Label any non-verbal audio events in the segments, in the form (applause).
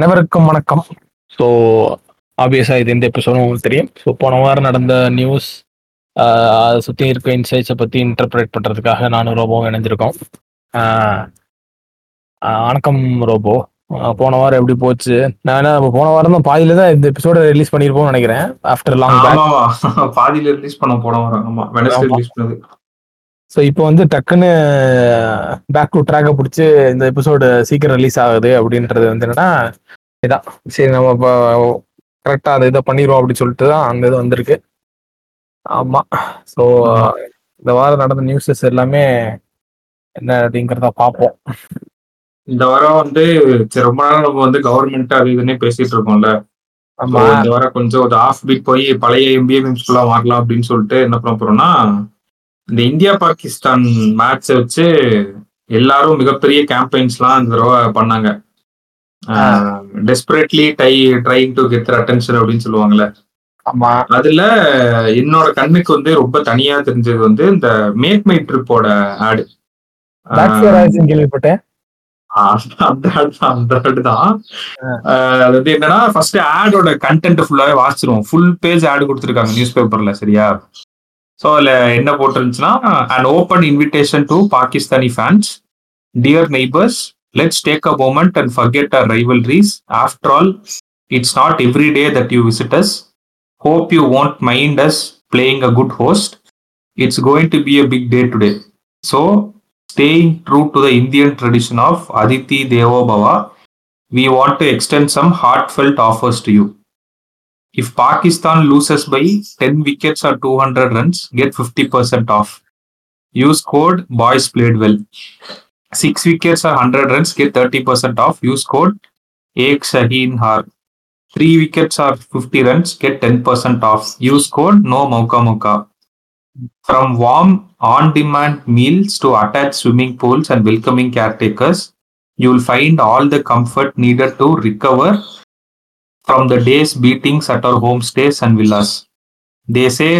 அனைவருக்கும் வணக்கம். ஸோ ஆப்வியஸாக இது இந்த எபிசோடும் உங்களுக்கு தெரியும். ஸோ போன வாரம் நடந்த நியூஸ் அதை சுற்றி இருக்க இன்சைட்ஸை பற்றி இன்டர்பிரேட் பண்ணுறதுக்காக நானும் ரோபோவும் இணைஞ்சிருக்கோம். வணக்கம் ரோபோ. போன வாரம் எப்படி போச்சு? நான் என்ன போன வாரம் தான் பாதியில தான் இந்த எபிசோட ரிலீஸ் பண்ணியிருப்போம்னு நினைக்கிறேன். ஆஃப்டர் லாங் (laughs) பாதியில ரிலீஸ் பண்ண போன வாரம். ஆமா வெனஸ்டே ஆமா. ரிலீஸ் பண்ணது. ஸோ இப்போ வந்து டக்குன்னு பேக் டு ட்ராக்கை பிடிச்சி இந்த எபிசோடு சீக்கிரம் ரிலீஸ் ஆகுது அப்படின்றது வந்து என்னன்னா இதான். சரி நம்ம இப்போ கரெக்டாக அதை இதை பண்ணிடுவோம் அப்படின்னு சொல்லிட்டு தான் அந்த இது வந்திருக்கு. ஆமாம் ஸோ ஆமா. இந்த வாரம் நடந்த நியூஸஸ் எல்லாமே என்ன அப்படிங்கிறத பார்ப்போம். இந்த வாரம் வந்து சரி, ரொம்ப நாள் நம்ம வந்து கவர்மெண்ட் அது இதுன்னே பேசிட்டு இருக்கோம்ல. ஆமாம் இந்த வாரம் கொஞ்சம் ஒரு ஆஃப் பீட் போய் பழைய எம்பிஏ மீம்ஸ்குள்ள மாறலாம் அப்படின்னு சொல்லிட்டு என்ன பண்ண போறோம்னா இந்த இந்தியா பாகிஸ்தான் மேட்சை வச்சு எல்லாரும் மிகப்பெரிய கேம்பெயின்ஸ்லாம் இந்த தடவை பண்ணாங்க. Desperately die trying to get attention அப்படின்னு சொல்லுவாங்கல்ல. அதுல என்னோட கண்ணுக்கு வந்து ரொம்ப தனியா தெரிஞ்சது வந்து இந்த மேக் மை ட்ரிப்போட ஆடு கேள்விப்பட்டேன். அந்த ad தான், அந்த அது வந்து என்னன்னா ஃபர்ஸ்ட் ஆடோட கண்டென்ட் ஃபுல்லாவே வாசிச்சிருவோம். ஃபுல் பேஜ் ஆட் கொடுத்துருக்காங்க நியூஸ் பேப்பர்ல சரியா? ஸோ அதில் என்ன போட்டிருந்துச்சுன்னா and open invitation to Pakistani fans dear neighbours let's take a moment and forget our rivalries after all it's not every day that you visit hope you won't mind us playing a good host it's going to be a big day today so staying true to the Indian tradition of Atithi Devo Bhava we want to extend some heartfelt offers to you if pakistan loses by 10 wickets or 200 runs get 50% off use code boys played well 6 wickets or 100 runs get 30% off use code ek shaheen har Three wickets or 50 runs, get 10% off. Use code no. From warm on-demand meals to attached swimming pools and welcoming caretakers, you will find all the comfort needed to recover from the day's beatings at our homestays and villas. They say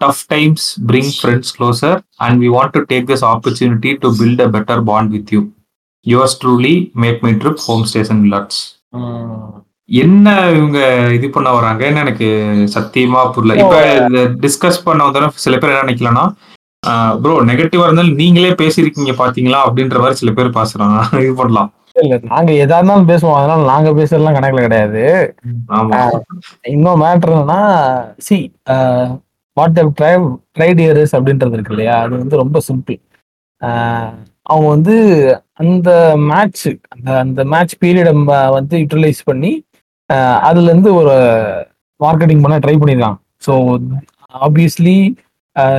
tough times bring friends closer, and we want to take this opportunity to build a better bond with you. Yours truly, make my trip homestays and villas. என்ன இவங்க இது பண்ண வராங்கன்னு எனக்கு சத்தியமா புரியல இப்ப discuss பண்ண வந்தாலும் சில பேர் என்ன நினைக்கலன்னா ப்ரோ நெகட்டிவா இருந்தாலும் நீங்களே பேசியிருக்கீங்க பாத்தீங்களா அப்படின்ற மாதிரி சில பேர் பேசுறாங்க இது பண்ணலாம் இல்ல நாங்க எதா இருந்தாலும் பேசுவோம். அதனால நாங்க பேசுறதுலாம் கணக்குல கிடையாது. இன்னும் மேட்ரு என்னன்னா see what they've try tried years அப்படின்றது இருக்கு இல்லையா? அது வந்து ரொம்ப சிம்பிள் அவங்க வந்து அந்த மேட்ச் அந்த அந்த மேட்ச் பீரியடை வந்து யூட்டிலைஸ் பண்ணி ஆஹ் அதுல இருந்து ஒரு மார்க்கெட்டிங் பண்ண ட்ரை பண்ணியிருக்காங்க ஸோ ஆப்வியஸ்லி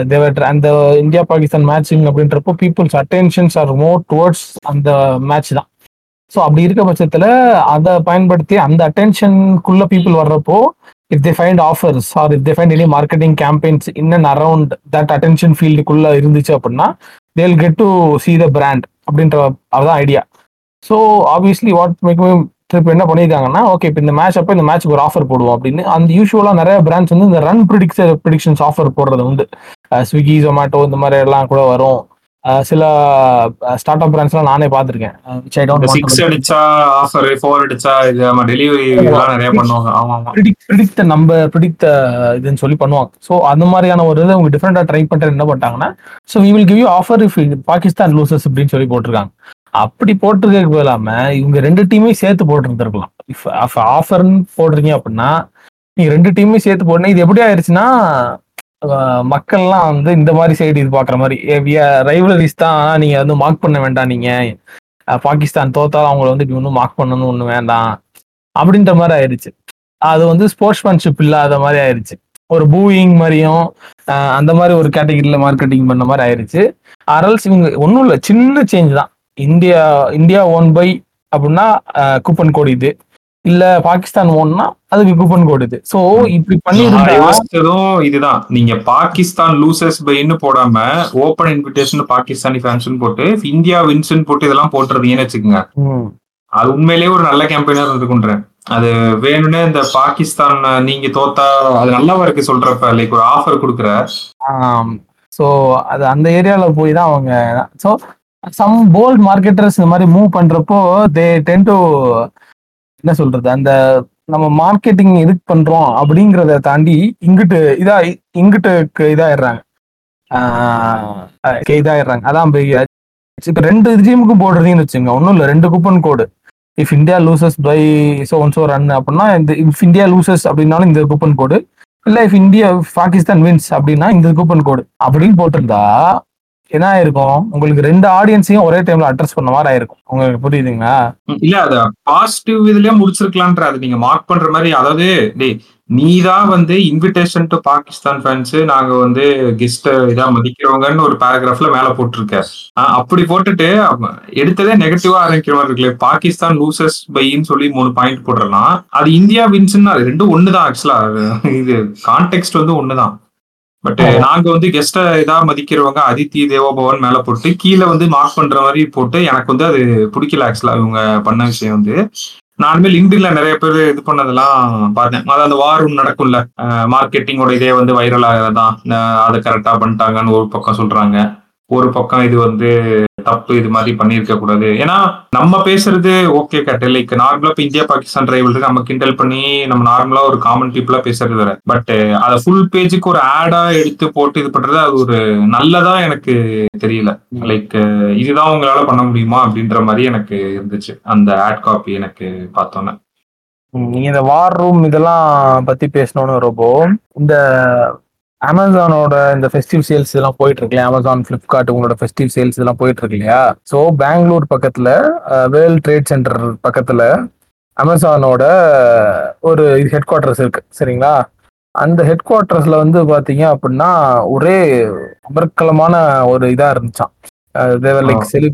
தேவர் அந்த இந்தியா பாகிஸ்தான் மேட்சிங் அப்படின்றப்போ people's attentions are more towards அந்த மேட்ச் தான். ஸோ அப்படி இருக்க பட்சத்தில் அதை பயன்படுத்தி அந்த அட்டென்ஷனுக்குள்ள பீப்புள் வர்றப்போ if they find offers or if they find any marketing campaigns in and around that attention ஃபீல்டுக்குள்ள இருந்துச்சு அப்படின்னா they'll get to see the brand அப்படின்ற அதுதான் idea so obviously what make trip என்ன பண்ணியிருக்காங்கன்னா ஓகே இப்போ இந்த மேட்ச் அப்போ இந்த மேட்ச்க்கு ஒரு ஆஃபர் போடுவோம் அப்படின்னு. அந்த யூஸ்வலாக நிறைய பிராண்ட்ஸ் வந்து இந்த ரன் ப்ரிடிக்ஸ் ப்ரிடிக்ஷன்ஸ் ஆஃபர் போடுறது உண்டு. ஸ்விக்கி ஜொமேட்டோ இந்த மாதிரி எல்லாம் கூட வரும். சில ஸ்டார்ட் அப் பிராண்ட்ஸ்லாம் நானே பார்த்துருக்கேன். சிக்ஸ் அடிச்சா ஆஃபர் ஃபோர் அடிச்சா இது ஆமா. டெலிவரி இதெல்லாம் நிறைய பண்ணுவாங்க. ஆமா ஆமா. ப்ரிடிக்ட் ப்ரிடிக்ட் நம்பர் ப்ரிடிக்ட் இதுன்னு சொல்லி பண்ணுவாங்க. ஸோ அந்த மாதிரியான ஒரு இதை அவங்க டிஃப்ரெண்டாக ட்ரை பண்ணுறது என்ன பண்ணிட்டாங்கன்னா so we will give you offer if Pakistan loses அப்படின்னு சொல்லி போட்டிருக்காங்க. அப்படி போட்டிருக்க இல்லாம இவங்க ரெண்டு டீமே சேர்த்து போட்டிருந்துருக்கலாம். இஃப் ஆஃபர்னு போடுறீங்க அப்படின்னா நீங்க ரெண்டு டீமே சேர்த்து போடணும் இது எப்படி ஆயிடுச்சுன்னா மக்கள்லாம் வந்து இந்த மாதிரி சைடு இது பாக்குற மாதிரி. ரைவலரிஸ் தான் நீங்க வந்து மார்க் பண்ண வேண்டாம் நீங்க. பாகிஸ்தான் தோத்தாலும் அவங்கள வந்து இப்படி ஒன்றும் மார்க் பண்ணணும் ஒன்று வேண்டாம். அப்படின்ற மாதிரி ஆயிடுச்சு அது வந்து ஸ்போர்ட்ஸ்மேன்ஷிப் இல்லாத மாதிரி ஆயிடுச்சு ஒரு பூயிங் மாதிரியும் அந்த மாதிரி ஒரு கேட்டகரியில் மார்க்கெட்டிங் பண்ண மாதிரி ஆயிடுச்சு அரல்ஸ் இவங்க ஒன்றும் இல்லை சின்ன சேஞ்ச் தான். இந்தியா இந்தியா ஓன் பை அப்படின்னா கூப்பன் கோடு இது. இல்ல பாகிஸ்தான் ஓன்னா அதுக்கு கூப்பன் கோடு இது ஸோ இப்படி நான் பண்ணிருந்தா யோசிச்சதும் இதுதான். நீங்க பாகிஸ்தான் லூசர்ஸ் பைன்னு போடாம ஓபன் இன்விடேஷன் பாகிஸ்தானி ஃபேன்ஸ் போட்டு இந்தியா வின்ஸ்ன்னு போட்டு இதெல்லாம் போட்டுறதீங்கன்னு வச்சுக்கோங்க. அது உண்மையிலேயே ஒரு நல்ல கேம்பெயினா இருந்துக்குன்றேன் அது வேணும்னே இந்த பாகிஸ்தான் நீங்க தோத்தா அது நல்லாவா இருக்கு சொல்றப்ப லைக் ஒரு ஆஃபர் கொடுக்குற. ஸோ அது அந்த ஏரியால போய் தான் அவங்க ஸோ சம் போல்ட் மார்க்கெட்டர்ஸ் இந்த மாதிரி மூவ் பண்றப்போ தே டென் டு என்ன சொல்றது? அந்த நம்ம மார்க்கெட்டிங் எதுக்கு பண்றோம் அப்படிங்கிறத தாண்டி இங்கிட்டு இதா இங்கிட்டு இதாயிடுறாங்க. இதாயிடுறாங்க. அதான் இப்ப ரெண்டு டீமுக்கும் போடுறதுன்னு வச்சுங்க ஒன்றும் இல்லை ரெண்டு coupon code if India loses by so one so run அப்படின்னா இந்த இஃப் இந்தியா லூசஸ் அப்படின்னாலும் இந்த கூப்பன் கோடு இல்லை இஃப் இந்தியா பாகிஸ்தான் வின்ஸ் அப்படின்னா இந்த கூப்பன் கோடு அப்படின்னு போட்டிருந்தா என்ன ஆயிருக்கும் உங்களுக்கு ரெண்டு ஆடியன்ஸையும் ஒரே டைம்ல அட்ரஸ் பண்ண மாதிரி ஆயிருக்கும். உங்களுக்கு புரியுதுங்களா? இல்ல அத பாசிட்டிவ் இதுலயே முடிச்சிருக்கலான்ற அது நீங்க மார்க் பண்ற மாதிரி அதாவது டேய் நீதான் வந்து இன்விடேஷன் டு பாகிஸ்தான் ஃபேன்ஸ் நாங்க வந்து கெஸ்ட் இதா மதிக்கிறவங்கன்னு ஒரு பேராகிராஃப்ல மேல போட்டிருக்க. அப்படி போட்டுட்டு எடுத்ததே நெகட்டிவா ஆரம்பிக்கிற மாதிரி இருக்குல்ல. பாகிஸ்தான் லூசஸ் பைன்னு சொல்லி மூணு பாயிண்ட் போடுறலாம் அது இந்தியா வின்ஸ்ன்னு அது ரெண்டும் ஒண்ணுதான் ஆக்சுவலா இது கான்டெக்ட் வந்து ஒண்ணுதான். பட். நாங்க வந்து கெஸ்ட இதா மதிக்கிறவங்க அதித்தி தேவோபவன் மேல போட்டு கீழே வந்து மார்க் பண்ற மாதிரி போட்டு எனக்கு வந்து அது பிடிக்கல ஆக்சுவலா இவங்க பண்ண விஷயம் வந்து. நானுமே லிங்க்டின்ல நிறைய பேர் இது பண்ணதெல்லாம் பார்த்தேன். அதாவது அந்த வார் நடக்கும்ல. மார்க்கெட்டிங்கோட இதே வந்து வைரல் ஆகிறதான் அதை கரெக்டா பண்ணிட்டாங்கன்னு ஒரு பக்கம் சொல்றாங்க. ஒரு பக்கம் இது வந்து தப்பு இது மாதிரி பண்ணியிருக்க கூடாது. ஏன்னா நம்ம பேசுறது ஓகே கட்டு லைக் நார்மலா இப்ப இந்தியா பாகிஸ்தான் ரைவல் நம்ம கிண்டல் பண்ணி நம்ம நார்மலா ஒரு காமன் பீப்புளா பேசுறது வேற. பட் அதை ஃபுல் பேஜுக்கு ஒரு ஆடா எடுத்து போட்டு இது பண்றது அது ஒரு நல்லதா எனக்கு தெரியல. லைக் இதுதான் உங்களால பண்ண முடியுமா அப்படின்ற மாதிரி எனக்கு இருந்துச்சு. அந்த ஆட் காப்பி எனக்கு பார்த்தோன்னே. நீங்க இந்த வார் ரூம் இதெல்லாம் பத்தி பேசணும்னு வரப்போ இந்த அமேசானோட இந்த ஃபெஸ்டிவ் சேல்ஸ் இதெல்லாம் போயிட்டு இருக்கு அமேசான் பிளிப்கார்ட் உங்களோட ஃபெஸ்டிவ் சேல்ஸ் இதெல்லாம் போயிட்டு இருக்கு இல்லையா ஸோ பெங்களூர் பக்கத்துல வேர்ல்ட் ட்ரேட் சென்டர் பக்கத்துல அமேசானோட ஒரு ஹெட் குவார்ட்டர்ஸ் இருக்கு சரிங்களா? அந்த ஹெட் குவார்ட்டர்ஸ்ல வந்து பாத்தீங்க அப்படின்னா ஒரே அமர்க்கலமான ஒரு இதா இருந்துச்சான் தேவர் லைக் செலி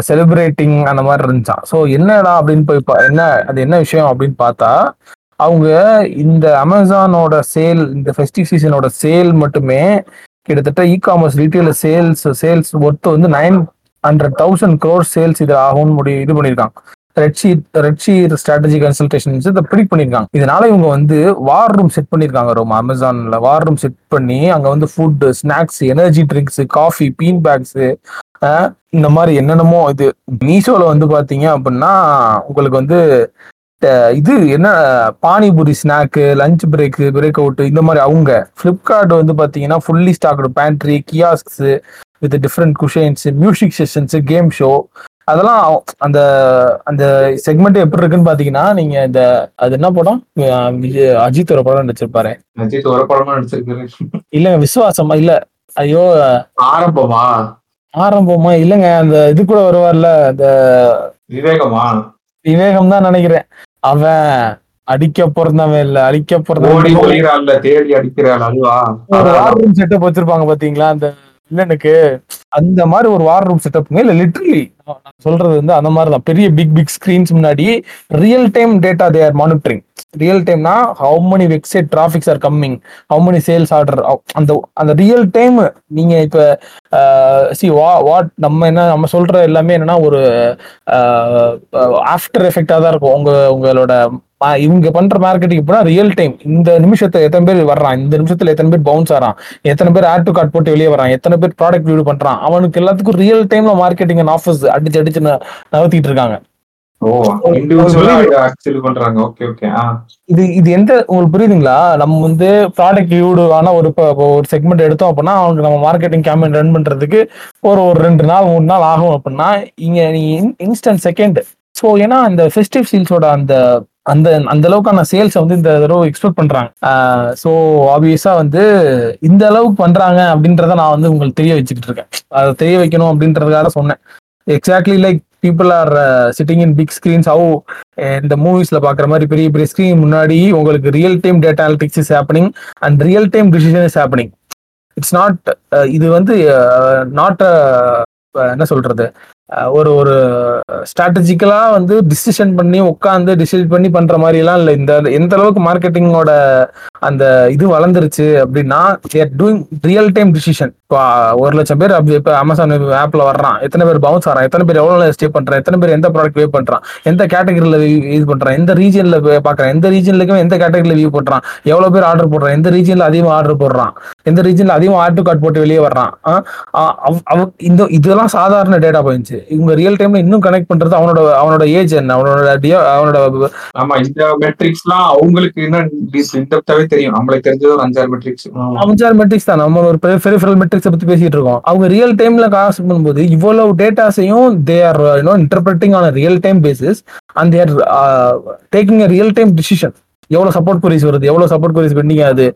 செலிப்ரேட்டிங் அந்த மாதிரி இருந்துச்சான் ஸோ என்னடா அப்படின்னு போய் என்ன அது என்ன விஷயம் அப்படின்னு பார்த்தா அவங்க இந்த அமேசானோட சேல் இந்த ஃபெஸ்டிவ் சீசனோட சேல் மட்டுமே கிட்டத்தட்ட e commerce retail sales sales worth வந்து nine hundred thousand crore sales இது ஆகும்னு முடி இது பண்ணியிருக்காங்க. ரெட்ஷீட் ரெட்ஷீட் ஸ்ட்ராட்டஜி கன்சல்டேஷன்ஸ் இதை ப்ரிடிக் பண்ணியிருக்காங்க. இதனால இவங்க வந்து வார் ரூம் செட் பண்ணியிருக்காங்க ரொம்ப அமேசானில். வார் ரூம் செட் பண்ணி அங்கே வந்து food snacks energy drinks coffee bean bags இந்த மாதிரி என்னென்னமோ இது மீஷோவில் வந்து பார்த்தீங்க அப்படின்னா உங்களுக்கு வந்து இது என்ன panipuri snack lunch break break out இந்த மாதிரி அவங்க ஃப்ளிப்கார்ட் வந்து பாத்தீங்கன்னா fully stocked pantry kiosks with different cushions music sessions game show அதெல்லாம் அந்த அந்த செக்மெண்ட் எப்படி இருக்குன்னு பாத்தீங்கன்னா நீங்க இந்த அது என்ன படம்? அஜித் ஒரு படம் நடிச்சிருப்பாரு. அஜித் ஒரு படமா நடிச்சிருக்காரு. இல்லங்க விசுவாசமா இல்ல. ஐயோ. ஆரம்பமா? ஆரம்பமா இல்லங்க அந்த இது கூட வருவார்ல அந்த விவேகமா? விவேகம் தான் நினைக்கிறேன். அவன் அடிக்க பிறந்தவன் இல்ல அடிக்க ஓடி பிறந்தவன் தேடி அடிக்கிறாள் அதுவா செட்டப் வச்சிருப்பாங்க பாத்தீங்களா? அந்த வில்லனுக்கு அந்த மாதிரி ஒரு வார் ரூம் செட்டப் இல்ல லிட்ரலி சொல்றது வந்து அந்த மாதிரி தான். பெரிய பிக் பிக் ஸ்கிரீன்ஸ் முன்னாடி real time data they are monitoring real டைம்னா how many website traffics are coming how many sales order அந்த அந்த ரியல் டைம் நீங்க இப்ப சி வா வாட் நம்ம என்ன நம்ம சொல்ற எல்லாமே என்னன்னா ஒரு ஆஃப்டர் எஃபெக்டா தான் இருக்கும். உங்க உங்களோட இவங்க பண்ற மார்க்கெட்டிங் இப்படின்னா ரியல் டைம் இந்த நிமிஷத்தை எத்தனை பேர் வர்றான்? இந்த நிமிஷத்துல எத்தனை பேர் பவுன்ஸ் ஆறான்? எத்தனை பேர் ஆட் டு கார்ட் போட்டு வெளியே வரான் எத்தனை பேர் ப்ராடக்ட் வியூ பண்றான்? அவனுக்கு எல்லாத்துக்கும் ரியல் டைம்ல மார்க்கெட்டிங் அண்ட் ஆஃபர்ஸ் அடிச்சு அடிச்சு நகர்த்திட்டு இருக்காங்க. இது இது எந்த உங்களுக்கு புரியுதுங்களா? நம்ம வந்து ப்ராடக்ட் வியூடு ஆன ஒரு இப்ப இப்போ ஒரு செக்மெண்ட் எடுத்தோம் அப்படின்னா அவனுக்கு நம்ம மார்க்கெட்டிங் கேம்பெயின் ரன் பண்றதுக்கு ஒரு ஒரு ரெண்டு நாள் மூணு நாள் ஆகும் அப்படின்னா இங்க நீ இன்ஸ்டன்ட் செகண்ட் ஸோ ஏன்னா அந்த ஃபெஸ்டிவ் சீல்ஸோட அந்த அந்த அந்த அளவுக்கான சேல்ஸை வந்து இந்த தடவை எக்ஸ்பெக்ட் பண்றாங்க. ஸோ ஆப்வியஸா வந்து இந்த அளவுக்கு பண்றாங்க அப்படின்றத நான் வந்து உங்களுக்கு தெரிய வச்சுக்கிட்டு இருக்கேன். அதை தெரிய வைக்கணும் அப்படின்றதுக்காக சொன்னேன். Exactly like people are sitting in big screens how இந்த மூவிஸ்ல பாக்குற மாதிரி பெரிய பெரிய ஸ்கிரீன் முன்னாடி உங்களுக்கு real time data analytics is happening and real time decision is happening it's not இது வந்து நாட் என்ன சொல்றது? ஒரு ஒரு ஸ்ட்ராட்டஜிக்கலா வந்து டிசிஷன் பண்ணி உட்காந்து டிசைட் பண்ணி பண்ற மாதிரி எல்லாம் இல்லை. இந்த எந்த அளவுக்கு மார்க்கெட்டிங்கோட அந்த இது வளர்ந்துருச்சு அப்படின்னா டூயிங் ரியல் டைம் டிசிஷன் இப்போ ஒரு லட்சம் பேர் அப்படி இப்போ அமேசான் ஆப்ல வர்றான். எத்தனை பேர் பவுன்ஸ் ஆறான்? எத்தனை பேர் எவ்வளவு ஸ்டே பண்றான்? எத்தனை பேர் எந்த ப்ராடக்ட் வியூ பண்றான்? எந்த கேட்டகரியில இது பண்றான்? எந்த ரீஜன்ல பாக்குறான் எந்த ரீஜன்லக்கும் எந்த கேட்டகரியில வியூ பண்றான்? எவ்வளவு பேர் ஆர்டர் போடுறான்? எந்த ரீஜன்ல அதிகமா ஆர்டர் போடுறான்? எந்த ரீஜன்ல அதிகமா ஆட் டு கார்ட் போட்டு வெளியே வர்றான்? இந்த இதெல்லாம் சாதாரண டேட்டா பாயிண்ட்ஸ் இவங்க ரியல் டைம்ல இன்னும் கனெக்ட் பண்றது அவனோட அவனோட ஏஜ் என்ன? அவனோட அவனோட ஆமா இந்த மெட்ரிக்ஸ் எல்லாம் அவங்களுக்கு என்ன இன்டெப்தாவே தெரியும். நம்மளுக்கு தெரிஞ்சது ஒரு அஞ்சாறு மெட்ரிக்ஸ் அஞ்சாறு மெட்ரிக்ஸ் தான். நம்ம ஒரு பெரிஃபரல் மெட்ரிக்ஸ் பத்தி பேசிட்டு இருக்கோம் அவங்க ரியல் டைம்ல காசு பண்ணும்போது இவ்வளவு டேட்டாஸையும் they are you know interpreting on real time basis and their taking a real time decision எவ்வளோ சப்போர்ட் குரீஸ் வருது? எவ்வளோ சப்போர்ட் குரீஸ் பெண்டிங் ஆகுது?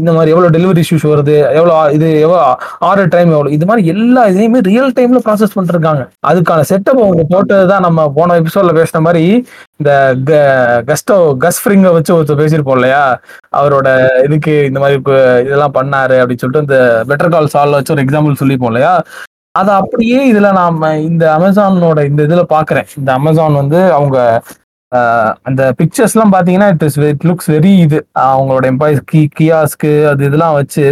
இந்த மாதிரி எவ்வளோ டெலிவரி இஷ்யூஸ் வருது? எவ்வளோ இது எவ்வளோ ஆர்டர் டைம் எவ்வளோ இது மாதிரி எல்லா இதையுமே ரியல் டைம்ல ப்ராசஸ் பண்ணிருக்காங்க. அதுக்கான செட்டப் அவங்க போட்டது தான் நம்ம போன எபிசோட்ல பேசின மாதிரி இந்த கஸ்டோ கஸ்ஃப்ரிங்க வச்சு ஒருத்தர் பேசியிருப்போம் இல்லையா? அவரோட இதுக்கு இந்த மாதிரி இதெல்லாம் பண்ணாரு அப்படின்னு சொல்லிட்டு இந்த பெட்டர் கால் சால்ல வச்சு ஒரு எக்ஸாம்பிள் சொல்லிப்போம் இல்லையா? அதை அப்படியே இதுல நாம இந்த அமேசானோட இந்த இதுல பாக்குறேன். இந்த அமேசான் வந்து அவங்க அந்த பிக்சர்ஸ் எல்லாம் பாத்தீங்கன்னா it is it looks very இது. அவங்களோட எம்பாய்ஸ் கி கியாஸ்க்கு அது இதெல்லாம் வச்சு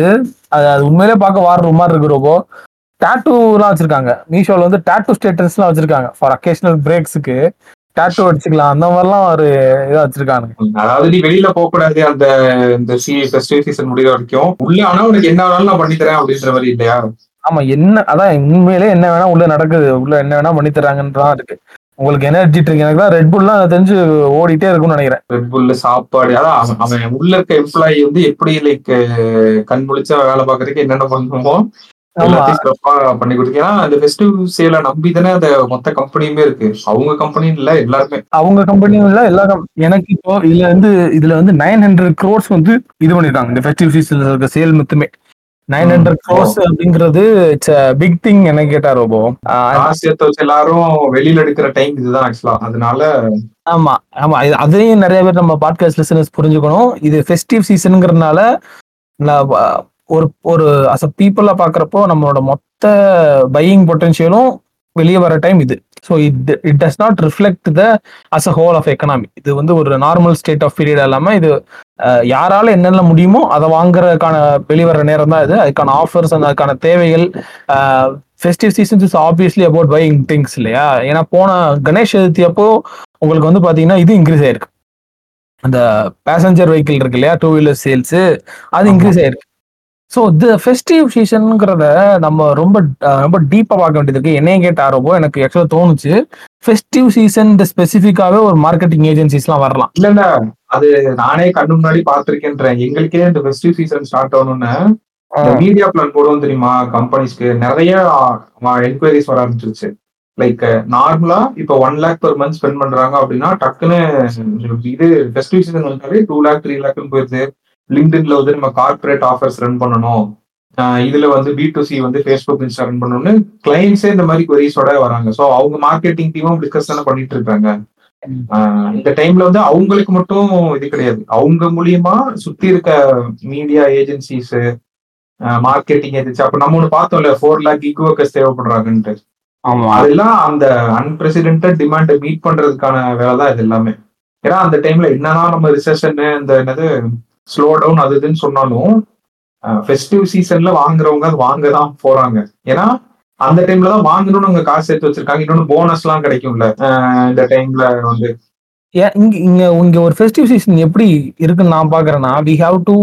அது அது உண்மையிலே பார்க்க வாடுற மாதிரி இருக்கு ரொம்ப டேட்டூலாம் வச்சிருக்காங்க. மீஷோல வந்து டேட்டூ ஸ்டேட்டஸ்லாம் வச்சிருக்காங்க. ஃபார் அக்கேஷனல் பிரேக்ஸுக்கு டேட்டூ அடிச்சுக்கலாம் அந்த மாதிரிலாம் ஒரு இதா வச்சிருக்காங்க அதாவது நீ வெளியில போக கூடாது அந்த இந்த ஃபெஸ்டிவல் சீசன் முடிகிற வரைக்கும். உள்ள ஆனா உனக்கு என்ன வேணாலும் நான் பண்ணி தரேன் அப்படின்ற மாதிரி இல்லையா? ஆமா என்ன அதான் உண்மையிலே என்ன வேணா உள்ள நடக்குது. உள்ள என்ன வேணா பண்ணி தராங்கன்றதான் இருக்கு. உங்களுக்கு எனர்ஜி ட்ரிங்க் எனக்கு தான் ரெட் புல்லாம் தெரிஞ்சு ஓடிட்டே இருக்கும்னு நினைக்கிறேன். ரெட் புல்ல சாப்பாடு அதான் அவன் உள்ள இருக்க எம்ப்ளாயி வந்து எப்படி லைக் கண் முழிச்சா வேலை பாக்குறதுக்கு என்னென்ன சிறப்பா பண்ணி கொடுத்தீங்க ஏன்னா அந்த ஃபெஸ்டிவ் சேல நம்பி தானே அந்த மொத்த கம்பெனியுமே இருக்கு. அவங்க கம்பெனி இல்ல எல்லாருமே. அவங்க கம்பெனியும் எல்லா com- எனக்கு இப்போ இதுல வந்து இதுல வந்து நைன் ஹண்ட்ரட் க்ரோர்ஸ் வந்து இது பண்ணிருக்காங்க. இந்த ஃபெஸ்டிவ் சீசன்ல இருக்க சேல் மொத்தமே. நைன் ஹண்ட்ரட் க்ரோர்ஸ் அப்படிங்கிறது இட்ஸ் பிக் திங் என்ன கேட்டா ரோபோ. சேர்த்து வச்சு எல்லாரும் வெளியில எடுக்கிற டைம் இதுதான் ஆக்சுவலா அதனால ஆமா ஆமா. அதையும் நிறைய பேர் நம்ம பாட்காஸ்ட் லிசனர்ஸ் புரிஞ்சுக்கணும். இது ஃபெஸ்டிவ் சீசனுங்கிறதுனால ஒரு ஒரு அஸ் அ பீப்புளா பாக்குறப்போ நம்மளோட மொத்த பையிங் பொட்டன்ஷியலும் வெளியே வர டைம் இது. So it it does not reflect the as a whole of economy இது வந்து ஒரு நார்மல் ஸ்டேட் ஆஃப் பீரியட் இல்லாம இது யாரால என்னென்ன முடியுமோ அதை வாங்குறதுக்கான வெளிவர நேரம் தான் இது. அதுக்கான ஆஃபர்ஸ் அந்த அதுக்கான தேவைகள் festive seasons is obviously about buying things இல்லையா? ஏன்னா போன கணேஷ் சதுர்த்தி அப்போ உங்களுக்கு வந்து பாத்தீங்கன்னா இது இன்க்ரீஸ் ஆயிருக்கு. அந்த பேசஞ்சர் வெஹிக்கிள் இருக்கு இல்லையா? டூ வீலர் சேல்ஸ் அது. இன்க்ரீஸ் ஆயிருக்கு. ஸோ தி ஃபெஸ்டிவ் சீசனுங்கிறத நம்ம ரொம்ப ரொம்ப டீப்பா பார்க்க வேண்டியது இருக்கு என்னையும் கேட்ட ஆரம்பம் எனக்கு ஆக்சுவலாக தோணுச்சு. ஃபெஸ்டிவ் சீசன் இந்த ஸ்பெசிஃபிக்காவே ஒரு மார்க்கெட்டிங் ஏஜென்சிஸ்லாம் வரலாம். இல்ல இல்ல அது நானே கண்ணு முன்னாடி பாத்திருக்கேன்றேன் எங்களுக்கே இந்த ஃபெஸ்டிவ் சீசன் ஸ்டார்ட் ஆகணும்னு மீடியா பிளான் போடுவோம் தெரியுமா? கம்பெனிஸ்க்கு நிறைய என்கொயரிஸ் வர ஆரம்பிச்சிருச்சு. லைக் நார்மலா இப்ப one lakh per month spend பண்றாங்க அப்படின்னா டக்குன்னு இது ஃபெஸ்டிவ் சீசன் வந்தாலே டூ லேக் த்ரீ லேக்னு போயிருது. லிங்க்டின்ல வந்து நம்ம கார்பரேட் ஆஃபர்ஸ் ரன் பண்ணணும். இதுல வந்து பி டு சி வந்து ஃபேஸ்புக் இன்ஸ்டா ரன் பண்ணணும்னு கிளைண்ட்ஸே இந்த மாதிரி கொரிஸோட வராங்க. ஸோ அவங்க மார்க்கெட்டிங் டீமும் டிஸ்கஸ் தானே பண்ணிட்டு இருக்காங்க. இந்த டைம்ல வந்து அவங்களுக்கு மட்டும் இது கிடையாது. அவங்க மூலியமா சுத்தி இருக்க மீடியா ஏஜென்சிஸ் மார்க்கெட்டிங் ஏஜென்சி அப்ப நம்ம ஒண்ணு பார்த்தோம்ல ஃபோர் லேக் கிக் ஒர்க்கர்ஸ் தேவைப்படுறாங்கன்ட்டு. ஆமா. அதெல்லாம் அந்த அன்பிரசிடென்டட் டிமாண்டை மீட் பண்றதுக்கான வேலை தான் இது எல்லாமே. ஏன்னா அந்த டைம்ல என்னதான் நம்ம ரிசெஷன் இந்த என்னது ஸ்லோ டவுன் அது இதுன்னு சொன்னாலும் ஃபெஸ்டிவ் சீசன்ல வாங்குறவங்க அது வாங்க தான் போறாங்க. ஏன்னா அந்த டைம்ல தான் வாங்கணும்னு அவங்க காசு சேர்த்து வச்சிருக்காங்க. இன்னொன்னு போனஸ் எல்லாம் கிடைக்கும்ல. இந்த டைம்ல வந்து. ஏன் இங்க இங்க இங்க ஒரு ஃபெஸ்டிவ் சீசன் எப்படி இருக்குன்னு நான் பாக்குறேன்னா வி ஹாவ் டு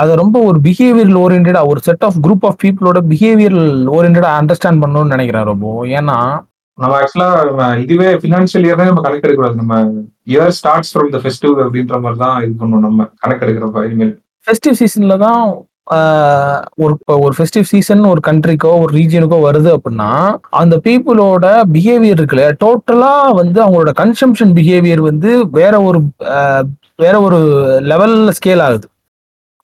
அது ரொம்ப ஒரு பிஹேவியர் ஓரியன்டா ஒரு செட் ஆஃப் குரூப் ஆஃப் பீப்புளோட பிஹேவியர் ஓரியன்டா அண்டர்ஸ்டாண்ட் பண்ணணும்னு நினைக்கிறேன் ரொம்ப ஏன்னா நம்ம ஆக்சுவலா இதுவே ஃபினான்ஷியல் இயர் நம்ம கணக்கு எடுக்கக்கூடாது. நம்ம year starts from the festive அப்படின்ற மாதிரி தான் இது பண்ணணும் நம்ம கணக்கு எடுக்கிறப்ப இனிமேல். ஃபெஸ்டிவ் சீசன்ல தான் ஒரு ஒரு ஃபெஸ்டிவ் சீசன் ஒரு கண்ட்ரிக்கோ ஒரு ரீஜனுக்கோ வருது அப்படின்னா அந்த பீப்புளோட பிஹேவியர் இருக்குல்ல டோட்டலா வந்து அவங்களோட கன்சம்ஷன் பிஹேவியர் வந்து வேற ஒரு வேற ஒரு லெவல்ல ஸ்கேல் ஆகுது.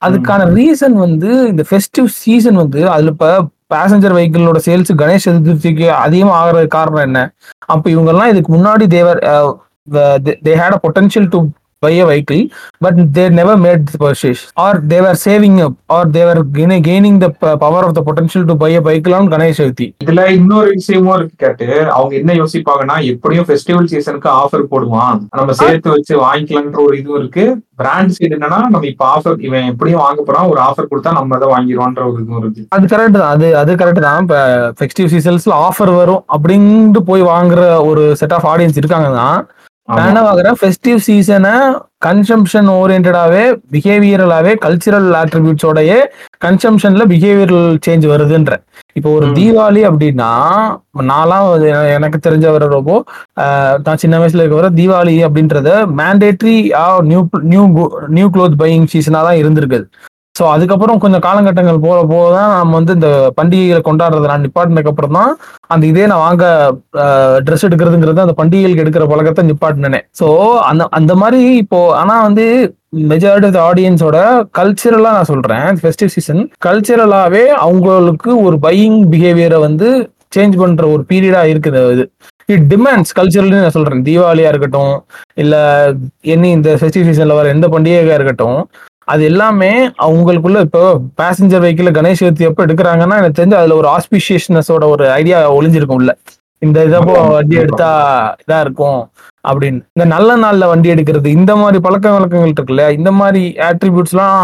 அதுக்கான ரீசன் வந்து இந்த ஃபெஸ்டிவ் சீசன் வந்து அதுல இப்ப பேசஞ்சர் வெஹிக்கிளோட சேல்ஸ் கணேஷ் சதுர்த்திக்கு அதிகமாக ஆகிறது காரணம் என்ன? அப்போ இவங்கெல்லாம் இதுக்கு முன்னாடி there they had a potential to buy a vehicle, but they never made the purchase, or they were saving up, or they were gaining, gaining the p- power of the potential to buy a vehicle on Ganesh Chaturthi. இதுல இன்னொரு விஷயமும் இருக்கு கேட்டு அவங்க என்ன யோசிப்பாங்கன்னா எப்படியும் festival சீசனுக்கு offer போடுவான். நம்ம சேர்த்து வச்சு வாங்கிக்கலான்ற ஒரு இதுவும் இருக்கு. பிராண்ட் சைடு என்னன்னா நம்ம இப்ப ஆஃபர் இவன் எப்படியும் வாங்க போறான் ஒரு ஆஃபர் கொடுத்தா நம்ம அதை வாங்கிடுவான்ற ஒரு இதுவும் இருக்கு. அது கரெக்ட் தான். அது அது கரெக்ட் தான். இப்போ ஃபெஸ்டிவ் சீசன்ஸ்ல ஆஃபர் வரும் அப்படின்ட்டு போய் வாங்குற ஒரு செட் ஆஃப் ஆடியன்ஸ் இருக்காங்க தான் நான். என்ன பார்க்குறேன் ஃபெஸ்டிவ் சீசனை கன்சம்ஷன் ஓரியன்டாவே பிஹேவியரலாவே கல்ச்சுரல் ஆட்ரிபியூட்ஸோடயே கன்சம்ஷன்ல பிஹேவியரல் சேஞ்ச் வருதுன்ற இப்போ ஒரு. தீபாவளி அப்படின்னா நான்லாம் எனக்கு தெரிஞ்ச வர ரொம்ப நான் சின்ன வயசுல இருக்க வர தீபாவளி அப்படின்றத mandatory new new new cloth buying சீசனாக தான் இருந்திருக்குது ஸோ அதுக்கப்புறம் கொஞ்சம் காலகட்டங்கள் போக போக தான் நம்ம வந்து இந்த பண்டிகைகளை கொண்டாடுறத. நான் நிப்பாட்டினதுக்கு அப்புறம் தான் அந்த இதே நான் வாங்க ட்ரெஸ் எடுக்கிறதுங்கிறது அந்த பண்டிகைகளுக்கு எடுக்கிற பழக்கத்தை நிப்பாட்டினேன். ஸோ அந்த அந்த மாதிரி இப்போ ஆனா வந்து மெஜாரிட்டி ஆஃப் ஆடியன்ஸோட கல்ச்சரலா நான் சொல்றேன். ஃபெஸ்டிவ் சீசன் கல்ச்சரலாவே அவங்களுக்கு ஒரு பையிங் பிஹேவியரை வந்து சேஞ்ச் பண்ற ஒரு பீரியடா இருக்குது. அது இட் டிமாண்ட்ஸ் கல்ச்சரல்னு நான் சொல்றேன். தீபாவளியா இருக்கட்டும் இல்ல என்ன இந்த ஃபெஸ்டிவ் சீசன்ல வர எந்த பண்டிகையா இருக்கட்டும் அது எல்லாமே அவங்களுக்குள்ள இப்போ பேசஞ்சர் வெஹிக்கிள் கணேஷ் சதுர்த்தி எப்போ எடுக்கிறாங்கன்னா எனக்கு தெரிஞ்சு அதுல ஒரு ஆஸ்பிஷியஸ்னஸோட ஒரு ஐடியா ஒளிஞ்சிருக்கும் உள்ள. இந்த இதப்போ வண்டி. எடுத்தா இதா இருக்கும் அப்படின்னு. இந்த நல்ல நாள்ல வண்டி எடுக்கிறது இந்த மாதிரி பழக்க வழக்கங்கள் இருக்குல்ல இந்த மாதிரி ஆட்ரிபியூட்ஸ்லாம்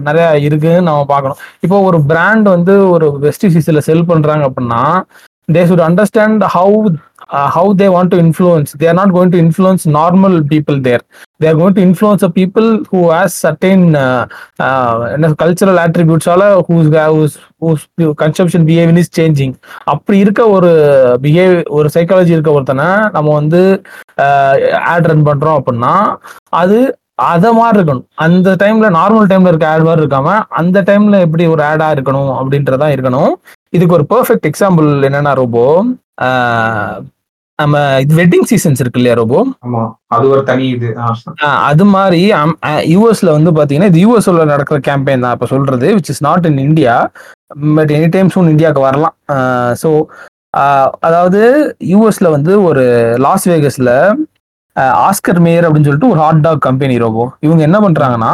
நிறைய இருக்குன்னு நம்ம பார்க்கணும். இப்போ ஒரு பிராண்ட் வந்து ஒரு வெஸ்ட் சீசன்ல செல் பண்றாங்க அப்படின்னா they should understand how how they want to influence they're not going to influence normal people they're they're going to influence a people who has certain என்ன cultural ஆட்ரிபியூட்ஸால whose whose consumption behaviour is changing அப்படி இருக்க ஒரு behave ஒரு psychology இருக்க ஒருத்தனை நம்ம வந்து uh, ad run பண்றோம் அப்படின்னா அது அதை மாதிரி இருக்கணும். அந்த டைம்ல நார்மல் டைம்ல இருக்க ஆட் மாதிரி இருக்காம அந்த டைம்ல எப்படி ஒரு ஆடா இருக்கணும் அப்படின்றதா இருக்கணும். இதுக்கு ஒரு பெர்ஃபெக்ட் எக்ஸாம்பிள் என்னன்னா ரோபோ. நம்ம இது வெட்டிங் சீசன்ஸ் இருக்கு இல்லையா ரோபோ? ஆமா. அது ஒரு தனி இது. அது மாதிரி யூஎஸ்ல வந்து பாத்தீங்கன்னா இது யூஎஸ்ல நடக்கிற கேம்பெயின் தான் இப்ப சொல்றது which is not in India but any time soon இந்தியாவுக்கு வரலாம். ஸோ அதாவது யூஎஸ்ல வந்து ஒரு லாஸ் வேகஸ்ல ஆஸ்கர் மேயர் அப்படின்னு சொல்லிட்டு ஒரு ஹாட் டாக் கம்பெனி ரோபோ. இவங்க என்ன பண்றாங்கன்னா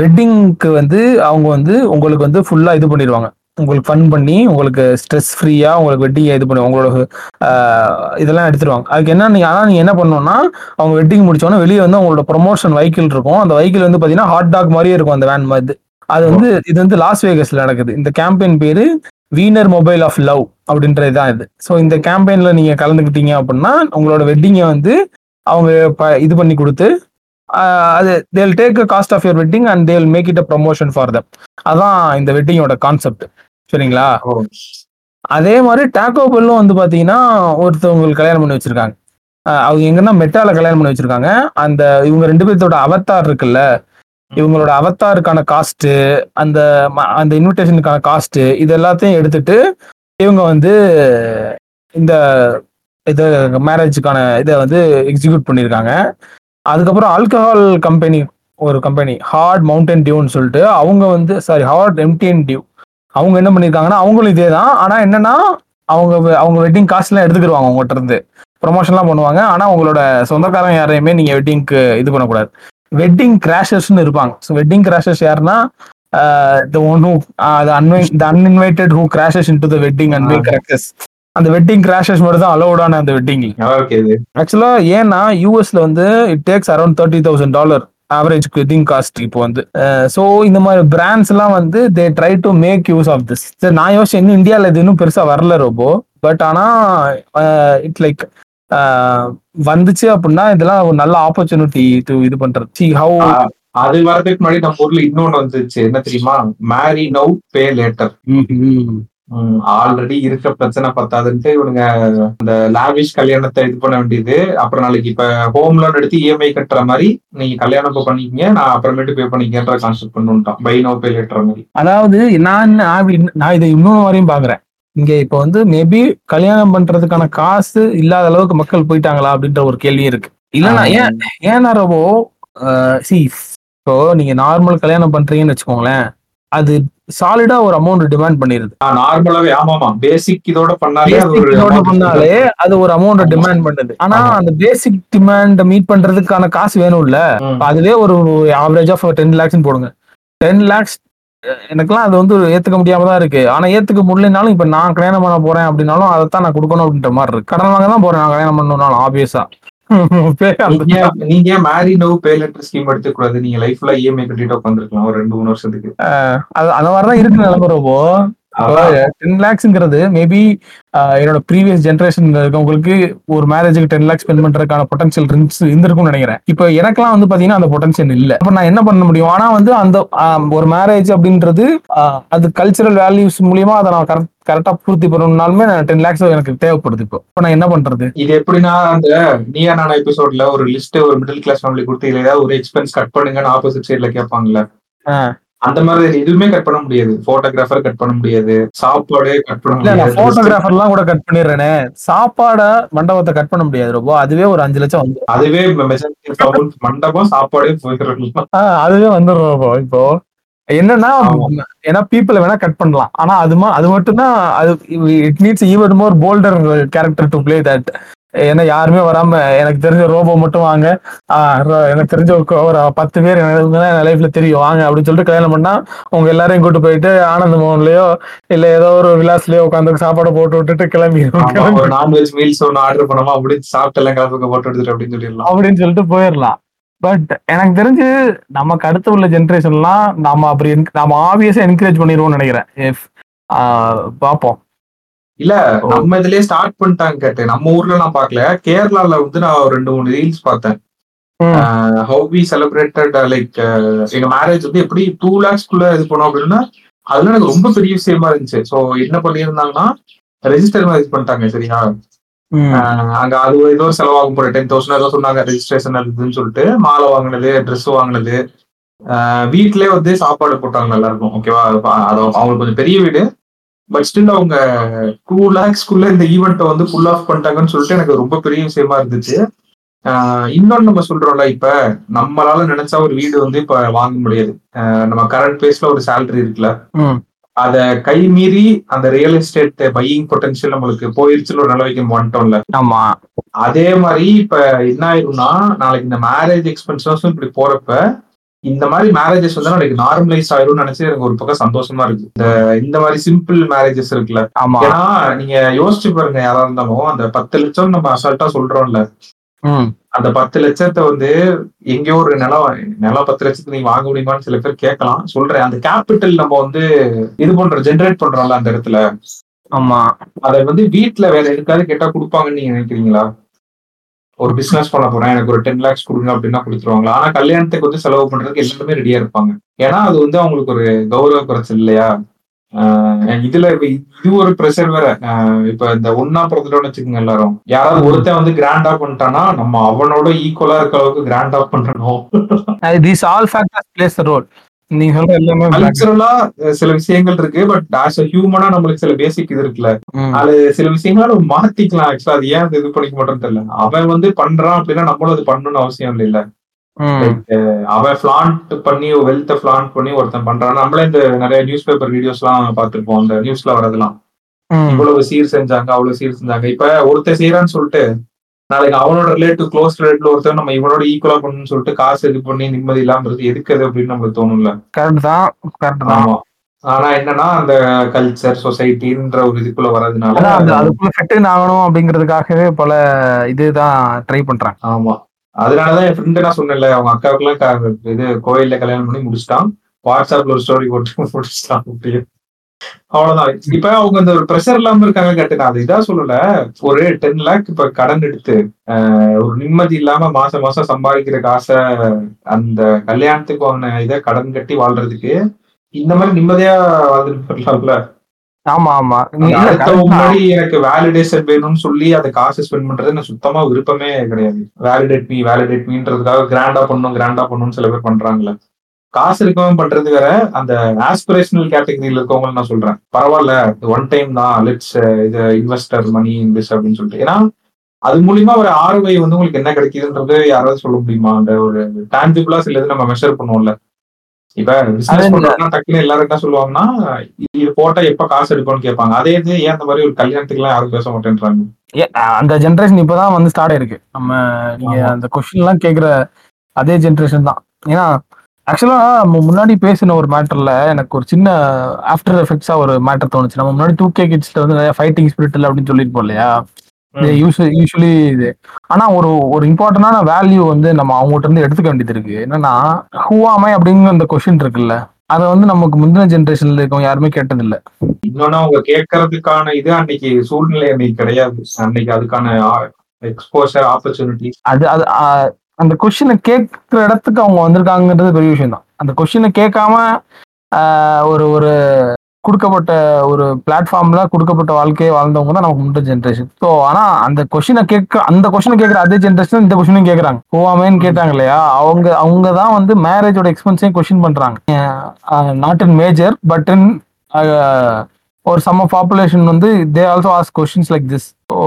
வெட்டிங்க்கு வந்து அவங்க வந்து உங்களுக்கு வந்து ஃபுல்லா இது பண்ணிடுவாங்க. உங்களுக்கு ஃபன் பண்ணி உங்களுக்கு ஸ்ட்ரெஸ் ஃப்ரீயாக உங்களுக்கு வெட்டிங் இது பண்ணி உங்களோட இதெல்லாம் எடுத்துருவாங்க அதுக்கு என்ன நீங்கள் ஆனால் நீங்கள் என்ன பண்ணணும்னா அவங்க வெட்டிங் முடிச்சோன்னா வெளியே வந்து அவங்களோட ப்ரொமோஷன் வெஹிக்கிள் இருக்கும். அந்த வெஹிக்கிள் வந்து பார்த்தீங்கன்னா ஹாட் டாக் மாதிரியே இருக்கும் அந்த வேன் மாதிரி. அது வந்து இது வந்து லாஸ் வேகஸில் நடக்குது. இந்த கேம்பெயின் பேர் வீனர் மொபைல் ஆஃப் லவ் அப்படின்றது தான் இது. ஸோ இந்த கேம்பெயினில் நீங்கள் கலந்துக்கிட்டீங்க அப்படின்னா உங்களோட வெட்டிங்கை வந்து அவங்க ப- இது பண்ணி கொடுத்து அது they'll take cost of your wedding and they'll make it a promotion for them அதான் இந்த வெட்டிங்கோட கான்செப்ட் சரிங்களா. அதே மாதிரி டாக்கோ பெல்லும் வந்து பாத்தீங்கன்னா ஒருத்தவங்களுக்கு கல்யாணம் பண்ணி வச்சிருக்காங்க. அவங்க எங்கன்னா மெட்டால கல்யாணம் பண்ணி வச்சிருக்காங்க. அந்த இவங்க ரெண்டு பேர்த்தோட அவத்தார் இருக்குல்ல இவங்களோட அவத்தாருக்கான காஸ்ட் அந்த அந்த இன்விடேஷனுக்கான காஸ்ட் இது எல்லாத்தையும் எடுத்துட்டு இவங்க வந்து இந்த இது மேரேஜுக்கான இதை வந்து எக்ஸிக்யூட் பண்ணியிருக்காங்க அதுக்கப்புறம் ஆல்கஹால் கம்பெனி ஒரு கம்பெனி ஹார்ட் மவுண்டன் டியூன்னு சொல்லிட்டு அவங்க வந்து சாரி ஹார்ட் எம்டிஎன் டியூ அவங்க என்ன பண்ணியிருக்காங்கன்னா அவங்களும் இதே தான் ஆனால் என்னன்னா அவங்க அவங்க வெட்டிங் காஸ்ட்லாம் எடுத்துக்கிடுவாங்க உங்கள்கிட்ட இருந்து ப்ரொமோஷன்லாம் பண்ணுவாங்க. ஆனால் உங்களோட சொந்தக்காரங்க யாரையுமே நீங்கள் வெட்டிங்க்கு இது பண்ணக்கூடாது. வெட்டிங் கிராஷர்ஸ்னு இருப்பாங்க. ஸோ வெட்டிங் கிராஷர்ஸ் யாருன்னா the one who அன்வை the uninvited who crashes in to the wedding and crashes அந்த வெட்டிங் கிராஷஸ் மட்டும் தான் அலௌடான அந்த இது ஆக்சுவலா ஏன்னா யூஎஸ்ல வந்து it takes around thirty thousand dollar average wedding cost இப்போ வந்து. ஸோ இந்த மாதிரி பிராண்ட்ஸ் எல்லாம் வந்து they try to make use of this சரி நான் யோசிச்சேன் இன்னும் இந்தியாவில் இது இன்னும் பெருசா வரல ரோபோ. பட் ஆனா இட்ஸ் லைக் வந்துச்சு அப்படின்னா இதெல்லாம் ஒரு நல்ல ஆப்பர்ச்சுனிட்டி டு இது பண்றது. சி ஹவு அது வரதுக்கு முன்னாடி நம்ம ஊர்ல இன்னொன்னு வந்துச்சு. என்ன தெரியுமா? Marry now pay later already இருக்க பிரச்சனை பத்தாதுன்ட்டு இவனுங்க இந்த லாவிஷ் கல்யாணத்தை இது பண்ண வேண்டியது. அப்புறம் நாளைக்கு இப்ப ஹோம் லோன் எடுத்து இஎம்ஐ கட்டுற மாதிரி நீங்க கல்யாணம் இப்ப பண்ணிக்கங்க நான் அப்புறமேட்டு பே பண்ணிக்கன்ற கான்செப்ட் பண்ணிட்டான் பை நோ பே லேட்டர் மாதிரி. அதாவது நான் நான் இதை இன்னொன்று வரையும் பாக்குறேன் இங்க இப்போ வந்து மேபி கல்யாணம் பண்றதுக்கான காசு இல்லாத அளவுக்கு மக்கள் போயிட்டாங்களா அப்படின்ற ஒரு கேள்வி இருக்கு. இல்லைன்னா ஏன் ஏன்னா ரொம்ப சி இப்போ நீங்க நார்மல் கல்யாணம் பண்றீங்கன்னு வச்சுக்கோங்களேன் அது சாலிடா ஒரு அமௌண்ட் டிமாண்ட் பண்ணிருது. நார்மலாவே ஆமாமா பேசிக் இதோட பண்ணாலே அது amount பண்ணாலே அது ஒரு அமௌண்ட். டிமாண்ட் பண்ணுது. ஆனா. அந்த பேசிக் டிமாண்ட் மீட் பண்றதுக்கான காசு வேணும்ல அதுவே ஒரு ஆவரேஜ் ஆஃப் டென் லேக்ஸ் போடுங்க. டென் லேக்ஸ் எனக்குலாம் அது வந்து ஏத்துக்க முடியாம தான் இருக்கு. ஆனா ஏத்துக்க முடியலனாலும் இப்ப நான் கல்யாணம் பண்ண போறேன் அப்படின்னாலும் அதைத்தான் நான் கொடுக்கணும் அப்படின்ற மாதிரி இருக்கு. கடன் வாங்க தான் போறேன். நான் கல்யாணம் பண்ணணும்னாலும் ஆப்வியஸா நீங்க marry no pay later scheme எடுத்துக்கூடாது நீங்க லைஃப்ல இஎம்ஐ கட்டிட்டு உட்காந்துருக்கலாம் ஒரு ரெண்டு மூணு வருஷத்துக்கு. அது அந்த மாதிரிதான் இருக்கு நிலவரப்போ அதான். டென் லேக்ஸ்ங்கிறது மேபி என்னோட ப்ரீவியஸ் ஜென்ரேஷன் இருக்கவங்களுக்கு ஒரு மேரேஜுக்கு டென் லேக்ஸ் ஸ்பெண்ட் பண்றதுக்கான பொட்டன்ஷியல் இருந்திருக்கும்னு நினைக்கிறேன். இப்போ எனக்கெல்லாம் வந்து பாத்தீங்கன்னா அந்த பொட்டன்ஷியல் இல்ல. அப்ப நான் என்ன பண்ண முடியும்? ஆனா வந்து அந்த ஒரு மேரேஜ் அப்படின்றது அது கல்ச்சரல் வேல்யூஸ் மூலியமா அதை நான் கரெக்ட் கரெக்டா பூர்த்தி பண்ணணும்னாலுமே டென் லேக்ஸ் எனக்கு தேவைப்படுது இப்போ. இப்போ நான் என்ன பண்றது? இது எப்படின்னா அந்த நீயா நானா எபிசோட்ல ஒரு லிஸ்ட் ஒரு மிடில் கிளாஸ் ஃபேமிலி கொடுத்து ஏதாவது ஒரு எக்ஸ்பென்ஸ் கட் பண்ணுங்கன்னு ஆப்போசிட் சைடுல கேட்பாங்கல்ல. அந்த மாதிரி எதுவுமே கட் பண்ண முடியாது. போட்டோகிராஃபர் கட் பண்ண முடியாது. சாப்பாடு கட் பண்ண முடியாது. போட்டோகிராஃபர்லாம் கூட கட் பண்ணிடுறேனே. சாப்பாட மண்டபத்தை கட் பண்ண முடியாது ரொம்ப. அதுவே ஒரு அஞ்சு லட்சம் வந்து அதுவே மண்டபம் சாப்பாடே போயிடலாம் ஆஹ் அதுவே வந்துடும் இப்போ. என்னன்னா. ஏன்னா பீப்புளை வேணா கட் பண்ணலாம். ஆனா அது அது மட்டும் தான் அது it needs even more bolder character to play that ஏன்னா யாருமே வராம எனக்கு தெரிஞ்ச ரோபோ மட்டும் வாங்க. எனக்கு தெரிஞ்ச ஒரு பத்து பேர் எனக்கு லைஃப்ல தெரியும். வாங்க அப்படின்னு சொல்லிட்டு கல்யாணம் பண்ணா உங்க எல்லாரையும் கூட்டு போயிட்டு ஆனந்த மோகன்லயோ இல்ல ஏதோ ஒரு விலாஸ்லயோ உட்காந்து சாப்பாடு போட்டு விட்டுட்டு கிளம்பி நான்வெஜ் மீல்ஸ் ஒன்னு ஆர்டர் பண்ணோமா அப்படி சாப்பிட்டு எல்லாம் கிளம்புக்க போட்டு எடுத்துட்டு அப்படின்னு சொல்லிடலாம். அப்படின்னு சொல்லிட்டு போயிடலாம். பட் எனக்கு தெரிஞ்சு நமக்கு அடுத்து உள்ள ஜென்ரேஷன்லாம் நம்ம அப்படி நம்ம ஆப்வியஸா என்கரேஜ் பண்ணிடுவோம்னு நினைக்கிறேன். பார்ப்போம். இல்ல. நம்ம இதுலயே ஸ்டார்ட் பண்ணிட்டாங்க கேட்டு நம்ம ஊர்ல நான் பாக்கல கேரளால வந்து நான் ரெண்டு மூணு ரீல்ஸ் பார்த்தேன். ஹவு வி செலிப்ரேட்டட் லைக் எங்க மேரேஜ் வந்து எப்படி டூ லேக்ஸ்க்குள்ள இது பண்ணோம் அப்படின்னா அதெல்லாம் எனக்கு ரொம்ப பெரிய விஷயமா இருந்துச்சு. ஸோ என்ன பண்ணியிருந்தாங்கன்னா ரெஜிஸ்டர் மேரேஜ் பண்ணிட்டாங்க சரியா அங்க அது ஏதோ ஒரு செலவாகும் போற டென் தௌசண்ட் ஏதோ சொன்னாங்க ரெஜிஸ்ட்ரேஷன் அதுன்னு சொல்லிட்டு. மாலை வாங்கினது ட்ரெஸ் வாங்கினது. வீட்லயே வந்து சாப்பாடு போட்டாங்க எல்லாருக்கும் ஓகேவா அது அவங்களுக்கு கொஞ்சம் பெரிய வீடு. பட் ஸ்டில் அவங்க டூ லேக்ஸ்க்குள்ள இந்த ஈவெண்ட்டை வந்து ஃபுல் ஆஃப் பண்ணிட்டாங்கன்னு சொல்லிட்டு எனக்கு ரொம்ப பெரிய விஷயமா இருந்துச்சு. இன்னொன்னு நம்ம சொல்றோம்ல இப்ப நம்மளால நினைச்சா ஒரு வீடு வந்து இப்ப வாங்க முடியாது. நம்ம கரண்ட் பேஸ்ல ஒரு சேலரி இருக்குல்ல. அத கை மீறி அந்த ரியல் எஸ்டேட் பையிங் பொட்டன்ஷியல் நம்மளுக்கு போயிருச்சுன்னு ஒரு நிலைமைக்கு வந்துட்டோம்ல. ஆமா. அதே மாதிரி இப்ப என்ன ஆயிரும்னா நாளைக்கு இந்த மேரேஜ் எக்ஸ்பென்சஸும் இப்படி போறப்ப இந்த மாதிரி மேரேஜஸ் வந்து நாளைக்கு நார்மலைஸ் ஆயிரும்னு நினைச்சு எனக்கு ஒரு பக்கம் சந்தோஷமா இருக்கு. இந்த இந்த மாதிரி சிம்பிள் மேரேஜஸ் இருக்குல்ல. ஆமா. ஏன்னா நீங்க யோசிச்சு பாருங்க யாரா இருந்தாலும் அந்த பத்து லட்சம் நம்ம அசால்ட்டா சொல்றோம்ல. அந்த பத்து லட்சத்தை வந்து எங்கேயோ ஒரு நிலம் நிலம் பத்து லட்சத்துக்கு நீங்க வாங்க முடியுமான்னு சில பேர் கேட்கலாம். சொல்றேன். அந்த கேபிட்டல் நம்ம வந்து இது பண்றோம் ஜென்ரேட் பண்றோம்ல அந்த இடத்துல. ஆமா. அதை வந்து வீட்ல வேற எதுக்காவது கேட்டா கொடுப்பாங்கன்னு நீங்க நினைக்கிறீங்களா? ஒரு பிசினஸ் பண்ண போறேன். எனக்கு ஒரு டென் லேக்ஸ் கொடுங்க அப்படின்னா கொடுத்துருவாங்களா? ஆனா கல்யாணத்துக்கு வந்து செலவு பண்றதுக்கு எல்லாருமே ரெடியா இருப்பாங்க. ஏன்னா அது வந்து அவங்களுக்கு ஒரு கௌரவ குறைச்சல் இல்லையா? இதுல இது ஒரு ப்ரெஷர் வேற. இப்ப இந்த ஒன்னா பிறந்துட்டோம்னு வச்சுக்கோங்க எல்லாரும். யாராவது ஒருத்தன் வந்து கிராண்டா பண்ணிட்டானா நம்ம அவனோட ஈக்குவலா இருக்க அளவுக்கு கிராண்டா பண்ணணும். These all factors plays role நீங்க சொல்ற எல்லாமே. கல்ச்சரலா சில விஷயங்கள் இருக்கு பட் ஆஸ் அ ஹியூமனா நம்மளுக்கு சில பேசிக் இது இருக்குல்ல. அது சில விஷயங்களை நம்ம மாத்திக்கலாம் ஆக்சுவலா அது ஏன் இது பண்ணிக்க மாட்டோம்னு தெரியல அவன் வந்து பண்றான் அப்படின்னா நம்மளும் அது பண்ணணும்னு அவசியம் இல்ல. அவன் ஃபிளான்ட் பண்ணி வெல்த்த ஃபிளான்ட் பண்ணி ஒருத்தன் பண்றான் நம்மளே இந்த நிறைய நியூஸ் பேப்பர் வீடியோஸ் எல்லாம் பார்த்திருப்போம் அந்த நியூஸ்ல வரதெல்லாம். இவ்வளவு சீர் செஞ்சாங்க அவ்வளவு சீர் செஞ்சாங்க இப்ப ஒருத்தன் செய்யறான்னு சொல்லிட்டு நாளைக்கு அவனோட ரிலேட்டிவ் க்ளோஸ் ரிலேட்டிவ் ஒருத்தன் நம்ம இவனோட ஈக்குவலா பண்ணணும்னு சொல்லிட்டு காசு இது பண்ணி நிம்மதி இல்லாம இருக்கு எதுக்கு அது அப்படின்னு நம்மளுக்கு தோணும்ல? கரெக்ட் தான் கரெக்ட் ஆமா. ஆனா என்னன்னா அந்த கல்ச்சர் சொசைட்டின்ற ஒரு இதுக்குள்ள வர்றதுனால அதுக்குள்ள ஃபிட் ஆகணும் அப்படிங்கிறதுக்காகவே பல இதுதான் ட்ரை பண்றாங்க. ஆமா. அதனாலதான் என் ஃப்ரெண்டு நான் சொன்னேன்ல அவங்க அக்காவுக்குலாம் க- இது கோயில்ல கல்யாணம் பண்ணி முடிச்சிட்டான். வாட்ஸ்அப்ல ஒரு ஸ்டோரி போட்டு முடிச்சிட்டான் அப்படியே. அவ்வளவுதான். இப்ப அவங்க அந்த ஒரு ப்ரெஷர் இல்லாம இருக்காங்க கேட்டு நான் அது இதா சொல்லல. ஒரு டென் லேக் இப்ப கடன் எடுத்து ஒரு நிம்மதி இல்லாம மாசம் மாசம் சம்பாதிக்கிற காசை அந்த கல்யாணத்துக்கு வாங்கின இதை கடன் கட்டி வாழ்றதுக்கு இந்த மாதிரி நிம்மதியா வாழ்ந்துட்டு ஆமா ஆமா. அந்த. முன்னாடி எனக்கு வேலிடேஷன் வேணும்னு சொல்லி அதை காசு ஸ்பெண்ட் பண்றது எனக்கு சுத்தமா விருப்பமே கிடையாது. வேலிடேட் மீ வேலிடேட் மீன்றதுக்காக கிராண்டா பண்ணும் கிராண்டா பண்ணணும்னு சில பேர் பண்றாங்கல்ல. காசு இருக்கவன் பண்றது வேற அந்த ஆஸ்பிரேஷனல் கேட்டகரியில இருக்கவங்க நான் சொல்றேன். பரவாயில்ல ஒன் டைம் தான் லெட்ஸ் இது இன்வெஸ்டர் மணி இன்வெஸ்ட் அப்படின்னு சொல்லிட்டு. ஏன்னா அது மூலியமா ஒரு ஆர்வை வந்து உங்களுக்கு என்ன கிடைக்குதுன்றது யாராவது சொல்ல முடியுமா? அந்த ஒரு டான்ஜிபிளா சில இது நம்ம மெஷர் பண்ணுவோம்ல. இப்ப பிசினஸ்? பண்றோம்னா டக்குன்னு எல்லாரும் என்ன சொல்லுவாங்கன்னா இது போட்டா எப்ப காசு எடுக்கும்னு கேட்பாங்க. அதே இது ஏன் அந்த மாதிரி ஒரு கல்யாணத்துக்கு எல்லாம் யாரும் பேச மாட்டேன்றாங்க? அந்த ஜென்ரேஷன் இப்பதான் வந்து ஸ்டார்ட் ஆயிருக்கு. நம்ம நீங்க. அந்த கொஸ்டின் எல்லாம் கேக்குற அதே ஜென்ரேஷன் தான். ஏன்னா ஆக்சுவலா நம்ம முன்னாடி பேசின ஒரு மேட்டர்ல எனக்கு ஒரு சின்ன ஆஃப்டர் எஃபெக்ட்ஸா ஒரு மேட்டர் தோணுச்சு. நம்ம முன்னாடி டூ கே கிட்ஸ்ல வந்து நிறைய ஃபைட்டிங் ஸ்பிரிட் இல்லை அப்படின்னு சொல்லியிருப்போம் இல்லையா? யூஸ்வலி இது ஆனா ஒரு ஒரு இம்பார்ட்டன்டான வேல்யூ வந்து நம்ம அவங்ககிட்ட இருந்து எடுத்துக்க வேண்டியது இருக்கு. என்னன்னா ஹூவாமை அப்படிங்கிற அந்த கொஸ்டின் இருக்குல்ல. அதை வந்து நமக்கு முந்தின ஜென்ரேஷன்ல இருக்கவங்க யாருமே கேட்டது இல்ல இன்னொன்னு அவங்க கேட்கறதுக்கான இது அன்னைக்கு சூழ்நிலை அன்னைக்கு கிடையாது. அன்னைக்கு அதுக்கான எக்ஸ்போஷர் ஆப்பர்ச்சுனிட்டி அது அது அந்த கொஸ்டினை கேட்கிற இடத்துக்கு அவங்க வந்திருக்காங்கன்றது பெரிய விஷயம் தான் அந்த கொஸ்டினை கேட்காம ஒரு ஒரு கொடுக்கப்பட்ட ஒரு பிளாட்ஃபார்ம்ல கொடுக்கப்பட்ட வாழ்க்கையை வாழ்ந்தவங்க தான் நமக்கு முன்னாடி ஜென்ரேஷன் ஸோ ஆனா அந்த கொஸ்டினை கேட்க அந்த கொஸ்டினை கேட்குற அதே ஜென்ரேஷன் இந்த கொஸ்டினும் கேட்குறாங்க. போவாமேன்னு கேட்டாங்க இல்லையா? அவங்க அவங்க தான் வந்து மேரேஜோட எக்ஸ்பென்ஸையும் கொஸ்டின் பண்றாங்க. Not in major but in ஒரு சம்ம பாப்புலேஷன் வந்து they also ask questions like this so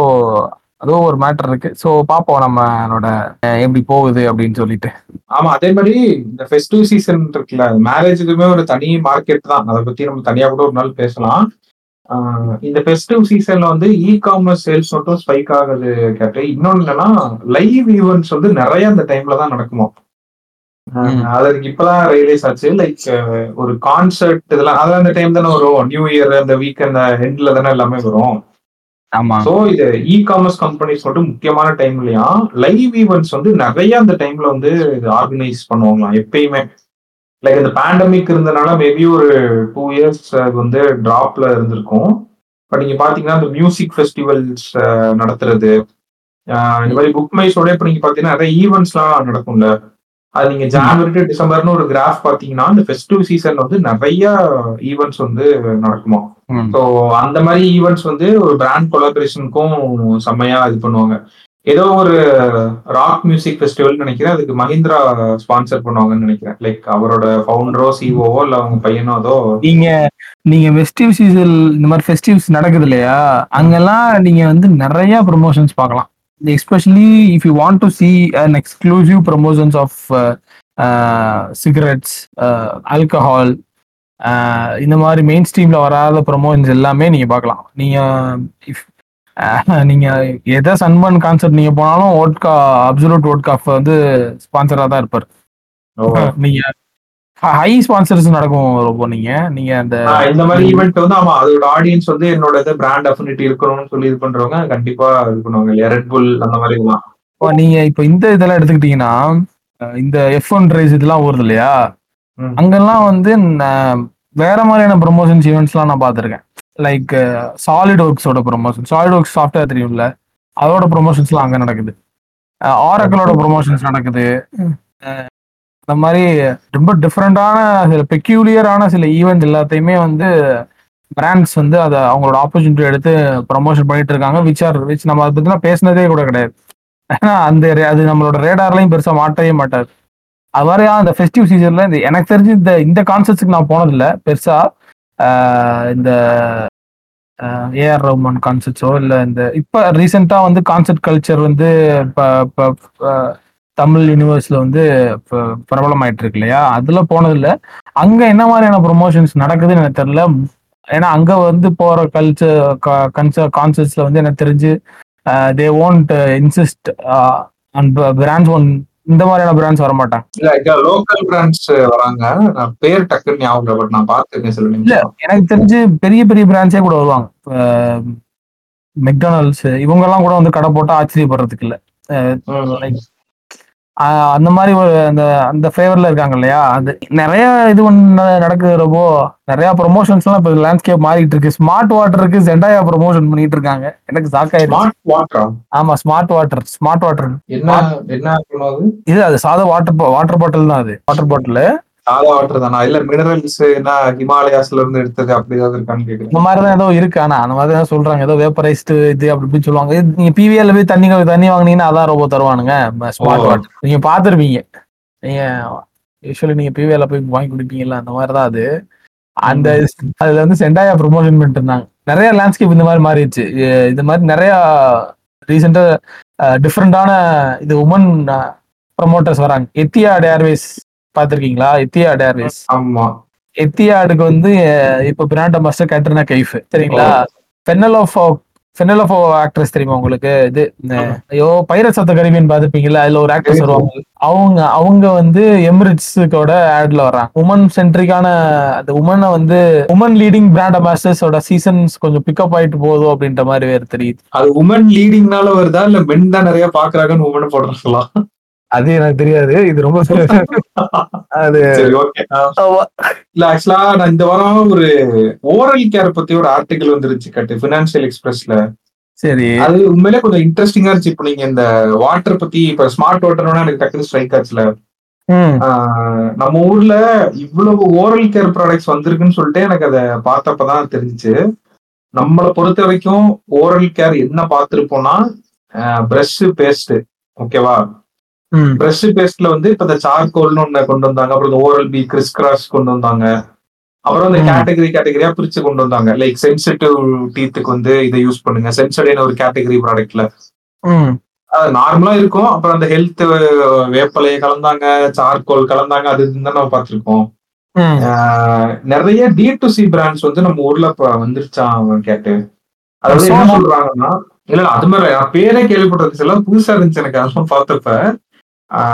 அதுவும் ஒரு மேட்டர் இருக்கு. ஸோ பார்ப்போம் நம்மளோட அஹ், எப்படி போகுது அப்படின்னு சொல்லிட்டு. ஆமா அதே மாதிரி இந்த ஃபெஸ்டிவ் சீசன் இருக்குல்ல மேரேஜுக்குமே ஒரு தனி மார்க்கெட் தான். அதை பத்தி நம்ம தனியா கூட ஒரு நாள் பேசலாம். இந்த ஃபெஸ்டிவ் சீசன்ல வந்து இ காமர்ஸ் சேல்ஸ் மட்டும் ஸ்பைக் ஆகுது கேட்டு இன்னொன்னு என்னன்னா லைவ் ஈவெண்ட்ஸ் வந்து நிறைய அந்த டைம்ல தான் நடக்குமா. அது எனக்கு இப்பதான் ரியலைஸ் ஆச்சு. லைக் ஒரு கான்சர்ட் இதெல்லாம் அதான் அந்த டைம் தானே வரும். நியூ இயர் அந்த வீக் அந்த ஹெண்ட்ல தானே எல்லாமே வரும். சோ இது இ காமர்ஸ் கம்பெனிஸ் மட்டும் முக்கியமான டைம்லயா லைவ் ஈவெண்ட்ஸ் வந்து நிறைய அந்த டைம்ல வந்து ஆர்கனைஸ் பண்ணுவாங்களாம் எப்பயுமே. லைக் இந்த பேண்டமிக் இருந்தனால மேபி ஒரு டூ uh, இயர்ஸ் வந்து டிராப்ல இருந்திருக்கும். பட் நீங்க பாத்தீங்கன்னா இந்த மியூசிக் ஃபெஸ்டிவல்ஸ் uh, நடத்துறது ஆஹ் இந்த மாதிரி புக் மைஸோட இப்போ நீங்க பாத்தீங்கன்னா நிறைய ஈவெண்ட்ஸ்லாம் நடக்கும்ல. அது நீங்க ஜான்வரி டு டிசம்பர்னு ஒரு கிராஃப் பாத்தீங்கன்னா இந்த ஃபெஸ்டிவ் சீசன்ல வந்து நிறைய ஈவெண்ட்ஸ் வந்து நடக்குமா. ஸோ அந்த மாதிரி ஈவெண்ட்ஸ் வந்து ஒரு பிராண்ட் கொலாபரேஷனுக்கும் செம்மையா இது பண்ணுவாங்க. ஏதோ ஒரு ராக் மியூசிக் ஃபெஸ்டிவல் நினைக்கிறேன். அதுக்கு மஹிந்திரா ஸ்பான்சர் பண்ணுவாங்கன்னு நினைக்கிறேன். லைக் அவரோட ஃபவுண்டரோ சிஓவோ இல்ல அவங்க பையனோ அதோ நீங்க நீங்க ஃபெஸ்டிவ் சீசன் இந்த மாதிரி ஃபெஸ்டிவ்ஸ் நடக்குது இல்லையா? அங்கெல்லாம் நீங்க வந்து நிறைய ப்ரொமோஷன்ஸ் பார்க்கலாம். Especially if you want to see an exclusive promotions of cigarettes alcohol இந்த மாதிரி மெயின் ஸ்ட்ரீம்ல வராத ப்ரொமோஷன்ஸ் எல்லாமே நீங்க பார்க்கலாம். நீங்க if அஹ், (laughs) நீங்க எதை சன்மன் கான்செப்ட் நீங்க போனாலும் ஓட்கா அப்சல்யூட் ஓட்கா வந்து ஸ்பான்சரா தான் இருப்பார். நீங்க ஹை ஸ்பான்சர்ஸ் நடக்கும் ரொம்ப நீங்க நீங்க அந்த இந்த மாதிரி ஈவெண்ட் வந்து ஆமா அதோட ஆடியன்ஸ் வந்து என்னோட இது பிராண்ட் அஃபினிட்டி இருக்கணும்னு சொல்லி இது பண்றவங்க கண்டிப்பா இது பண்ணுவாங்க இல்லையா? ரெட் புல் அந்த மாதிரி இப்போ நீங்க இப்போ இந்த இதெல்லாம் எடுத்துக்கிட்டீங்கன்னா இந்த எஃப் ஒன் ரைஸ் இதெல்லாம் வருது இல்லையா. அங்கெல்லாம் வந்து வேற மாதிரியான ப்ரொமோஷன்ஸ் ஈவெண்ட்ஸ்லாம் நான் பார்த்துருக்கேன். லைக் சாலிட் ஒர்க்ஸோட ப்ரொமோஷன் சாலிட் ஒர்க்ஸ் சாஃப்ட்வேர் தெரியும்ல? அதோட ப்ரொமோஷன்ஸ்லாம் அங்கே நடக்குது. ஆரக்கிளோட ப்ரொமோஷன்ஸ் நடக்குது. இந்த மாதிரி ரொம்ப டிஃப்ரெண்டான சில பெக்யூலியரான சில ஈவெண்ட் எல்லாத்தையுமே வந்து பிராண்ட்ஸ் வந்து அதை அவங்களோட ஆப்பர்ச்சுனிட்டி எடுத்து ப்ரொமோஷன் பண்ணிட்டு இருக்காங்க விச் ஆர் விச் நம்ம அதை பற்றிலாம் பேசினதே கூட கிடையாது. ஏன்னா அந்த அது நம்மளோட ரேடார்லையும் பெருசாக மாட்டவே மாட்டாது. அது மாதிரி அந்த ஃபெஸ்டிவ் சீசன்ல இந்த எனக்கு தெரிஞ்சு இந்த இந்த கான்சர்ட்ஸுக்கு நான் போனதில்லை பெருசா. இந்த ஏஆர் ரஹ்மான் கான்சர்ட்ஸோ இல்லை இந்த இப்போ ரீசெண்டாக வந்து கான்சர்ட் கல்ச்சர் வந்து இப்போ இப்போ தமிழ் யூனிவர்ஸ்ல வந்து பிரபலமாயிட்டு இருக்கு இல்லையா அதுல போனதில்ல. அங்க என்ன மாதிரியான ப்ரொமோஷன்ஸ் நடக்குதுன்னு எனக்கு தெரியல. ஏன்னா அங்க வந்து போற கல்ச்சர் கன்சர் கான்சர்ட்ஸ்ல வந்து எனக்கு தெரிஞ்சு they won't insist and brands one இந்த மாதிரியான பிராண்ட்ஸ் வர மாட்டாங்க இல்ல இங்க லோக்கல் பிராண்ட்ஸ் வராங்க. நான் பேர் டக்குன்னு ஞாபகம் இல்ல பட் நான் பார்த்திருக்கேன் சில நிமிஷம். எனக்கு தெரிஞ்சு பெரிய பெரிய பிராண்ட்ஸே கூட வருவாங்க. மெக்டானல்ட்ஸ் இவங்க எல்லாம் கூட வந்து கடை போட்டா ஆச்சரியப்படுறதுக்கு இல்ல. அந்த மாதிரி அந்த அந்த ஃபேவர்ல இருக்காங்க இல்லையா? அது நிறைய இது ஒன்று நடக்குது ரொம்ப நிறைய ப்ரொமோஷன்ஸ் எல்லாம் இப்போ லேண்ட்ஸ்கேப் மாறிட்டு இருக்கு. ஸ்மார்ட் வாட்டருக்கு செண்டாயா ப்ரொமோஷன் பண்ணிட்டு இருக்காங்க. எனக்கு சாக்காயிருக்கு ஆமா ஸ்மார்ட் வாட்டர் ஸ்மார்ட் வாட்டர் என்ன இது அது சாதா வாட்டர் வாட்டர் பாட்டில் தான் அது. வாட்டர் பாட்டில் சாதா வாட்டர் தானா இல்ல மினரல்ஸ் என்ன ஹிமாலயாஸ்ல இருந்து எடுத்தது அப்படி ஏதாவது இருக்கான்னு கேக்குறேன். இந்த மாதிரி தான் ஏதோ இருக்கு. ஆனா அந்த மாதிரி தான் சொல்றாங்க. ஏதோ வேப்பரைஸ்டு இது அப்படி இப்படின்னு சொல்லுவாங்க. நீங்க பிவிஎல் போய் தண்ணி தண்ணி வாங்குனீங்கன்னா அதான் ரொம்ப தருவானுங்க. ஸ்மார்ட். வாட்டர் நீங்க பாத்துருப்பீங்க நீங்க யூஸ்வலி நீங்க பிவிஎல் போய் வாங்கி குடிப்பீங்கல்ல அந்த மாதிரி தான் அது. அந்த அதுல வந்து செண்டாயா ப்ரொமோஷன் பண்ணிட்டு இருந்தாங்க நிறைய லேண்ட்ஸ்கேப் இந்த மாதிரி மாறிடுச்சு. இ- இது மாதிரி நிறைய ரீசெண்டா டிஃப்ரெண்டான இது உமன் ப்ரொமோட்டர்ஸ் வராங்க. எத்தியாட் ஏர்வேஸ் பாத்திருக்கீங்களா எத்தியாட் ஏர்வேஸ் ஆமா. எத்தியாடுக்கு வந்து இப்ப பிராண்ட் அம்பாஸ்டர் கேட்ரினா கைஃப் சரிங்களா ஃபென்னல் ஆஃப் ஆக்ட்ரஸ் தெரியுமா உங்களுக்கு? இது ஐயோ பைரட்ஸ் ஆஃப் த கரீபியன் பாத்திருப்பீங்களா அதுல ஒரு ஆக்ட்ரஸ். வருவாங்க. அவங்க அவங்க வந்து எமிரேட்ஸுக்கோட ஆட்ல வர்றாங்க. உமன் சென்ட்ரிக்கான அந்த உமனை வந்து உமன் லீடிங் பிராண்ட் அம்பாஸ்டர்ஸோட சீசன்ஸ் கொஞ்சம் பிக்கப் ஆயிட்டு போதும் அப்படின்ற மாதிரி வேற தெரியுது. அது உமன் லீடிங்னால வருதா? இல்ல மென் தான் நிறைய பாக்குறாங்கன்னு உமன் போடுறாங்களா அது எனக்கு தெரியாது. இது ரொம்ப அது சரி ஓகே இல்ல ஆக்சுவலா நான் இந்த வாரம் ஒரு ஓரல் கேர் பத்தி ஒரு ஆர்டிகல் வந்துருச்சு கட்டு பினான்சியல் எக்ஸ்பிரஸ்ல சரி. அது உண்மையிலே கொஞ்சம் இன்ட்ரெஸ்டிங்கா இருந்துச்சு. இப்போ நீங்க இந்த வாட்டர் பத்தி இப்ப ஸ்மார்ட் வாட்டர்னா எனக்கு டக்குனு ஸ்ட்ரைக் ஆச்சுல. நம்ம ஊர்ல இவ்வளவு ஓரல் கேர் ப்ராடக்ட்ஸ் வந்திருக்குன்னு சொல்லிட்டு எனக்கு அதை பார்த்தப்பதான் தெரிஞ்சுச்சு. நம்மளை பொறுத்த வரைக்கும் ஓரல் கேர் என்ன பார்த்திருப்போம்னா பிரஷ் பேஸ்ட் ஓகேவா பிரஷ் பேஸ்ட்ல வந்து இப்ப இந்த சார்கோல்னு ஒண்ணு கொண்டு வந்தாங்க. அப்புறம் ஓரல் பி கிறிஸ் கிராஸ் கொண்டு வந்தாங்க. அப்புறம் இந்த ம். கேட்டகரி கேட்டகரியா பிரிச்சு கொண்டு வந்தாங்க. லைக் சென்சிட்டிவ் டீத்துக்கு வந்து இதை யூஸ் பண்ணுங்க. சென்சடின்னு ஒரு கேட்டகரி ப்ராடக்ட்ல அது நார்மலா இருக்கும். அப்புறம் அந்த ஹெல்த் வேப்பலையை கலந்தாங்க சார்கோல் கலந்தாங்க. அது தான் நம்ம பார்த்திருக்கோம். நிறைய டி டு சி பிராண்ட்ஸ் வந்து நம்ம ஊர்ல வந்துருச்சான் அவன் கேட்டு. அதாவது என்ன சொல்றாங்கன்னா இல்ல அது மாதிரி பேரே கேள்விப்பட்டது எல்லாம் புதுசா இருந்துச்சு எனக்கு. அதெல்லாம் பார்த்தப்ப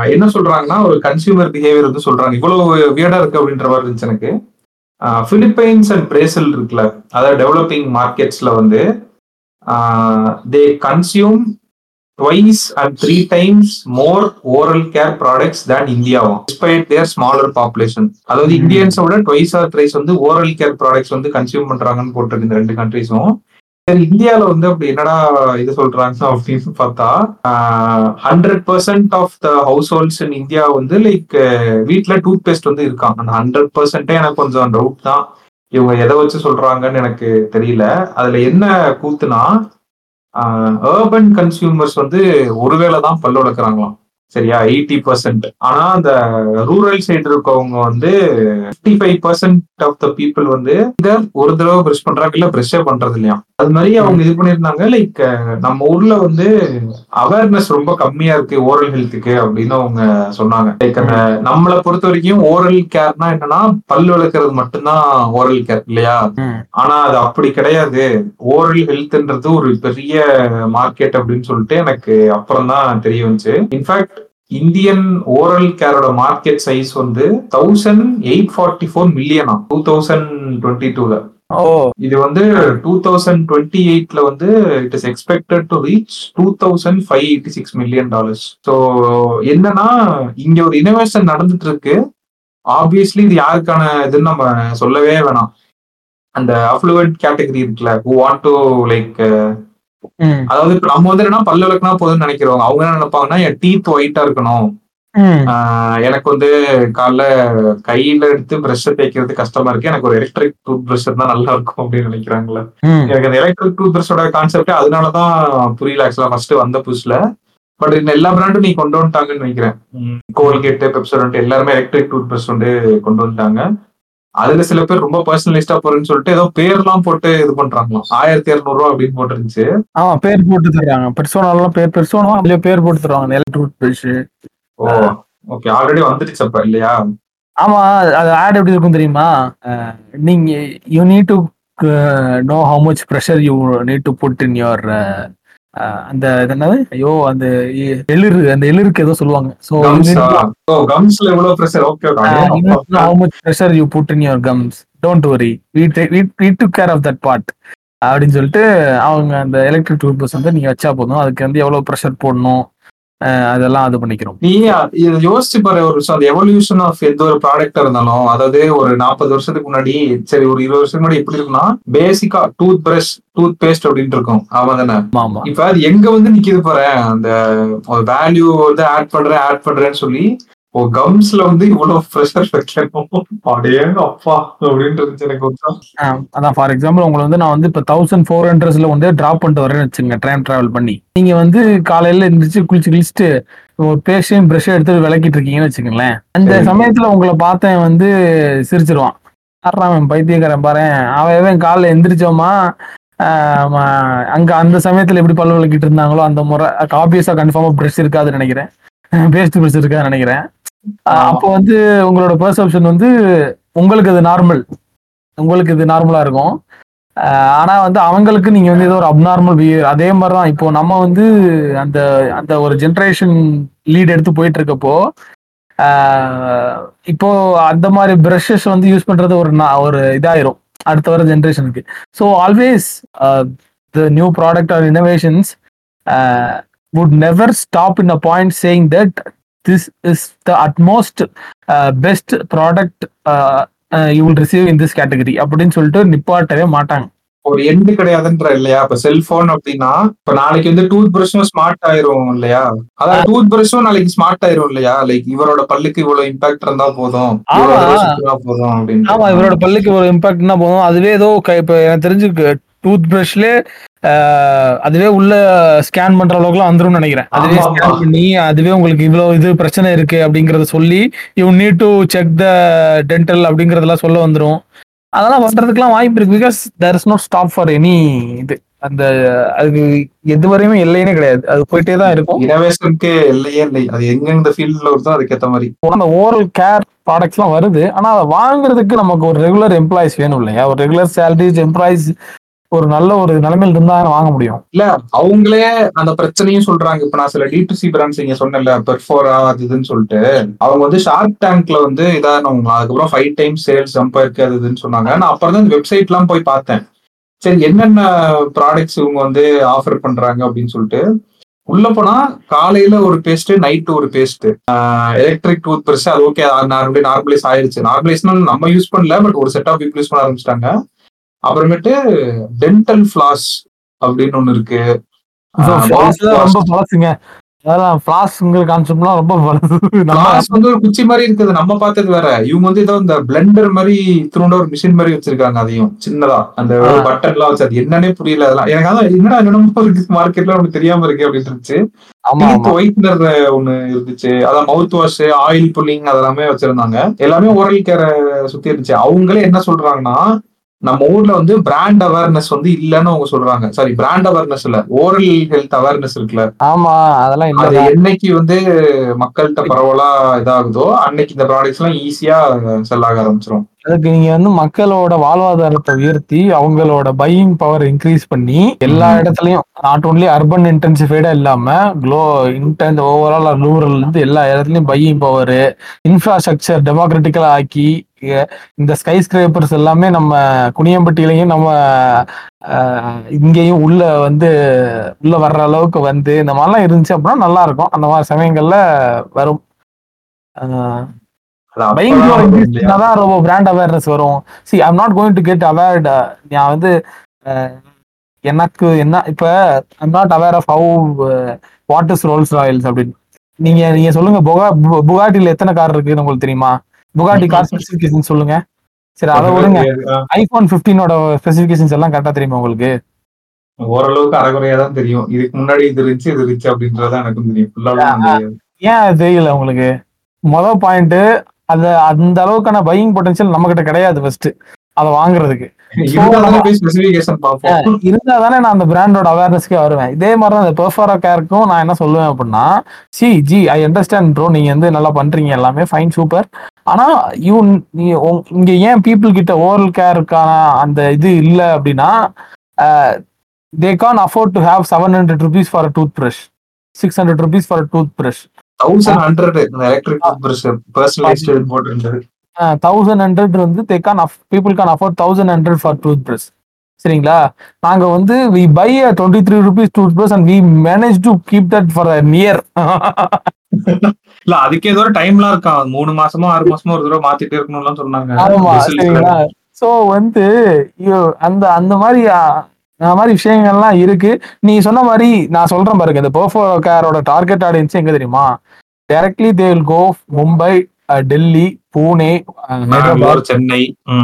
என்ன சொல்றாங்கன்னா ஒரு கன்சியூமர் பிஹேவியர் வந்து சொல்றாங்க. இவ்வளவு வியடா இருக்கு அப்படின்ற மாதிரி இருந்துச்சு எனக்கு. பிலிப்பைன்ஸ் அண்ட் பிரேசில் இருக்குல்ல அதாவது டெவலப்பிங் மார்க்கெட்ஸ்ல வந்து they consume twice and three times more oral care products than இந்தியாவும் despite their smaller population. அதாவது. இந்தியன்ஸை விட ட்வைஸ் ஆர் த்ரைஸ் வந்து ஓரல் கேர் ப்ராடக்ட்ஸ் வந்து கன்சியூம் பண்றாங்கன்னு போட்டிருக்கு இந்த ரெண்டு கண்ட்ரிஸும் இந்தியால வந்து அப்படி என்னடா இது சொல்றாங்க அப்படின்னு பார்த்தா hundred percent of the households in India வந்து லைக் வீட்டுல டூத் பேஸ்ட் வந்து இருக்காங்க. அந்த ஹண்ட்ரட் பர்சன்டே எனக்கு கொஞ்சம் டவுட் தான். இவங்க எதை வச்சு சொல்றாங்கன்னு எனக்கு தெரியல. அதுல என்ன கூத்துனா ஏர்பன் கன்சியூமர்ஸ் வந்து ஒருவேளை தான் பல்லு வளர்க்குறாங்களாம். சரியா? எயிட்டி பர்சன்ட் ஆனா அந்த ரூரல் சைடு இருக்கவங்க வந்து fifty five percent of the people வந்து ஒரு தடவை பிரஷ் பண்றாங்க இல்ல பிரஷ்ஷே பண்றது இல்லையா? அது மாதிரி அவங்க இது பண்ணியிருந்தாங்க. லைக் நம்ம ஊர்ல வந்து அவேர்னஸ் ரொம்ப கம்மியா இருக்கு ஓரல் ஹெல்த்துக்கு அப்படின்னு அவங்க சொன்னாங்க. லைக் அந்த நம்மளை பொறுத்த வரைக்கும் ஓரல் கேர்னா என்னன்னா பல் விளக்குறது மட்டும்தான் ஓரல் கேர் இல்லையா? ஆனா அது அப்படி கிடையாது. ஓரல் ஹெல்த்ன்றது ஒரு பெரிய மார்க்கெட் அப்படின்னு சொல்லிட்டு எனக்கு அப்புறம் தான் தெரிய வந்துச்சு. இன்ஃபேக்ட் இந்தியன் ஓரல் கேரோட மார்க்கெட் சைஸ் வந்து தௌசண்ட் எயிட் ஃபார்ட்டி ஃபோர் மில்லியனா டூ தௌசண்ட் டுவெண்ட்டி டூல ஓ. இது வந்து டூ தௌசண்ட் டுவெண்ட்டி எயிட்ல வந்து it is expected to reach two thousand five eighty six million dollars so என்னன்னா இங்க ஒரு இனோவேஷன் நடந்துட்டு இருக்கு ஆப்வியஸ்லி இது யாருக்கான இதுன்னு நம்ம சொல்லவே வேணாம். அந்த அஃப்ளூவன்ட் கேட்டகரி இருக்குல்ல ஹூ வாண்ட் டு லைக் அதாவது இப்ப நம்ம வந்து என்னன்னா பல்லு விளக்குனா போதும்னு நினைக்கிறவங்க. அவங்க என்ன நினைப்பாங்கன்னா என் டீத் ஒயிட்டா இருக்கணும். எனக்கு வந்து காலைல கையில எடுத்து பிரஷ் தேய்க்கிறது கஷ்டமா இருக்கு. எனக்கு ஒரு எலக்ட்ரிக் டூத் பிரஷ் இருந்தா நல்லா இருக்கும் அப்படின்னு நினைக்கிறாங்களே. எனக்கு அந்த எலக்ட்ரிக் டூத் பிரஷோட கான்செப்ட் அதனாலதான் புரியல ஆக்சுவலா ஃபர்ஸ்ட் வந்த புதுசுல. பட் இந்த எல்லா பிராண்டும் நீ கொண்டு வந்துட்டாங்கன்னு நினைக்கிறேன். கோல்கேட் பெப்சோடன்ட் எல்லாருமே எலக்ட்ரிக் டூத் பிரஷ் வந்து கொண்டு வந்துட்டாங்க. அதுல சில பேர் ரொம்ப பர்சனலிஸ்டா போறேன்னு சொல்லிட்டு ஏதோ பேர்லாம் போட்டு இது பண்றாங்களாம். ஆயிரத்தி இருநூறு ரூபா அப்படின்னு போட்டுருந்துச்சு. ஆமா பேர் போட்டு தர்றாங்க பெர்சோனாலாம் பேர் பெர்சோனா அதுலயே பேர் போட்டு தருவாங்க. எலக்ட்ரிக் பிரஷ் ஓ ஓகே ஆல்ரெடி வந்துடுச்சு அப்ப இல்லையா? ஆமா அது ஆட் எப்படி இருக்கும் தெரியுமா? நீங்க you need to know how much pressure you need to put in your அந்த என்னது? ஐயோ அந்த எளிரு அந்த எளிருக்கு ஏதோ சொல்லுவாங்க. ஓ கம்ஸ்ல எவ்வளவு pressure okay how much pressure you put in your gums don't worry we to care of that part அப்படின்னு சொல்லிட்டு அவங்க அந்த எலக்ட்ரிக் டூத் பிரஷ் வந்து நீங்க வச்சா போதும். அதுக்கு வந்து எவ்வளவு ப்ரெஷர் போடணும்? அதெல்லாம் அது பண்ணிக்கிறோம். நீ இதை யோசிச்சு பாரு ஒரு விஷயம் அந்த எவல்யூஷன் ஆஃப் எந்த ஒரு ப்ராடக்ட் இருந்தாலும் அதாவது ஒரு நாற்பது வருஷத்துக்கு முன்னாடி சரி ஒரு இருபது வருஷத்துக்கு முன்னாடி எப்படி இருக்குன்னா பேசிக்கா டூத் பிரஷ் டூத் பேஸ்ட் அப்படின்ட்டு இருக்கும். அவன் தானே இப்ப அது எங்க வந்து நிக்குது பாரு அந்த வேல்யூ வந்து ஆட் பண்றேன் ஆட் பண்றேன்னு சொல்லி ஓ கம்ஸ்ல வந்து இவ்வளவு ப்ரெஷர் வைக்கணும் அப்படியே அப்பா அப்படின்னு இருந்துச்சு எனக்கு அதான் ஃபார் எக்ஸாம்பிள் உங்களை வந்து நான் வந்து இப்போ தௌசண்ட் ஃபோர் ஹண்ட்ரட்ஸ்ல வந்து டிராப் பண்ணிட்டு வரேன்னு வச்சுங்க ட்ரெயின் டிராவல் பண்ணி. நீங்க வந்து காலையில எந்திரிச்சு குளிச்சு குளிச்சுட்டு ஒரு பேஸ்டையும் ப்ரஷ் எடுத்து விளக்கிட்டு இருக்கீங்கன்னு வச்சுக்கோங்களேன். அந்த. சமயத்துல உங்களை பார்த்தேன் வந்து சிரிச்சிருவான். அறான் பைத்தியக்காரன் பாரு. அவன் காலைல எந்திரிச்சோமா? அங்க அந்த சமயத்துல எப்படி பல்லு விளக்கிட்டு இருந்தாங்களோ அந்த முறை ஆப்வியஸா கன்ஃபார்மா ப்ரஷ் இருக்காதுன்னு நினைக்கிறேன். (laughs) பேஸ்ட் ப்ரஷ் இருக்காதுன்னு நினைக்கிறேன். அப்போ வந்து உங்களோட பெர்செப்ஷன் வந்து உங்களுக்கு இது நார்மல் உங்களுக்கு இது நார்மலா இருக்கும். ஆனா வந்து அவங்களுக்கு நீங்க வந்து ஏதோ ஒரு அப்நார்மல் பிஹேவியர் அதே மாதிரி தான் இப்போ நம்ம வந்து அந்த அந்த ஒரு ஜென்ரேஷன் லீட் எடுத்து போயிட்டு இருக்கப்போ இப்போ அந்த மாதிரி பிரஷஸ் வந்து யூஸ் பண்றது ஒரு ஒரு இதாயிரும். அடுத்த வர ஜென்ரேஷனுக்கு so always the new product or innovations would never stop in a point saying that this is the utmost uh, best product uh, uh, you will receive in this category அப்படின்னு சொல்லிட்டு நிப்பாட்டவே மாட்டாங்க. ஒரு எண்டு கிடையாதுன்ற இல்லையா? இப்ப cellphone அப்படின்னா இப்ப நாளைக்கு வந்து டூத் பிரஷும் ஸ்மார்ட் ஆயிரும் இல்லையா? அதாவது டூத் பிரஷும் நாளைக்கு ஸ்மார்ட் ஆயிரும் இல்லையா? லைக் இவரோட பல்லுக்கு இவ்வளவு இம்பாக்ட் இருந்தா போதும். இவ்வளவு போதும் அப்படின்னு ஆமா இவரோட பல்லுக்கு ஒரு இம்பாக்ட்னா போதும். அதுவே ஏதோ இப்ப எனக்கு தெரிஞ்சு டூத் பிரஷ்ல அதுவே உள்ள ஸ்கேன் பண்ற அளவுக்குலாம் வந்துரும் நினைக்கிறேன். அதுவே. ஸ்கேன் பண்ணி அதுவே உங்களுக்கு இவ்வளவு இது பிரச்சனை இருக்கு அப்படிங்கறத சொல்லி you need to check the dental அப்படிங்கறதெல்லாம் சொல்ல வந்துரும். அதெல்லாம் பண்றதுக்குலாம் வாய்ப்பு இருக்கு. Because there is no stop for any இது. அந்த அது எது வரையுமே எல்லையே கிடையாது. அது போயிட்டே தான் இருக்கும். இனோவேஷனுக்கு இல்லையே இல்லை. அது எங்க இந்த ஃபீல்ட்ல வருதோ அதுக்கேத்த மாதிரி. அந்த ஓரல் கேர் ப்ராடக்ட்ஸ்லாம் வருது. ஆனா அதை வாங்குறதுக்கு நமக்கு ஒரு ரெகுலர் எம்ப்ளாயிஸ் வேணும் இல்லையா? ஒரு ரெகுலர் சேலரிஸ் எம்ப்ளாயிஸ் ஒரு நல்ல ஒரு நிலைமையில இருந்தா வாங்க முடியும். இல்ல அவங்களே அந்த பிரச்சனையும் சொல்றாங்க. இப்ப நான் சில டி டு சி பிராண்ட்ஸ் இங்க சொன்னேன்ல பெர்ஃபோரா அது இதுன்னு சொல்லிட்டு. அவங்க வந்து ஷார்க் டேங்க்ல வந்து இதானவங்க அதுக்கப்புறம் ஃபைவ் டைம்ஸ் சேல்ஸ் ஜம்ப் இருக்கு அது இதுன்னு சொன்னாங்க. நான் அப்புறம் தான் இந்த வெப்சைட் எல்லாம் போய் பார்த்தேன். சரி என்னென்ன ப்ராடக்ட்ஸ் இவங்க வந்து ஆஃபர் பண்றாங்க அப்படின்னு சொல்லிட்டு. உள்ள போனா காலையில ஒரு பேஸ்ட் நைட்டு ஒரு பேஸ்ட் எலக்ட்ரிக் டூத் பிரஷ் அது ஓகே நார்மலி நார்மலைஸ் ஆயிருச்சு. நார்மலைஸ்னா நம்ம யூஸ் பண்ணல பட் ஒரு செட் ஆஃப் பீப்புள் யூஸ் பண்ண ஆரம்பிச்சிட்டாங்க. அப்புறமேட்டு டென்டல் ஃபிளாஸ் அப்படின்னு ஒண்ணு இருக்கு. ரொம்ப பழசுங்க அதெல்லாம் ரொம்ப பழசு நம்ம கிளாஸ் வந்து ஒரு குச்சி மாதிரி இருக்குது. நம்ம பார்த்தது வேற. இவங்க வந்து ஏதோ இந்த பிளெண்டர் மாதிரி திருண்ட ஒரு மிஷின் மாதிரி வச்சிருக்காங்க அதையும். சின்னதா. அந்த. பட்டன் எல்லாம் வச்சு அது என்னன்னே புரியல அதெல்லாம். எனக்கு அதான் என்னடா என்னமோ இருக்கு? மார்க்கெட்ல ஒண்ணு தெரியாம இருக்கு அப்படின்னு இருந்துச்சு. ஒயிட்னர் ஒண்ணு இருந்துச்சு. அதான் மவுத் வாஷ் ஆயில் புல்லிங் அதெல்லாமே வச்சிருந்தாங்க. எல்லாமே ஓரல் கேரை சுத்தி இருந்துச்சு. அவங்களே என்ன சொல்றாங்கன்னா நம்ம ஊர்ல வந்து பிராண்ட் அவேர்னஸ் வந்து இல்லன்னு அவங்க சொல்றாங்க. சாரி பிராண்ட் அவேர்னஸ் இல்ல ஓரல் ஹெல்த் அவேர்னஸ் இருக்குல்ல. ஆமா அதெல்லாம் அது என்னைக்கு வந்து மக்கள்கிட்ட பரவலா இதாகுதோ அன்னைக்கு இந்த ப்ராடக்ட்ஸ் எல்லாம் ஈஸியா செல் ஆக ஆரம்பிச்சிரும். அதுக்கு நீங்க வந்து மக்களோட வாழ்வாதாரத்தை உயர்த்தி அவங்களோட பையிங் பவர் இன்க்ரீஸ் பண்ணி எல்லா. இடத்துலயும் நாட் ஓன்லி அர்பன் இன்டென்சிஃபைடா இல்லாம குளோ இன்டென்ட் ஓவரால் ரூரல் இருந்து எல்லா இடத்துலயும் பையிங் பவர் இன்ஃப்ராஸ்ட்ரக்சர் டெமோக்ராட்டிக்கலா ஆக்கி இந்த ஸ்கை ஸ்கிரேப்பர்ஸ் எல்லாமே நம்ம குனியம்பட்டியிலையும் நம்ம இங்கேயும் உள்ள வந்து உள்ள வர்ற அளவுக்கு வந்து இந்த மாதிரிலாம் இருந்துச்சு அப்படின்னா நல்லா இருக்கும் அந்த மாதிரி சமயங்கள்ல வரும் பையிங் ரொம்ப பிராண்ட் அவேர்னஸ் வரும். See I'm not going to get award நான் வந்து அஹ், எனக்கு என்ன இப்ப I'm not aware of how what is Rolls Royce அப்படின்னு. நீங்க நீங்க சொல்லுங்க புகா பு- புகாட்டில எத்தனை கார் இருக்குன்னு உங்களுக்கு தெரியுமா? புகாட்டி கார் ஸ்பெசிபிகேஷன் (laughs) சொல்லுங்க. சரி அதை விடுங்க. ஐபோன் 15ஓட ஸ்பெசிபிகேஷன்ஸ் எல்லாம் கரெக்டா தெரியுமா உங்களுக்கு? ஓரளவுக்கு தான் தெரியும். இதுக்கு முன்னாடி இது இருந்துச்சு இது இருந்துச்சு அப்படின்றதான் எனக்கும் தெரியும். ஃபுல்லாவும் தெரியாது ஏன் தெரியல உங்களுக்கு? மொதல் பாயிண்ட் அது அந்த அளவுக்கான பையிங் பொட்டன்ஷியல் நம்ம கிட்ட கிடையாது ஃபர்ஸ்ட் அதை வாங்குறதுக்கு. இருந்தா தானே நான் அந்த பிராண்டோட அவேர்னஸ்க்கே வருவேன். இதே மாதிரி தான் அந்த பெர்ஃபாரா கேருக்கும் நான் என்ன சொல்லுவேன் அப்படின்னா C G I understand bro நீங்க வந்து நல்லா பண்றீங்க எல்லாமே ஃபைன் சூப்பர் ஆனா யூ இங்க ஏன் பீப்புள் கிட்ட ஓரல் கேருக்கான அந்த இது இல்ல அப்படின்னா they can afford to have seven hundred rupees for toothbrush six hundred rupees for toothbrush thousand hundred electric personalized போட்டு தௌசண்ட் ஹண்ட்ரட் வந்து they can people can afford thousand hundred for toothbrush சரிங்களா? நாங்க வந்து we buy a twenty three rupees toothbrush and we manage to keep that for near இல்ல அதுக்கு ஏதோ ஒரு டைம்லாம் இருக்கா? மூணு மாசமோ ஆறு மாசமோ ஒரு தடவை மாத்திட்டே இருக்கணும்லாம் சொன்னாங்க. ஆமா. சரிங்களா? சோ வந்து அந்த அந்த மாதிரி ஆ, அந்த மாதிரி விஷயங்கள்லாம் இருக்கு. நீ சொன்ன மாதிரி நான் சொல்றேன் பாருங்க இந்த பர்ஃபோ கேரோட டார்கெட் ஆடியன்ஸ் எங்க தெரியுமா? Directly they will go Mumbai Delhi Pune Chennai.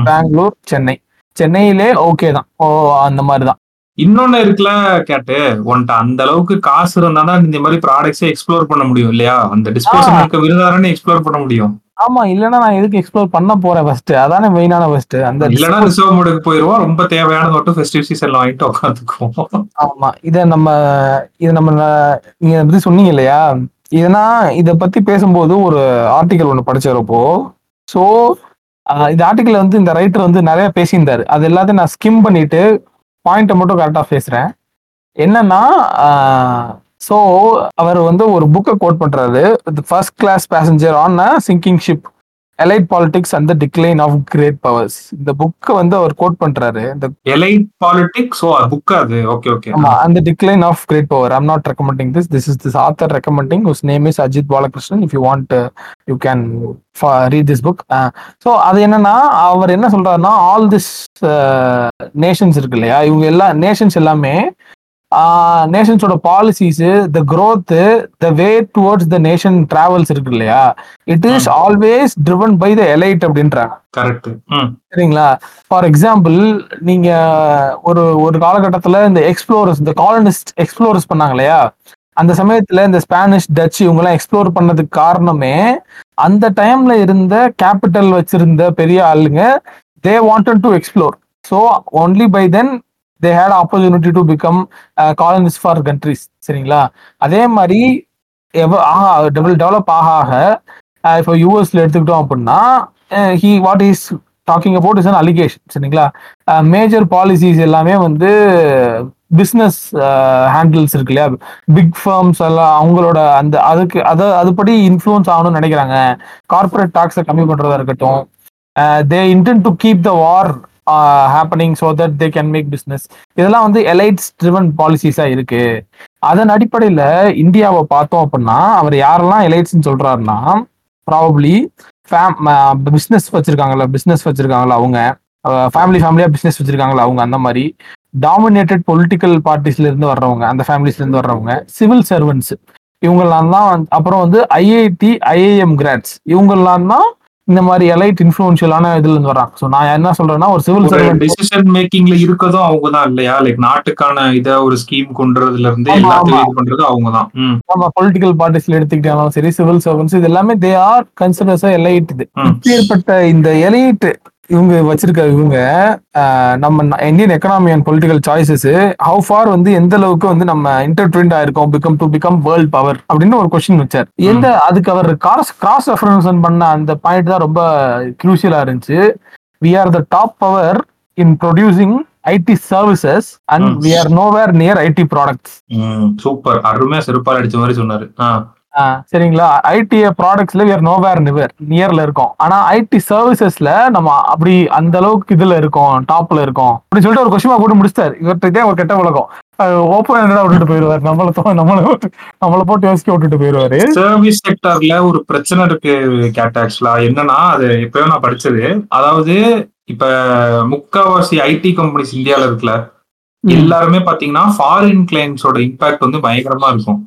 Bangalore Chennai சென்னையிலே ஓகே தான். ஓ அந்த மாதிரி தான். இன்னொன்னு இருக்குல்ல கேட்டு உன்ட்ட அந்த அளவுக்கு காசு இருந்தாதான் இந்த மாதிரி ப்ராடக்ட்ஸே எக்ஸ்ப்ளோர் பண்ண முடியும் இல்லையா? அந்த டிஸ்போசபிளுக்கு விருதாரன்னு எக்ஸ்ப்ளோர் பண்ண முடியும். ஆமா இல்லைன்னா நான் எதுக்கு எக்ஸ்ப்ளோர் பண்ண போறேன் ஃபர்ஸ்ட் அதானே மெயினான ஃபர்ஸ்ட் அந்த இல்லைன்னா ரிசர்வ் மோடுக்கு போயிருவோம். ரொம்ப தேவையானது மட்டும் ஃபெஸ்டிவ் சீசன்ல வாங்கிட்டு உட்காந்துக்குவோம் ஆமா இத நம்ம இத நம்ம நீங்க பத்தி சொன்னீங்க இல்லையா? ஏன்னா இத பத்தி பேசும்போது ஒரு ஆர்டிக்கல் ஒண்ணு படிச்சறப்போ ஸோ இந்த ஆர்டிக்கல் வந்து இந்த ரைட்டர் வந்து நிறைய பேசியிருந்தாரு. அது எல்லாத்தையும் நான் ஸ்கிம் பண்ணிட்டு பாயிண்ட்டை மட்டும் கரெக்டாக பேசுறேன். என்னன்னா ஸோ அவர் வந்து ஒரு புக்கை கோட் பண்றாரு. First class passenger on a sinking ship elite politics and decline of great powers இந்த புக்கை வந்து அவர் கோட் பண்றாரு. இந்த எலைட் பாலிடிக்ஸ் ஓ புக் அது? ஓகே ஓகே ஆமா அந்த decline of great power I'm not recommending this this is this author recommending us name is Ajit Balakrishnan if you want you can read this book so அது என்னன்னா அவர் என்ன சொல்றாருன்னா all this Nations இருக்கு இல்லையா? இவங்க எல்லா நேஷன்ஸ் எல்லாமே நேஷன்ஸோட policies the growth the way towards the nation travels இருக்கு இல்லையா? It is always driven by the elite அப்படின்றாங்க. கரெக்ட் சரிங்களா? ஃபார் எக்ஸாம்பிள் நீங்க ஒரு ஒரு காலகட்டத்துல இந்த எக்ஸ்ப்ளோரர்ஸ் இந்த காலனிஸ்ட் எக்ஸ்ப்ளோரர்ஸ் பண்ணாங்க இல்லையா? அந்த சமயத்துல இந்த ஸ்பானிஷ் டச் இவங்க எல்லாம் எக்ஸ்ப்ளோர் பண்ணதுக்கு காரணமே அந்த டைம்ல இருந்த கேபிட்டல் வச்சிருந்த பெரிய ஆளுங்க they wanted to explore so only by then they had opportunity to become colonies for countries சரிங்களா? அதே மாதிரி டெவலப் ஆக ஆக இப்போ யூஎஸ்ல எடுத்துக்கிட்டோம் அப்படின்னா he what is talking about is an allegation சரிங்களா? Uh, மேஜர் பாலிசிஸ் எல்லாமே வந்து பிஸ்னஸ் ஹேண்டில்ஸ் uh, இருக்கு இல்லையா? பிக் ஃபர்ம்ஸ் எல்லாம் அவங்களோட அந்த அதுக்கு அதை அதுபடி இன்ஃப்ளூயன்ஸ் ஆகணும்னு நினைக்கிறாங்க. கார்பரேட் டாக்ஸை கம்மி பண்றதா இருக்கட்டும் they intend to keep the war happening so that they can make business இதெல்லாம் வந்து எலைட்ஸ் ட்ரிவன் பாலிசிஸாக இருக்கு. அதன் அடிப்படையில் இந்தியாவை பார்த்தோம் அப்படின்னா அவர் யாரெல்லாம் எலைட்ஸ்ன்னு சொல்கிறாருன்னா ப்ராபப்ளி ஃபேம் பிஸ்னஸ் uh, வச்சுருக்காங்களா பிஸ்னஸ் வச்சுருக்காங்களா அவங்க. ஃபேமிலி ஃபேமிலியாக பிஸ்னஸ் வச்சுருக்காங்களா அவங்க அந்த மாதிரி. டாமினேட்டட் பொலிட்டிக்கல் பார்ட்டிஸ்லேருந்து வர்றவங்க அந்த ஃபேமிலிஸ்லேருந்து வர்றவங்க சிவில் சர்வன்ஸ் இவங்கெல்லாம் தான் வந்து- அப்புறம் வந்து ஐஐடி ஐஏஎம் கிராட்ஸ் இவங்கெல்லாம் தான் இந்த மாதிரி எலைட் இன்ஃபுளுன்ஷியலான இதுல இருந்து வர்றாங்க. ஸோ நான் என்ன சொல்றேன்னா ஒரு சிவில் ஒரு சர்வன்ட் டிசிஷன் மேக்கிங்ல இருக்கதும் அவங்க தான் இல்லையா? லைக் நாட்டுக்கான இத ஒரு ஸ்கீம் கொண்டுறதுல இருந்து எல்லாத்தையும். இது பண்றது அவங்க தான் நம்ம பொலிட்டிக்கல் பார்ட்டிஸ்ல எடுத்துக்கிட்டாலும் சரி சிவில் சர்வன்ஸ் இது எல்லாமே தே ஆர் கன்சிடர்ஸ் எலைட் இது. இப்பேற்பட்ட இந்த எலைட் இவங்க வச்சிருக்க இவங்க நம்ம Indian economy and political choices how far வந்து எந்த அளவுக்கு வந்து நம்ம intertwined ஆயிருக்கோம் become to become world power அப்படின்னு ஒரு கொஸ்டின் வச்சார். எந்த அதுக்கு அவர் கிராஸ் கிராஸ் ரெஃபரன்ஸ் பண்ண அந்த பாயிண்ட் தான் ரொம்ப குரூசியலா இருந்துச்சு. We are the top power in producing IT services and. We are nowhere near IT products super. அருமையா செருப்பால் அடிச்ச மாதிரி சொன்னாரு. சரிங்களா? ஐடி ப்ராடக்ட்ஸ்ல வியர் நோவேர் நிவர் நியர்ல இருக்கோம். ஆனா ஐடி சர்வீசஸ்ல நம்ம அப்படி அந்த அளவுக்கு இதுல இருக்கோம் டாப்ல இருக்கோம். அப்படின்னு சொல்லிட்டு ஒரு கொஸ்டின் போட்டு முடிச்சிட்டாரு. இவர்கிட்ட ஒரு கெட்ட உலகம் ஓப்பன் என்னடா விட்டுட்டு போயிருவாரு நம்மள நம்மள நம்மள போட்டு யோசிக்க விட்டுட்டு போயிருவாரு சர்வீஸ் செக்டர்ல ஒரு பிரச்சனை இருக்கு கேட் ஆக்சுவலா என்னன்னா அது இப்பயும் நான் படிச்சது. அதாவது இப்ப முக்காவாசி ஐடி கம்பெனிஸ் இந்தியால இருக்குல்ல. எல்லாருமே பாத்தீங்கன்னா ஃபாரின் கிளைண்ட்ஸோட இம்பாக்ட் வந்து பயங்கரமா இருக்கும்.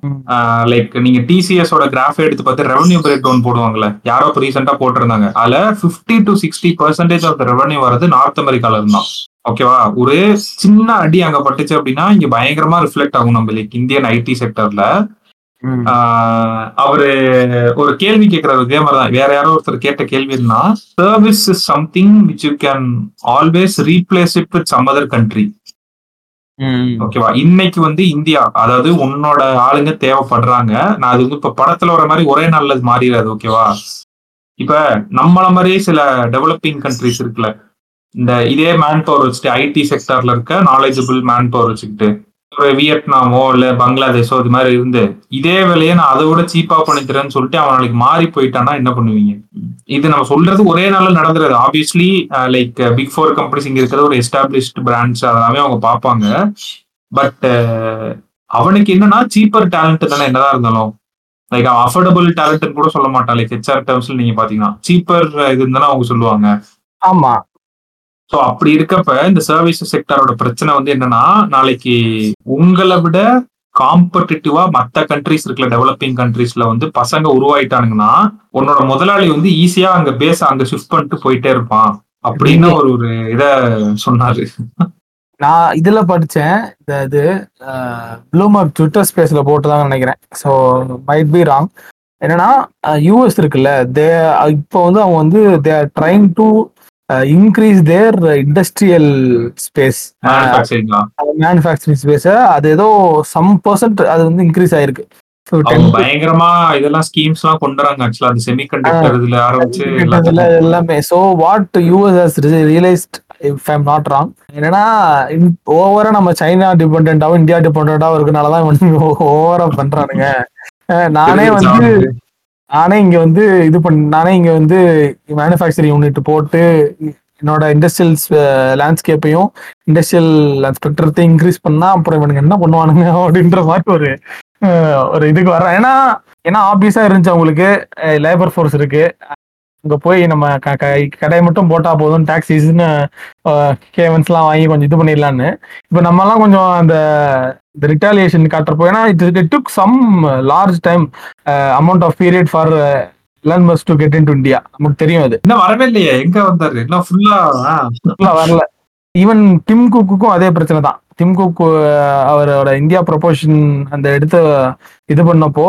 லைக் நீங்க டிசிஎஸ் ஓட கிராஃப் எடுத்து பார்த்து ரெவன்யூ பிரேக் டவுன் போடுவாங்கல்ல யாரோ இப்போ ரீசெண்டா போட்டிருந்தாங்க. அதுல 50 to sixty percentage of the revenue வரது நார்த் அமெரிக்கால இருந்தான் ஓகேவா ஒரு சின்ன அடி அங்க பட்டுச்சு அப்படின்னா இங்க பயங்கரமா ரிஃப்ளெக்ட் ஆகும் நம்ம லைக் இந்தியன் ஐடி செக்டர்ல அவரு ஒரு கேள்வி கேட்கிறாரு இதே மாதிரி தான் வேற யாரோ ஒருத்தர் கேட்ட கேள்வி என்ன service is something which you can always replace it with some other country. ஓகேவா? இன்னைக்கு வந்து இந்தியா அதாவது உன்னோட ஆளுங்க தேவைப்படுறாங்க. நான் அது வந்து இப்ப படத்துல வர மாதிரி ஒரே நாள்ல அது மாறிடாது ஓகேவா? இப்ப நம்மள மாதிரியே சில டெவலப்பிங் கண்ட்ரிஸ் இருக்குல்ல. இந்த இதே மேன் பவர் வச்சுட்டு ஐடி செக்டர்ல இருக்க நாலேஜபிள் மேன் பவர் வச்சுக்கிட்டு. வியட்நாமோ இல்ல பங்களாதேஷோ இது மாதிரி இருந்து இதே வேலையை நான் அதை விட சீப்பா பண்ணிக்கிறேன்னு சொல்லிட்டு அவன் நாளைக்கு மாறி போயிட்டான்னா என்ன பண்ணுவீங்க? இது நம்ம சொல்றது ஒரே நாள்ல நடந்துருது. Obviously like big four companies இங்க இருக்கிறது ஒரு எஸ்டாப்ளிஷ்டு பிராண்ட்ஸ் அதெல்லாமே அவங்க பார்ப்பாங்க. பட் அவனுக்கு என்னன்னா சீப்பர் டேலண்ட் தானே என்னதான் இருந்தாலும். லைக் அஃபோர்டபுள் டேலண்ட்னு கூட சொல்ல மாட்டான். லைக் ஹெச்ஆர் டேர்ம்ஸ்ல நீங்க பாத்தீங்கன்னா சீப்பர் இது இருந்தாலும் அவங்க சொல்லுவாங்க. ஆமா. ஸோ அப்படி இருக்கப்ப இந்த சர்வீஸ் செக்டரோட பிரச்சனை வந்து என்னன்னா நாளைக்கு உங்களை விட காம்படிட்டிவா மத்த கண்ட்ரிஸ் இருக்குல்ல டெவலப்பிங் கண்ட்ரீஸ்ல வந்து பசங்க உருவாயிட்டானுங்கன்னா உன்னோட முதலாளி வந்து ஈஸியா அங்க பேச அங்க ஷிஃப்ட் பண்ணிட்டு போயிட்டே இருப்பான் அப்படின்னு ஒரு ஒரு இத சொன்னாரு. நான் இதுல படிச்சேன் இந்த இது ப்ளூமர் ட்விட்டர் ஸ்பேஸ்ல போட்டுதாங்க நினைக்கிறேன். ஸோ மைட் பி ராங் என்னன்னா யூஎஸ் இருக்குல்ல தே இப்போ வந்து அவங்க வந்து they are trying to increase their industrial space manufacturing ஸ்பேஸை அது ஏதோ சம் பர்சன்ட் அது வந்து இன்க்ரீஸ் ஆயிருக்கு. So, 10 அவங்க பயங்கரமா இதெல்லாம் ஸ்கீம்ஸ் எல்லாம் கொண்டு வராங்க ஆக்சுவலா அந்த செமி கண்டக்டர் இதுல ஆரம்பிச்சு எல்லாமே. So what US has realised if I'm not wrong என்னன்னா ஓவரா நம்ம சைனா டிபெண்டாவும் இந்தியா டிபெண்டாவும் இருக்கனால தான் ஓவரா பண்றானுங்க. நானே வந்து? நானே இங்க வந்து இது பண்ண நானே இங்க வந்து மேனுஃபேக்சரிங் யூனிட் போட்டு என்னோட இண்டஸ்ட்ரியல் லேண்ட்ஸ்கேப்பையும் இண்டஸ்ட்ரியல் ஸ்பெக்ட்ரத்தையும் இன்க்ரீஸ் பண்ணா அப்புறம் இவனுக்கு என்ன பண்ணுவானுங்க (laughs) அப்படின்ற மாதிரி ஒரு ஒரு இதுக்கு வர்றேன். ஏன்னா ஏன்னா ஆப்வியஸா இருந்துச்சு அவங்களுக்கு. லேபர் ஃபோர்ஸ் இருக்கு. அங்க போய் நம்ம கடையை மட்டும் போட்டா போதும் டாக்ஸிஸ்னு கேவன்ஸ்லாம் வாங்கி கொஞ்சம் இது பண்ணிடலான்னு. இப்போ நம்மலாம் கொஞ்சம் அந்த இந்த ரிட்டாலியேஷன் காட்டுறப்போ ஏன்னா it it took some large time amount of period for Elon Musk to get into India நமக்கு தெரியும் அது. இன்னும் வரவே இல்லையே. எங்க வந்தாரு? இன்னும் ஃபுல்லா full-ஆ வரல. ஈவன் டிம் குக்குக்கும் அதே பிரச்சனை தான். டிம் குக் அஹ், அவரோட இந்தியா ப்ரொபோஷன் அந்த எடுத்து இது பண்ணப்போ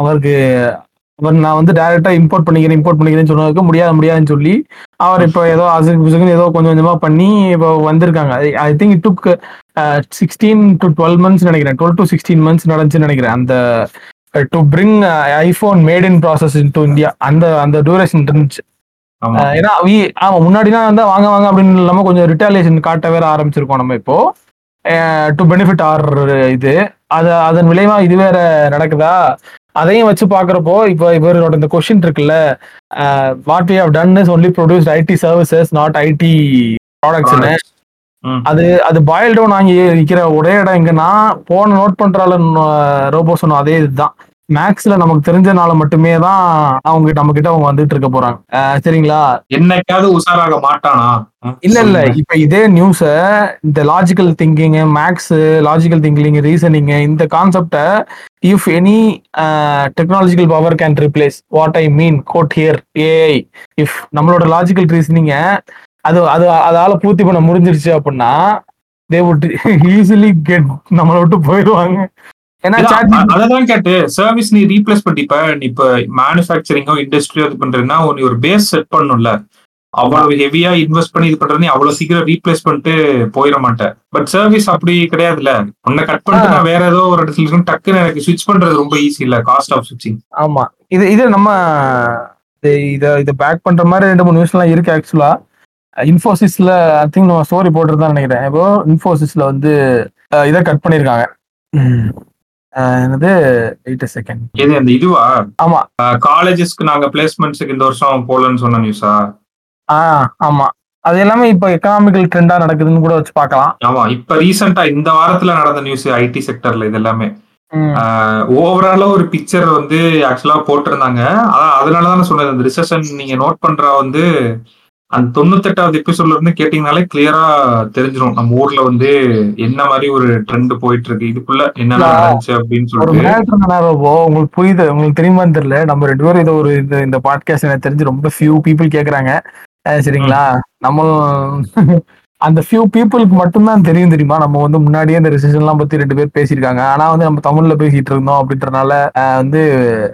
அவருக்கு அவர் நான் வந்து டைரக்டா இம்போர்ட் பண்ணிக்கிறேன் இம்போர்ட் பண்ணிக்கிறேன்னு சொன்னதுக்கு முடியாது முடியாதுன்னு சொல்லி அவர் இப்போ ஏதோ அசுக்கு புசுக்குன்னு ஏதோ கொஞ்சம் கொஞ்சமா பண்ணி இப்போ வந்திருக்காங்க. I think it took sixteen to twelve months நினைக்கிறேன். டுவெல் டு சிக்ஸ்டீன் மந்த்ஸ் நடந்துச்சுன்னு நினைக்கிறேன். அந்த to bring iPhone made in process into India அந்த அந்த டியூரேஷன் இருந்துச்சு. ஏன்னா ஆமா முன்னாடிலாம் வந்து வாங்க வாங்க அப்படின்னு இல்லாம கொஞ்சம் ரிட்டாலியேஷன் காட்ட வேற ஆரம்பிச்சிருக்கோம் நம்ம இப்போ. டு பெனிஃபிட் ஆர் இது. அது அதன் விளைவா இது வேற நடக்குதா? அதையும் வச்சு பாக்குறப்போ இப்போ இவரோட இந்த கொஸ்டின் இருக்குல்ல what we have done is only produced IT services not IT ப்ராடக்ட்ஸ்னு. அது அது பாயில் டவுன் ஆகி நிக்கிற ஒரே இடம் எங்கன்னா போன நோட் பண்றால ரோபோ சொன்ன அதே இதுதான். மேக்ஸ்ல நமக்கு தெரிஞ்சனால மட்டுமே தான் அவங்க நம்ம கிட்ட அவங்க வந்துட்டு இருக்க போறாங்க. சரிங்களா? என்னைக்காவது உஷாராக மாட்டானா? இல்ல இல்ல. இப்ப இதே நியூஸ இந்த logical thinking makes logical thinking reasoning இந்த கான்செப்ட if any technological power can replace what I mean code here AI if நம்மளோட லாஜிக்கல் ரீசனிங்க அது அது அதால பூர்த்தி பண்ண முடிஞ்சிருச்சு அப்படின்னா தே வுட் ஈஸிலி கெட் நம்மளை விட்டு போயிடுவாங்க. ஏன்னா இல்ல, chat அ- அததான் கேட்டு சர்வீஸ் நீ ரீப்ளேஸ் பண்ணிப்ப நீ இப்ப மேனுஃபேக்சரிங்கோ இண்டஸ்ட்ரியோ இது பண்றதுன்னா நீ ஒரு பேஸ் செட் பண்ணும்ல. அவ்வளவு ஹெவியா இன்வெஸ்ட் பண்ணி இது பண்றது நீ அவ்வளவு சீக்கிரம் ரீப்ளேஸ் பண்ணிட்டு போயிட மாட்டேன் பட் சர்வீஸ் அப்படி கிடையாதுல்ல. உன்னை கட் பண்ணிட்டு நான் வேற ஏதோ ஒரு இடத்துல இருக்கும் டக்குன்னு எனக்கு ஸ்விட்ச் பண்றது ரொம்ப ஈஸி இல்ல காஸ்ட் ஆஃப் ஸ்விட்சிங் ஆமா. இது இது நம்ம இது- இத பேக் பண்ற மாதிரி ரெண்டு மூணு நியூஸ் எல்லாம் இருக்கு ஆக்சுவலா இன்ஃபோசிஸ்ல ஐ திங்க் நம்ம ஸ்டோரி போட்டுருதான் நினைக்கிறேன். இப்போ இன்ஃபோசிஸ்ல வந்து இதை கட் பண்ணிருக்காங்க. என்னது? எயிட் செகண்ட் எது அந்த இதுவா? ஆமா. காலேஜஸ்க்கு நாங்க பிளேஸ்மெண்ட்ஸ்க்கு இந்த வருஷம் போலன்னு சொன்ன நியூஸா ஆ? ஆமா. அது எல்லாமே இப்போ எக்கனாமிக்கல் ட்ரெண்டா நடக்குதுன்னு கூட வச்சு பார்க்கலாம். ஆமா இப்ப ரீசெண்டா இந்த வாரத்துல நடந்த நியூஸ் ஐடி செக்டர்ல இது எல்லாமே. ஓவராலா ஒரு பிக்சர் வந்து ஆக்சுவலா போட்டிருந்தாங்க. அதான் அதனாலதான் சொன்னது அந்த ரிசெஷன் நீங்க நோட் பண்ற வந்து அந்த தொண்ணூத்தெட்டாவது எபிசோட்ல இருந்து கேட்டீங்கனாலே கிளியரா தெரிஞ்சிரும். நம்ம ஊர்ல வந்து என்ன மாதிரி ஒரு ட்ரெண்ட் போயிட்டு இருக்கு இதுக்குள்ள என்ன. நடந்துச்சு அப்படின்னு சொல்லிட்டு. உங்களுக்கு புரியுது உங்களுக்கு தெரியுமான்னு தெரியல. நம்ம ரெண்டு பேரும் இதை ஒரு இந்த இந்த பாட்காஸ்ட் எனக்கு தெரிஞ்சு ரொம்ப ஃபியூ பீப்புள் கேக்குறாங்க. சரிங்களா? நம்ம அந்த ஃபியூ பீப்புளுக்கு மட்டும்தான் தெரியும் தெரியுமா? நம்ம வந்து முன்னாடியே இந்த ரிசெஷன் எல்லாம் பத்தி ரெண்டு பேர் பேசியிருக்காங்க. ஆனா வந்து நம்ம தமிழ்ல பேசிட்டு இருந்தோம் அப்படின்றனால வந்து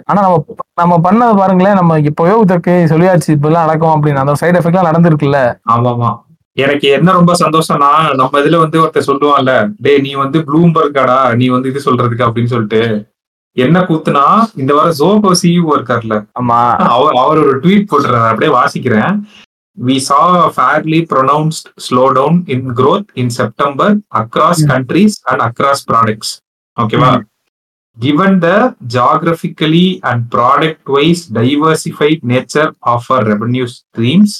ஆனா நம்ம நம்ம பண்ணது பாருங்களேன் நம்ம இப்பவே இதற்கு சொல்லியாச்சு இப்பெல்லாம் நடக்கும் அப்படின்னு. அந்த சைடு எஃபெக்ட்லாம் நடந்திருக்குல்ல? ஆமாமா. எனக்கு என்ன ரொம்ப சந்தோஷம்னா நம்ம இதுல வந்து ஒருத்தர் சொல்லுவான்ல டேய் நீ வந்து ப்ளூம்பர்காடா நீ வந்து இது சொல்றதுக்கு அப்படின்னு சொல்லிட்டு. என்ன கூத்துனா இந்த வாரம் ஜோகோ சிஇஓ இருக்கார்ல. ஆமா. அவர் அவர் ஒரு ட்வீட் போட்டுறாரு அப்படியே வாசிக்கிறேன். We saw a fairly pronounced slowdown in growth in September across Mm. countries and across products. ஓகேவா Mm. Given the geographically and product-wise diversified nature of our revenue streams,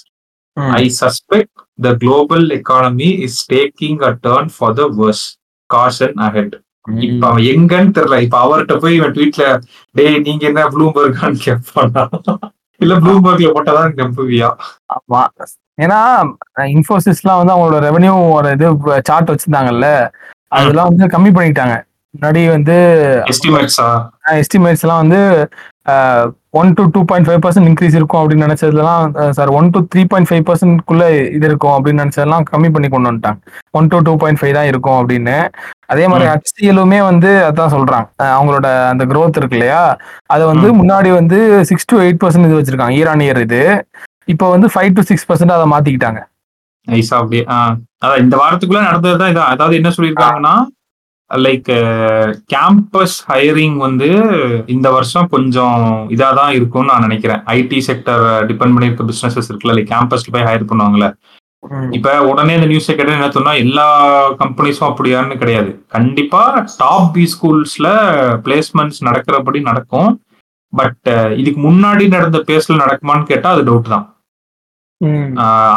ம். I suspect the global economy is taking a turn for the worse. Caution ahead. இப்ப அவன் எங்கன்னு தெரியல இப்ப அவர்கிட்ட போய் இவன் ட்வீட்ல டேய் நீங்க என்ன ப்ளூம்பர்கான்னு கேட்பானா இல்ல ப்ளூம்பர்க்ல போட்டாதான் நம்புவியா? ஆமா. ஏன்னா இன்ஃபோசிஸ்லாம் வந்து அவங்களோட ரெவன்யூ இது சார்ட் வச்சிருந்தாங்கல்ல அதெல்லாம் வந்து கம்மி பண்ணிட்டாங்க முன்னாடி வந்து எஸ்டிமேட்ஸா எஸ்டிமேட்ஸ் எல்லாம் வந்து one to two point five percent increase இருக்கும் அப்படின்னு நினைச்சதுலாம் sir one to three point five பர்சன்ட்குள்ள இது இருக்கும் அப்படின்னு நினைச்சதெல்லாம் கம்மி பண்ணி கொண்டு வந்துட்டாங்க. One to two point five தான் இருக்கும் அப்படின்னு. அதே மாதிரி. ஹச்சிஎலுமே வந்து அதான் சொல்றாங்க. அவங்களோட அந்த growth இருக்கு இல்லையா? அதை வந்து. முன்னாடி வந்து சிக்ஸ் டு எயிட் பர்சன்ட் இது வச்சிருக்காங்க இயர் ஆன் இயர் இது. இப்போ வந்து ஃபைவ் டு சிக்ஸ் பர்சன்ட் அதை மாத்திக்கிட்டாங்க. நைஸா அப்படியே. அதான் இந்த வாரத்துக்குள்ள நடந்ததுதான் இதான் அதாவது என்ன சொல்லியிருக்காங்கன்னா லைக் கேம்பஸ் ஹையரிங் வந்து இந்த வருஷம் கொஞ்சம் இதாக தான் இருக்கும்னு நான் நினைக்கிறேன். ஐடி செக்டர் டிபெண்ட் பண்ணியிருக்க பிசினஸஸ் இருக்குல்ல லைக் கேம்பஸ்ல போய் ஹையர் பண்ணுவாங்கல்ல. இப்ப உடனே இந்த நியூஸ் கேட்ட என்ன சொன்னா எல்லா கம்பெனிஸும் அப்படியான்னு கிடையாது. கண்டிப்பா டாப் பி ஸ்கூல்ஸ்ல பிளேஸ்மெண்ட்ஸ் நடக்கிறபடி நடக்கும். பட் இதுக்கு முன்னாடி நடந்த பேஸ்ல நடக்குமான்னு கேட்டா அது டவுட் தான்.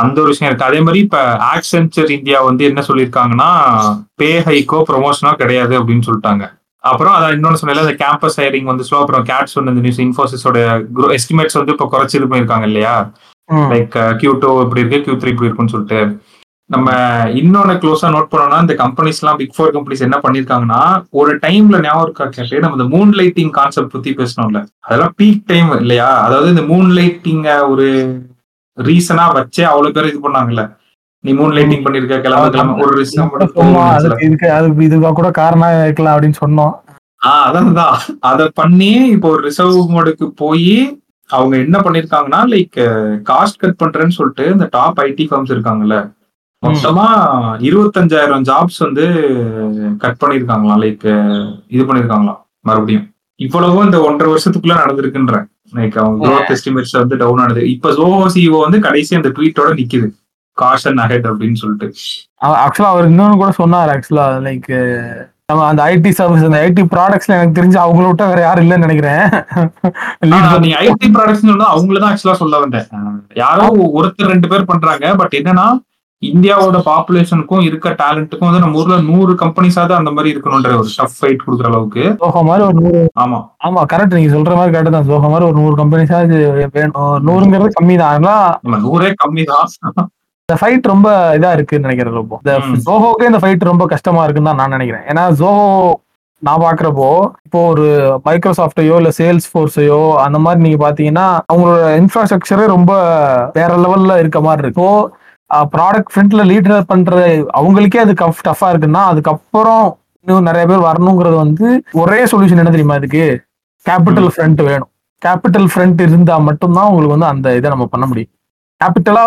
அந்த ஒரு விஷயம் இருக்கு. அதே மாதிரி இப்ப ஆக்சென்ச்சர் இந்தியா வந்து என்ன சொல்லியிருக்காங்கன்னா பே ஹைக்கோ ப்ரொமோஷனோ கிடையாது அப்படின்னு சொல்லிட்டாங்க. அப்புறம் அதான் இன்னொன்னு சொன்னல இந்த கேம்பஸ் ஹைரிங் வந்து ஸ்லோ அப்புறம் கேட்ஸ் வந்து இந்த நியூஸ் இன்ஃபோசிஸோட எஸ்டிமேட்ஸ் வந்து இப்போ குறைச்சி இது பண்ணியிருக்காங்க இல்லையா லைக் கியூ டூ இப்படி இருக்கு கியூ த்ரீ இப்படி இருக்குன்னு சொல்லிட்டு. நம்ம இன்னொன்னு க்ளோஸா நோட் பண்ணோம்னா இந்த கம்பெனிஸ் எல்லாம் பிக் ஃபோர் கம்பெனிஸ் என்ன பண்ணிருக்காங்கன்னா ஒரு டைம்ல ஞாபகம் இருக்கா கேட்டு? நம்ம இந்த மூன் லைட்டிங் கான்செப்ட் பத்தி பேசணும்ல அதெல்லாம் பீக் டைம் இல்லையா? அதாவது இந்த மூன் லைட்டிங்க ஒரு ரீசனா வச்சே அவ்வளவு பேர் இது பண்ணாங்கல்ல. நீ மூன் லைட்டிங் பண்ணிருக்க கிளம்ப கிளம்ப ஒரு அதுக்கு இதுவா கூட காரணம் இருக்கலாம் அப்படின்னு சொன்னோம். ஆஹ் அதான் தான் அதை பண்ணி இப்போ ஒரு ரிசர்வ் மோடுக்கு போய் அவங்க என்ன பண்ணிருக்காங்கன்னா லைக் காஸ்ட் கட் பண்றேன்னு சொல்லிட்டு இந்த டாப் ஐடி ஃபார்ம்ஸ் இருக்காங்கல்ல. மொத்தமா இருபத்தஞ்சாயிரம் ஜாப்ஸ் வந்து கட் பண்ணிருக்காங்களாம் லைக் இது பண்ணிருக்காங்களாம் மறுபடியும். இவ்வளவும் இந்த ஒன்றரை வருஷத்துக்குள்ள நடந்திருக்குன்ற. லைக் அவங்க க்ரோத் எஸ்டிமேட்ஸ் வந்து டவுன் ஆனது. இப்ப ஜோஹோ சிஓ வந்து கடைசி அந்த ட்வீட்டோட நிக்குது. காஷன் அஹெட் அப்படின்னு சொல்லிட்டு. ஆக்சுவலா அவர் இன்னொன்னு கூட சொன்னார் ஆக்சுவலா லைக் நம்ம அந்த ஐடி சர்வீஸ் அந்த ஐடி ப்ராடக்ட்ஸ்ல எனக்கு தெரிஞ்சு அவங்கள விட்ட வேற யாரும் இல்லைன்னு நினைக்கிறேன். நீ ஐடி ப்ராடக்ட்ஸ் அவங்கள தான் ஆக்சுவலா சொல்ல வந்தேன். யாரோ ஒருத்தர் ரெண்டு பேர் பண்றாங்க பட் என்னன்னா இந்தியாவோட பாப்புலேஷனுக்கும் இருக்க டேலண்ட்டுக்கும் வந்து நம்ம ஊர்ல நூறு கம்பெனிஸாவது அந்த மாதிரி இருக்கணும்ன்ற ஒரு டஃப் ஃபைட் கொடுக்குற அளவுக்கு. சோகா மாதிரி ஒரு நூறு ஆமா. ஆமா கரெக்ட் நீங்க சொல்ற மாதிரி கரெக்ட் தான். சோகா மாதிரி ஒரு நூறு கம்பெனிஸாவது வேணும். நூறுங்கிறது கம்மி தான் நூறே கம்மி தான் இந்த ஃபைட் ரொம்ப இதா இருக்குன்னு நினைக்கிறேன் ரொம்ப இந்த. ஜோஹோக்கே இந்த ஃபைட் ரொம்ப கஷ்டமா இருக்குன்னு தான் நான் நினைக்கிறேன். ஏன்னா ஜோஹோ நான் பாக்குறப்போ இப்போ ஒரு மைக்ரோசாஃப்டையோ இல்ல சேல்ஸ் ஃபோர்ஸையோ அந்த மாதிரி நீங்க பாத்தீங்கன்னா அவங்களோட இன்ஃப்ராஸ்ட்ரக்சரே ரொம்ப வேற லெவல்ல இருக்க மாதிரி இருக்கு. ப்ராடக்ட் ஃப்ரண்ட்ல லீடர் பண்ற அவங்களுக்கே அது கஃப் டஃபா இருக்குன்னா அதுக்கப்புறம் இன்னும் நிறைய பேர் வரணுங்கிறது வந்து ஒரே சொல்யூஷன் என்ன தெரியுமா இதுக்கு? கேபிட்டல் ஃப்ரண்ட் வேணும். கேபிட்டல் ஃப்ரண்ட் இருந்தா மட்டும்தான் உங்களுக்கு வந்து அந்த இதை நம்ம பண்ண முடியும். கேபிட்டலா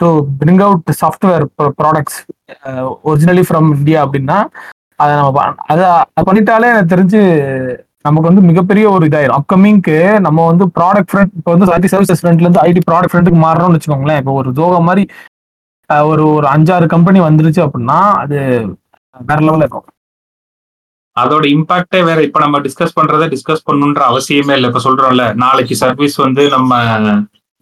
to bring out software products originally from India அப்படின்னா அதை நம்ம அது பண்ணிட்டாலே எனக்கு தெரிஞ்சு நமக்கு வந்து மிகப்பெரிய ஒரு இதாயிரும். அப்கமிங்க்கு நம்ம வந்து ப்ராடக்ட் ஃப்ரண்ட் இப்போ வந்து ஐடி சர்வீசஸ் ஃப்ரண்ட்ல இருந்து ஐடி ப்ராடக்ட் ஃப்ரண்ட்டுக்கு மாறணும்னு வச்சுக்கோங்களேன். இப்போ ஒரு ஜோகா மாதிரி ஒரு ஒரு அஞ்சாறு கம்பெனி வந்துருச்சு அப்படின்னா அது வேற லெவலில் இருக்கும். அதோட இம்பாக்டே வேற. இப்ப நம்ம டிஸ்கஸ் பண்றதை டிஸ்கஸ் பண்ணணுன்ற அவசியமே இல்லை. இப்ப சொல்றோம்ல நாளைக்கு சர்வீஸ் வந்து நம்ம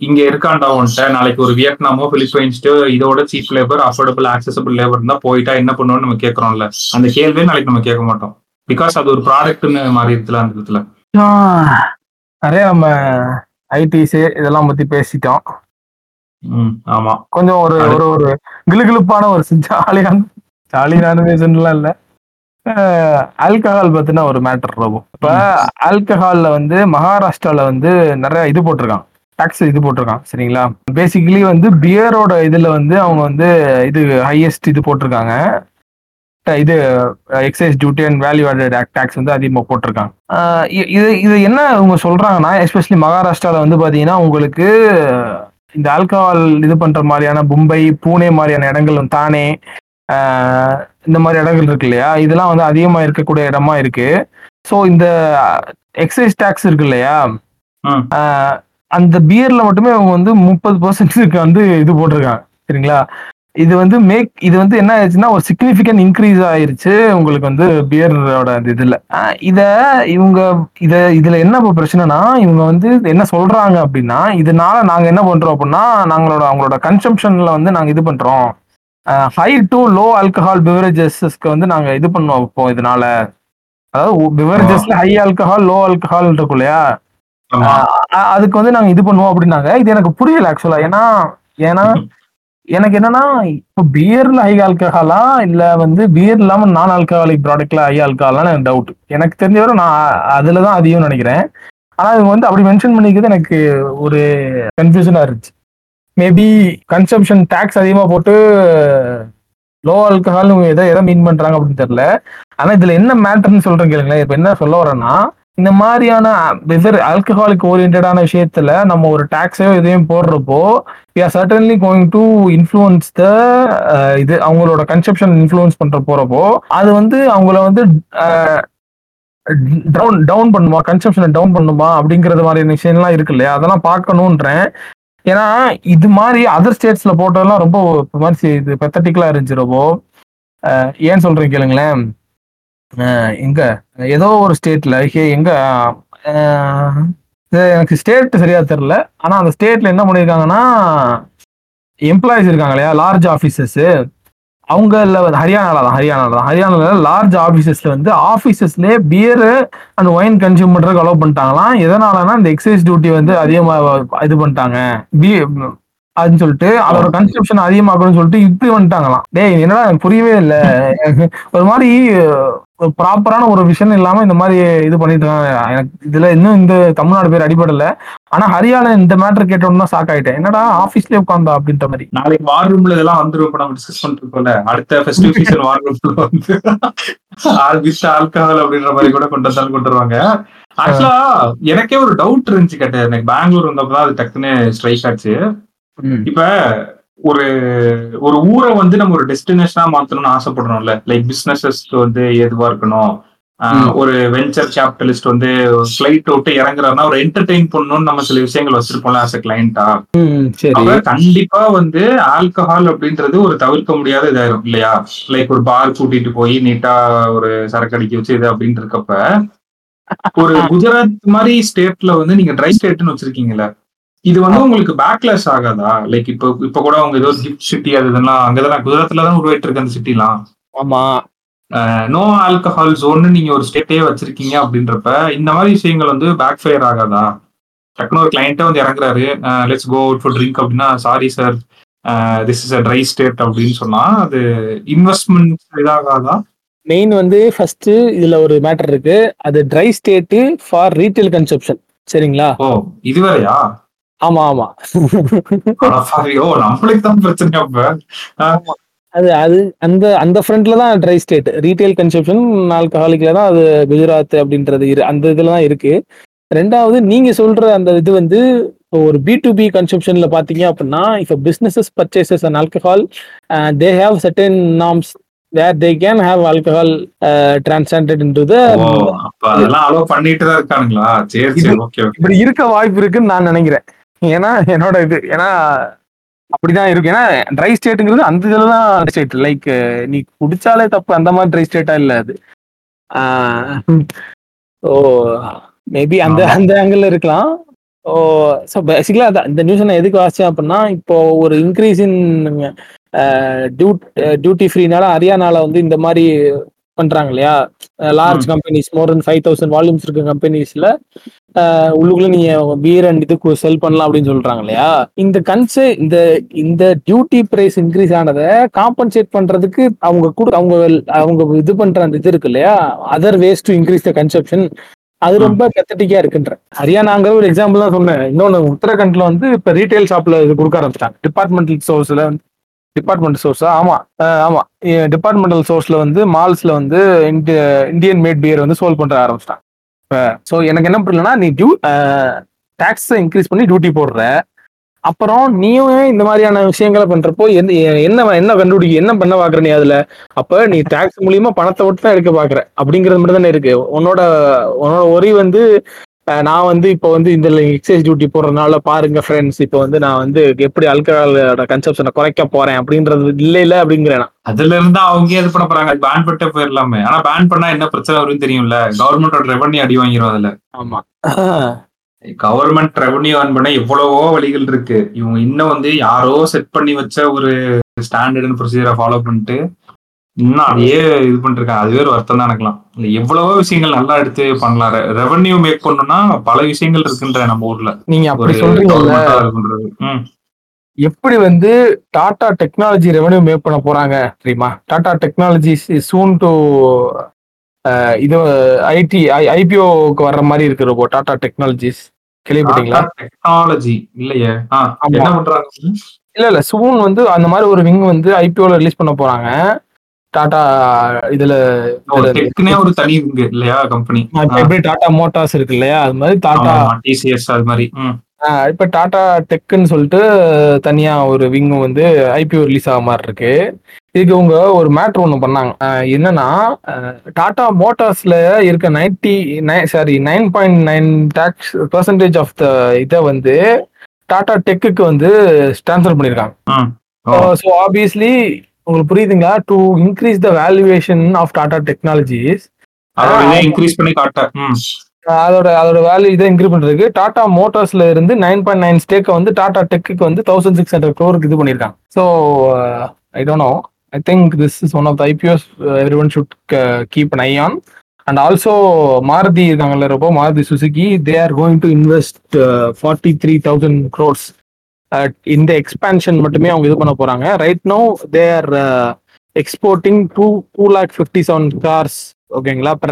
இங்க இருக்காண்டா உன்ட்ட நாளைக்கு ஒரு வியட்நாமோ பிலிப்பைன்ஸ்டோ இதோட cheap labour affordable accessible labour தான் போயிட்டா என்ன பண்ணுவோம்னு நம்ம கேட்கறோம்ல அந்த கேள்வியே நாளைக்கு நம்ம கேட்க மாட்டோம். பிகாஸ் அது ஒரு ப்ராடக்ட்னு மாறி இருக்குல்ல அந்த இடத்துல. நிறைய நம்ம ஐடிஸ் இதெல்லாம் பத்தி பேசிட்டோம். ம் ஆமா. கொஞ்சம் ஒரு ஒரு ஒரு கிளுகிளுப்பான ஒரு ஜாலியான ஜாலியான பேசன்லாம் இல்ல. ஆல்கஹால் பத்தின ஒரு மேட்டர் இருக்கும் இப்ப ஆல்கஹால்ல வந்து மகாராஷ்டிரால வந்து நிறைய இது போட்டிருக்கான் டாக்ஸ் இது போட்டிருக்கான் சரிங்களா? பேசிக்கலி வந்து பியரோட இதுல வந்து அவங்க வந்து இது ஹையஸ்ட் இது போட்டிருக்காங்க. இது excise duty and value added tax வந்து அதிகமாக போட்டிருக்காங்க. இது இது என்ன அவங்க சொல்றாங்கன்னா எஸ்பெஷலி மகாராஷ்டிரால வந்து பாத்தீங்கன்னா உங்களுக்கு இந்த ஆல்கஹால் இது பண்ற மாதிரியான மும்பை பூனே மாதிரியான இடங்கள் தானே இந்த மாதிரி இடங்கள் இருக்கு இல்லையா? இதெல்லாம் வந்து அதிகமா இருக்கக்கூடிய இடமா இருக்கு. ஸோ இந்த எக்ஸைஸ் டேக்ஸ் இருக்கு இல்லையா? அந்த பியர்ல மட்டுமே அவங்க வந்து முப்பது பர்சன்ட்டுக்கு வந்து இது போட்டிருக்காங்க. சரிங்களா? இது வந்து மேக் இது வந்து என்ன ஆயிடுச்சுன்னா ஒரு சிக்னிஃபிகன்ட் இன்க்ரீஸ் ஆயிருச்சு உங்களுக்கு வந்து பியரோட இதுல. இத இவங்க இத இதுல என்ன இப்ப பிரச்சனைனா இவங்க வந்து என்ன சொல்றாங்க அப்படின்னா இதனால நாங்க என்ன பண்றோம் அப்படின்னா நாங்களோட அவங்களோட கன்சம்ஷன்ல வந்து நாங்க இது பண்றோம். ஹை டு லோ ஆல்கஹால் பிவரேஜஸ்க்கு வந்து நாங்க இது பண்ணுவோம் இப்போ இதனால. அதாவது பிவரேஜஸ்ல ஹை ஆல்கஹால் லோ ஆல்கஹால் இருக்கும் இல்லையா? அதுக்கு வந்து நாங்க இது பண்ணுவோம் அப்படின்னாங்க. இது எனக்கு புரியல ஆக்சுவலா ஏன்னா ஏன்னா எனக்கு என்னன்னா இப்போ பியர்ல ஹை ஆல்கஹாலா இல்ல வந்து பியர் இல்லாம நான் ஆல்கஹாலிக் ப்ராடக்ட்ல ஹை ஆல்கஹாலான்னு எனக்கு டவுட் எனக்கு தெரிஞ்சவரை நான் அதுல தான் அதிகம் நினைக்கிறேன். ஆனா இவங்க வந்து அப்படி மென்ஷன் பண்ணிக்கிறது எனக்கு ஒரு கன்ஃபியூஷனா இருந்துச்சு. மேபி கன்சம்ஷன் டேக்ஸ் அதிகமா போட்டு லோ ஆல்கஹால் எதை எதை மீன் பண்றாங்க அப்படின்னு தெரியல. ஆனா இதுல என்ன மேட்டர்னு சொல்றேன் கேளுங்களேன். இப்ப என்ன சொல்ல வரேன்னா இந்த மாதிரியான வெதர் ஆல்கஹாலிக் ஓரியன்டான விஷயத்துல நம்ம ஒரு டாக்ஸையோ இதையும் போடுறப்போ we are certainly going to influence the இது அவங்களோட கன்செப்ஷன் இன்ஃப்ளூயன்ஸ் பண்ற போறப்போ அது வந்து அவங்கள வந்து டவுன் டவுன் பண்ணுமா கன்செப்ஷனை டவுன் பண்ணுமா அப்படிங்கிறது மாதிரியான விஷயம்லாம் இருக்கு இல்லையா? அதெல்லாம் பார்க்கணுன்றேன். ஏன்னா இது மாதிரி அதர் ஸ்டேட்ஸ்ல போட்டதெல்லாம் ரொம்ப மாதிரி இது பெத்தட்டிக்கலா இருந்துச்சு ரொம்ப ஏன் சொல்றேன் கேளுங்களேன். எங்க? ஏதோ ஒரு ஸ்டேட்ல எங்க எனக்கு ஸ்டேட் சரியா தெரியல. ஆனா அந்த ஸ்டேட்ல என்ன பண்ணிருக்காங்கன்னா எம்ப்ளாயிஸ் இருக்காங்க இல்லையா? லார்ஜ் ஆபீசர்ஸ் அவங்கள வந்து ஹரியானால தான் ஹரியானால தான். ஹரியானால லார்ஜ் ஆபீசஸ்ல வந்து ஆபீசஸ்லயே பியர் அண்ட் ஒயின் கன்சியூம் பண்றதுக்கு அலோவ் பண்ணிட்டாங்களாம் எதனாலனா இந்த எக்ஸைஸ் டியூட்டி வந்து அதிகமா இது பண்ணிட்டாங்க. பி அப்படின்னு சொல்லிட்டு அதோட கன்சப்ஷன் அதிகமாக்கணும்னு சொல்லிட்டு இப்படி வந்துட்டாங்களாம். டேய் என்னடா எனக்கு புரியவே இல்லை. ஒரு மாதிரி ப்ராப்பரான ஒரு விஷயம் இல்லாம இந்த மாதிரி இது பண்ணிட்டு இருக்காங்க எனக்கு இதுல இன்னும் இந்த தமிழ்நாடு பேர் அடிபடல. ஆனா ஹரியானா இந்த மேட்டர் கேட்டோன்னு தான் ஷாக் ஆயிட்டேன். என்னடா ஆபீஸ்லயே உட்காந்தா அப்படின்ற மாதிரி. நாளைக்கு வார் ரூம்ல இதெல்லாம் வந்துரும். இப்ப நம்ம டிஸ்கஸ் பண்ணிட்டு இருக்கோம்ல அடுத்த ஃபெஸ்டிவ் சீசன் வார் ரூம்ல வந்து ஆல்பிஸ்ட் ஆல்கஹால் அப்படின்ற மாதிரி கூட கொண்டு வந்தாலும் கொண்டு வருவாங்க. ஆக்சுவலா எனக்கே ஒரு டவுட் இருந்துச்சு கேட்டேன். எனக்கு பெங்களூர் வந்தப்பதான் அது டக்குன்னு ஸ்ட்ரைக் ஆச்சு. இப்ப ஒரு ஒரு ஊரை வந்து நம்ம ஒரு டெஸ்டினேஷனா மாத்தணும்னு ஆசைப்படுறோம்ல. லைக் பிசினஸஸ்க்கு வந்து எதுவா இருக்கணும். ஒரு வெஞ்சர் கேபிட்டலிஸ்ட் வந்து ஃபிளைட் விட்டு இறங்குறாருன்னா ஒரு என்டர்டெயின் பண்ணணும்னு நம்ம சில விஷயங்கள் வச்சிருப்போம்ல ஆஸ் அ கிளைண்டா கண்டிப்பா வந்து ஆல்கஹால் அப்படின்றது ஒரு தவிர்க்க முடியாத இதாயிரும் இல்லையா? லைக் ஒரு பார் கூட்டிட்டு போய் நீட்டா ஒரு சரக்கு அடிக்க வச்சு இது அப்படின்னு இருக்கப்ப ஒரு (laughs) குஜராத் மாதிரி ஸ்டேட்ல வந்து நீங்க ட்ரை ஸ்டேட்னு வச்சிருக்கீங்கல்ல இது வந்து உங்களுக்கு பேக்லாஷ் ஆகாதா? லைக் இப்போ இப்ப கூட அவங்க ஏதோ கிஃப்ட் சிட்டி அது இதெல்லாம் அங்கதான் குஜராத்ல தான் உருவாயிட்டு இருக்கு அந்த சிட்டிலாம் ஆமா நோ ஆல்கஹால் ஜோன்னு நீங்க ஒரு ஸ்டேட்டே வச்சிருக்கீங்க அப்படின்றப்ப இந்த மாதிரி விஷயங்கள் வந்து பேக் ஃபயர் ஆகாதா? டக்குனு ஒரு கிளைண்ட்டே வந்து இறங்குறாரு. Let's go out for drink அப்படின்னா sorry sir this is a dry state அப்படின்னு சொன்னா அது இன்வெஸ்ட்மெண்ட் இதாகாதா? மெயின் வந்து ஃபர்ஸ்ட் இதுல ஒரு மேட்டர் இருக்கு. அது dry state for retail consumption சரிங்களா? ஓ இது வேறயா? ஆமா ஆமா. அது அது அந்த அந்த ஃப்ரண்ட்ல தான் ட்ரை ஸ்டேட் ரீட்டைல் கன்சப்ஷன் ஆல்கஹாலிக்ல தான் அது குஜராத் அப்படின்றது இரு அந்த இதுல தான் இருக்கு. ரெண்டாவது நீங்க சொல்ற அந்த இது வந்து இப்போ ஒரு பி டு பி கன்சப்ஷன்ல பாத்தீங்க அப்படின்னா இப்போ businesses purchases and alcohol they have certain norms where they can have alcohol டிரான்ஸ்டாண்டட் in to the அதெல்லாம் அலோவ் பண்ணிட்டு தான் இருக்கானுங்களா? சரி சரி ஓகே ஓகே இப்படி இருக்க வாய்ப்பு இருக்குன்னு நான் நினைக்கிறேன். ஏன்னா என்னோட இது ஏன்னா அப்படிதான் இருக்கு. ஏன்னா ட்ரை ஸ்டேட்டுங்கிறது அந்த இதுல தான் ஸ்டேட் லைக் நீ குடிச்சாலே தப்பு. அந்த மாதிரி ட்ரை ஸ்டேட்டா இல்ல அது. ஓ மேபி அந்த. அந்த ஆங்கிள் இருக்கலாம். ஓ ஸோ பேசிக்கலா அதான். இந்த நியூஸ் நான் எதுக்கு வாசிச்சேன் அப்படின்னா இப்போ ஒரு இன்க்ரீஸ் இன் டியூட் டியூட்டி ஃப்ரீனால ஹரியானால வந்து இந்த மாதிரி பண்றாங்க இல்லையா large companies more than five thousand volumes இருக்க கம்பெனிஸ்ல உள்ளுக்குள்ள நீங்க பியர் அண்ட் இதுக்கு செல் பண்ணலாம் அப்படின்னு சொல்றாங்க இல்லையா இந்த கன்சே இந்த இந்த டியூட்டி பிரைஸ் இன்க்ரீஸ் ஆனதை காம்பன்சேட் பண்றதுக்கு அவங்க கூட அவங்க அவங்க இது பண்ற அந்த இது இருக்கு இல்லையா? Other ways to increase the consumption அது ரொம்ப பெத்தட்டிக்கா இருக்குன்ற. ஹரியானாங்கிற ஒரு எக்ஸாம்பிள் தான் சொன்னேன். இன்னொன்னு உத்தரகண்ட்ல வந்து இப்ப ரீட்டைல் ஷாப்ல இது கொடுக்க ஆரம்பிச்சிட்டாங்க. டிபார்ட்மெண்டல் ஸ்டோர்ஸ்ல டிபார்ட்மெண்ட் சோர்ஸா ஆமா. ஆமா. டிபார்ட்மெண்டல் சோர்ஸ்ல வந்து மால்ஸ்ல வந்து இந்தியன் மேட் பியர் வந்து சோல் பண்ற ஆரம்பிச்சிட்டான். ஸோ எனக்கு என்ன புரியலன்னா நீ டியூ டேக்ஸை இன்க்ரீஸ் பண்ணி டியூட்டி போடுற. அப்புறம் நீயும் இந்த மாதிரியான விஷயங்களை பண்றப்போ எந்த என்ன என்ன கண்டுபிடிக்க என்ன பண்ண பாக்குற நீ அதுல? அப்ப நீ டாக்ஸ் மூலியமா பணத்தை விட்டு தான் எடுக்க பாக்குற. அப்படிங்கிறது மட்டும் தானே இருக்கு. உன்னோட உன்னோட ஒரி வந்து நான் வந்து இப்போ வந்து இந்த எக்ஸைஸ் டியூட்டி போடுறதுனால பாருங்க ஃப்ரெண்ட்ஸ் இப்போ வந்து நான் வந்து எப்படி அல்கஹாலோட கன்சப்ஷனை குறைக்க போறேன் அப்படின்றது இல்ல இல்ல அப்படிங்கிறேன். அதுல இருந்து அவங்க இது பண்ண போறாங்க? பேன் பண்ணிட்டே போயிடலாமே. ஆனா பேன் பண்ணா என்ன பிரச்சனை வரும்னு தெரியும்ல? கவர்மெண்டோட ரெவன்யூ அடி வாங்கிரும் அதுல. ஆமா. கவர்மெண்ட் ரெவன்யூ ஆன் பண்ண எவ்வளவோ வழிகள் இருக்கு. இவங்க இன்னும் வந்து யாரோ செட் பண்ணி வச்ச ஒரு ஸ்டாண்டர்ட் ப்ரொசீஜரை ஃபாலோ பண்ணிட்டு இன்னும் அதையே இது பண்ணிருக்காங்க. அதுவே ஒரு வருத்தம் தான் எனக்குலாம் இல்ல எவ்வளவோ விஷயங்கள் நல்லா எடுத்து பண்ணலாம் ரெவன்யூ மேக் பண்ணணும்னா பல விஷயங்கள் இருக்குன்ற நம்ம ஊர்ல. நீங்க அப்படி ம். எப்படி வந்து டாடா டெக்னாலஜி ரெவன்யூ மேக் பண்ண போறாங்க தெரியுமா? டாடா டெக்னாலஜி சூன் டு இது ஐடி ஐபிஓக்கு வர்ற மாதிரி இருக்கு ரொம்ப டாடா டெக்னாலஜிஸ் கேள்விப்பட்டீங்களா? டெக்னாலஜி இல்லையே. என்ன பண்றாங்க? இல்ல இல்ல. சூன் வந்து அந்த மாதிரி ஒரு விங் வந்து ஐபிஓல ரிலீஸ் பண்ண போறாங்க. டாடா இதுல டெக்னே ஒரு தனி இல்லையா கம்பெனி எப்படி டாடா மோட்டார்ஸ் இருக்கு இல்லையா அது மாதிரி டாடா டிசிஎஸ் அது மாதிரி. இப்ப டாடா டெக்குன்னு சொல்லிட்டு தனியா ஒரு விங் வந்து ஐபிஓ ரிலீஸ் ஆக மாதிரி இருக்கு. இதுக்கு இவங்க ஒரு மேட்ரு ஒன்று பண்ணாங்க. என்னன்னா டாடா மோட்டார்ஸ்ல இருக்க ninety sorry nine point nine tax percentage of the இதை வந்து டாடா டெக்குக்கு வந்து ட்ரான்ஸ்ஃபர் பண்ணியிருக்காங்க ஸோ ஆப்வியஸ்லி உங்களுக்கு புரியுதுங்களா? To increase the valuation of Tata technologies increase பண்ணி காட்ட அதோட அதோட வேல்யூ இதை இன்க்ரீஸ் பண்றதுக்கு டாடா மோட்டார்ஸ்ல இருந்து நைன் பாயிண்ட் நைன் ஸ்டேக்கை வந்து டாடா டெக்கு வந்து தௌசண்ட் சிக்ஸ் ஹண்ட்ரட் க்ரோருக்கு இது பண்ணியிருக்காங்க. So I don't know I think this is one of the IPS every one should keep an eye on and also Maruti இருக்காங்கல்ல ரொம்ப Maruti Suzuki they are going to invest forty three thousand crores இந்த expansion மட்டுமே அவங்க இது பண்ண போறாங்க. Right no they are exporting two two lakh fifty seven cars ஓகேங்களா per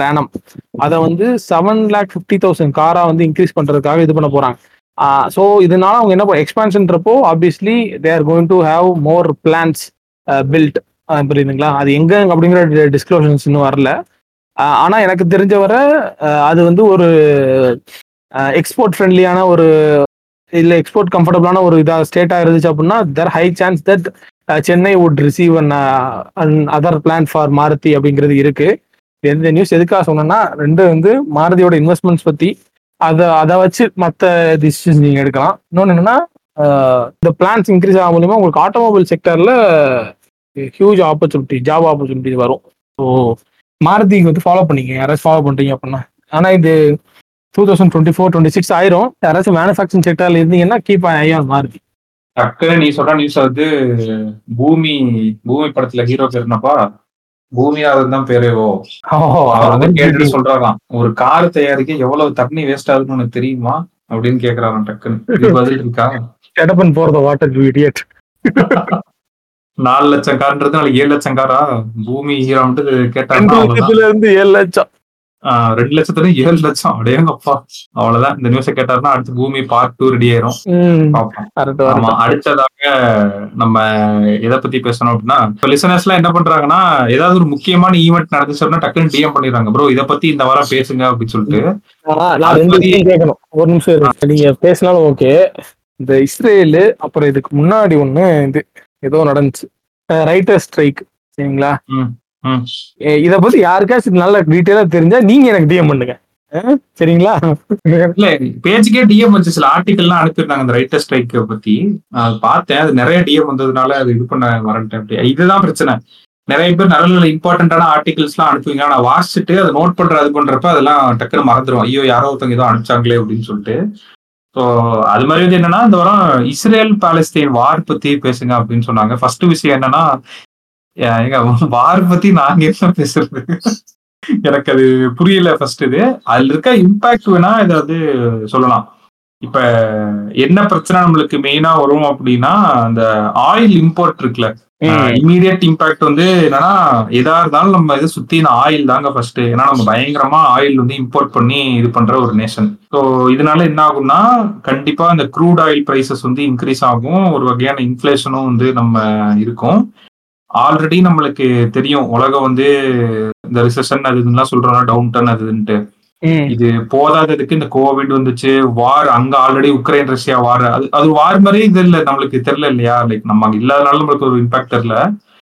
அதை வந்து செவன் லேக் ஃபிஃப்டி தௌசண்ட் காரா வந்து இன்க்ரீஸ் பண்றதுக்காக இது பண்ண போறாங்க. ஸோ இதனால அவங்க என்ன எக்ஸ்பான்ஷன்றப்போ obviously they are going to have more plans build புரியுதுங்களா? அது எங்க அப்படிங்கிற டிஸ்க்ளோஷன்ஸ் இன்னும் வரல. ஆனால் ஆனா எனக்கு தெரிஞ்ச வரை அது வந்து ஒரு எக்ஸ்போர்ட் ஃப்ரெண்ட்லியான ஒரு இல்ல எக்ஸ்போர்ட் கம்ஃபர்டபுளான ஒரு இதா ஸ்டேட்டா இருந்துச்சு அப்படின்னா there high chance that Chennai would receive another plan for Maruti அப்படிங்கிறது இருக்கு. எந்த நியூஸ் எதுக்காக சொன்னேன்னா ரெண்டு வந்து மாருதியோட இன்வெஸ்ட்மெண்ட்ஸ் பத்தி அதை அதை வச்சு மற்ற டிசிஷன்ஸ் நீங்க எடுக்கலாம். இன்னொன்று என்னன்னா இந்த பிளான்ஸ் இன்க்ரீஸ் ஆக மூலியமா உங்களுக்கு ஆட்டோமொபைல் செக்டர்ல ஹியூஜ் ஆப்பர்ச்சுனிட்டி ஜாப் ஆப்பர்ச்சுனிட்டி வரும். ஸோ மாருதிக்கு வந்து ஃபாலோ பண்ணிக்க யாராச்சும் ஃபாலோ பண்ணுறீங்க அப்படின்னா. ஆனா இது two thousand twenty four twenty six ஆயிரும். யாராச்சும் மேனுஃபேக்சரிங் செக்டர்ல இருந்தீங்கன்னா கீப் ஐ ஆன் மாருதி டக்குன்னு நீ சொல்ற நியூஸ் வந்து பூமி பூமி படத்துல ஹீரோ பேருனப்பா பூமியாவது தான் பேரு ஓ. அவர் வந்து கேட்டுட்டு சொல்றாராம். ஒரு கார் தயாரிக்க எவ்வளவு தண்ணி வேஸ்ட் ஆகுதுன்னு உனக்கு தெரியுமா? அப்படின்னு கேக்குறாராம் டக்குன்னு. பதில் இருக்கா? எடப்பன் போறத வாட்டர் இடியட் நாலு லட்சம் கார்ன்றது நாளைக்கு ஏழு லட்சம் காரா பூமி ஹீரோ வந்துட்டு. லட்சத்துல இருந்து ஏழு லட்சம். ரெண்டு லட்சத்துல ஏழு லட்சம். அடையங்கப்பா அவ்வளவுதான். இந்த நியூஸை கேட்டாருன்னா அடுத்து பூமி பார்ட் டூ ரெடி ஆயிரும். ஆமா. அடுத்ததாக நம்ம எதை பத்தி பேசணும் அப்படின்னா இப்ப லிசனர்ஸ் எல்லாம் என்ன பண்றாங்கன்னா ஏதாவது ஒரு முக்கியமான ஈவெண்ட் நடந்துச்சுன்னா டக்குன்னு டிஎம் பண்ணிடுறாங்க. ப்ரோ இதை பத்தி இந்த வாரம் பேசுங்க அப்படின்னு சொல்லிட்டு. கேட்கணும். ஒரு நிமிஷம். நீங்க பேசினாலும் ஓகே இந்த இஸ்ரேலு அப்புறம் இதுக்கு முன்னாடி ஒண்ணு இது ஏதோ நடந்துச்சு. ரைட்டர் ஸ்ட்ரைக் சரிங்களா? இத பத்தி யாருக்காச்சும் நல்ல டீட்டெயிலா தெரிஞ்சா நீங்க எனக்கு டிஎம் பண்ணுங்க. சரிங்களா? இல்ல பேஜுக்கே டிஎம் வந்து சில ஆர்டிகல்லாம் அனுப்பியிருந்தாங்க அந்த ரைட்டர் ஸ்ட்ரைக் பத்தி. பார்த்தேன். அது நிறைய டிஎம் வந்ததுனால அது இது பண்ண வரட்டேன் இதுதான் பிரச்சனை. நிறைய பேர் நல்ல நல்ல இம்பார்ட்டன்டான ஆர்டிகல்ஸ் எல்லாம் அனுப்புவீங்க. நான் வாசிச்சுட்டு அதை நோட் பண்ற அது பண்றப்ப அதெல்லாம் டக்குன்னு மறந்துடும் ஐயோ யாரோ ஒருத்தவங்க ஏதோ அனுப்பிச்சாங்களே அப்படின்னு சொல்லிட்டு. ஸோ அது மாதிரி வந்து என்னன்னா இந்த வாரம் இஸ்ரேல் பாலஸ்தீன் வார் பத்தி பேசுங்க அப்படின்னு சொன்னாங்க. ஃபர்ஸ்ட் விஷயம் என்னன்னா ஏங்க வார் பத்தி நாங்க என்ன பேசுறது? எனக்கு அது புரியல ஃபர்ஸ்ட் இது. அதுல இருக்க இம்பாக்ட் வேணா இதை வந்து சொல்லலாம். இப்ப என்ன பிரச்சனை நம்மளுக்கு மெயினா வரும் அப்படின்னா அந்த ஆயில் இம்போர்ட் இருக்குல்ல இமீடியட் இம்பாக்ட் வந்து என்னன்னா எதா இருந்தாலும் நம்ம இதை சுத்தி ஆயில் தாங்க ஃபர்ஸ்ட் ஏன்னா நம்ம பயங்கரமா ஆயில் வந்து இம்போர்ட் பண்ணி இது பண்ற ஒரு நேஷன் ஸோ இதனால என்ன ஆகும்னா கண்டிப்பா இந்த க்ரூட் ஆயில் பிரைசஸ் வந்து இன்க்ரீஸ் ஆகும். ஒரு வகையான இன்ஃபிளேஷனும் வந்து நம்ம இருக்கும். ஆல்ரெடி நம்மளுக்கு தெரியும். உலகம் வந்து இந்த ரிசெஷன் அது இதுலாம் சொல்றோம்னா டவுன் டர்ன் அது இதுன்ட்டு ம். இது போதாததுக்கு இந்த கோவிட் வந்துச்சு வார் அங்க ஆல்ரெடி உக்ரைன் ரஷ்யா வார் அது அது வார் மாதிரி இது இல்ல நம்மளுக்கு தெரியல இல்லையா? லைக் நம்ம அங்க இல்லாதனால நம்மளுக்கு ஒரு இம்பாக்ட் தெரியல.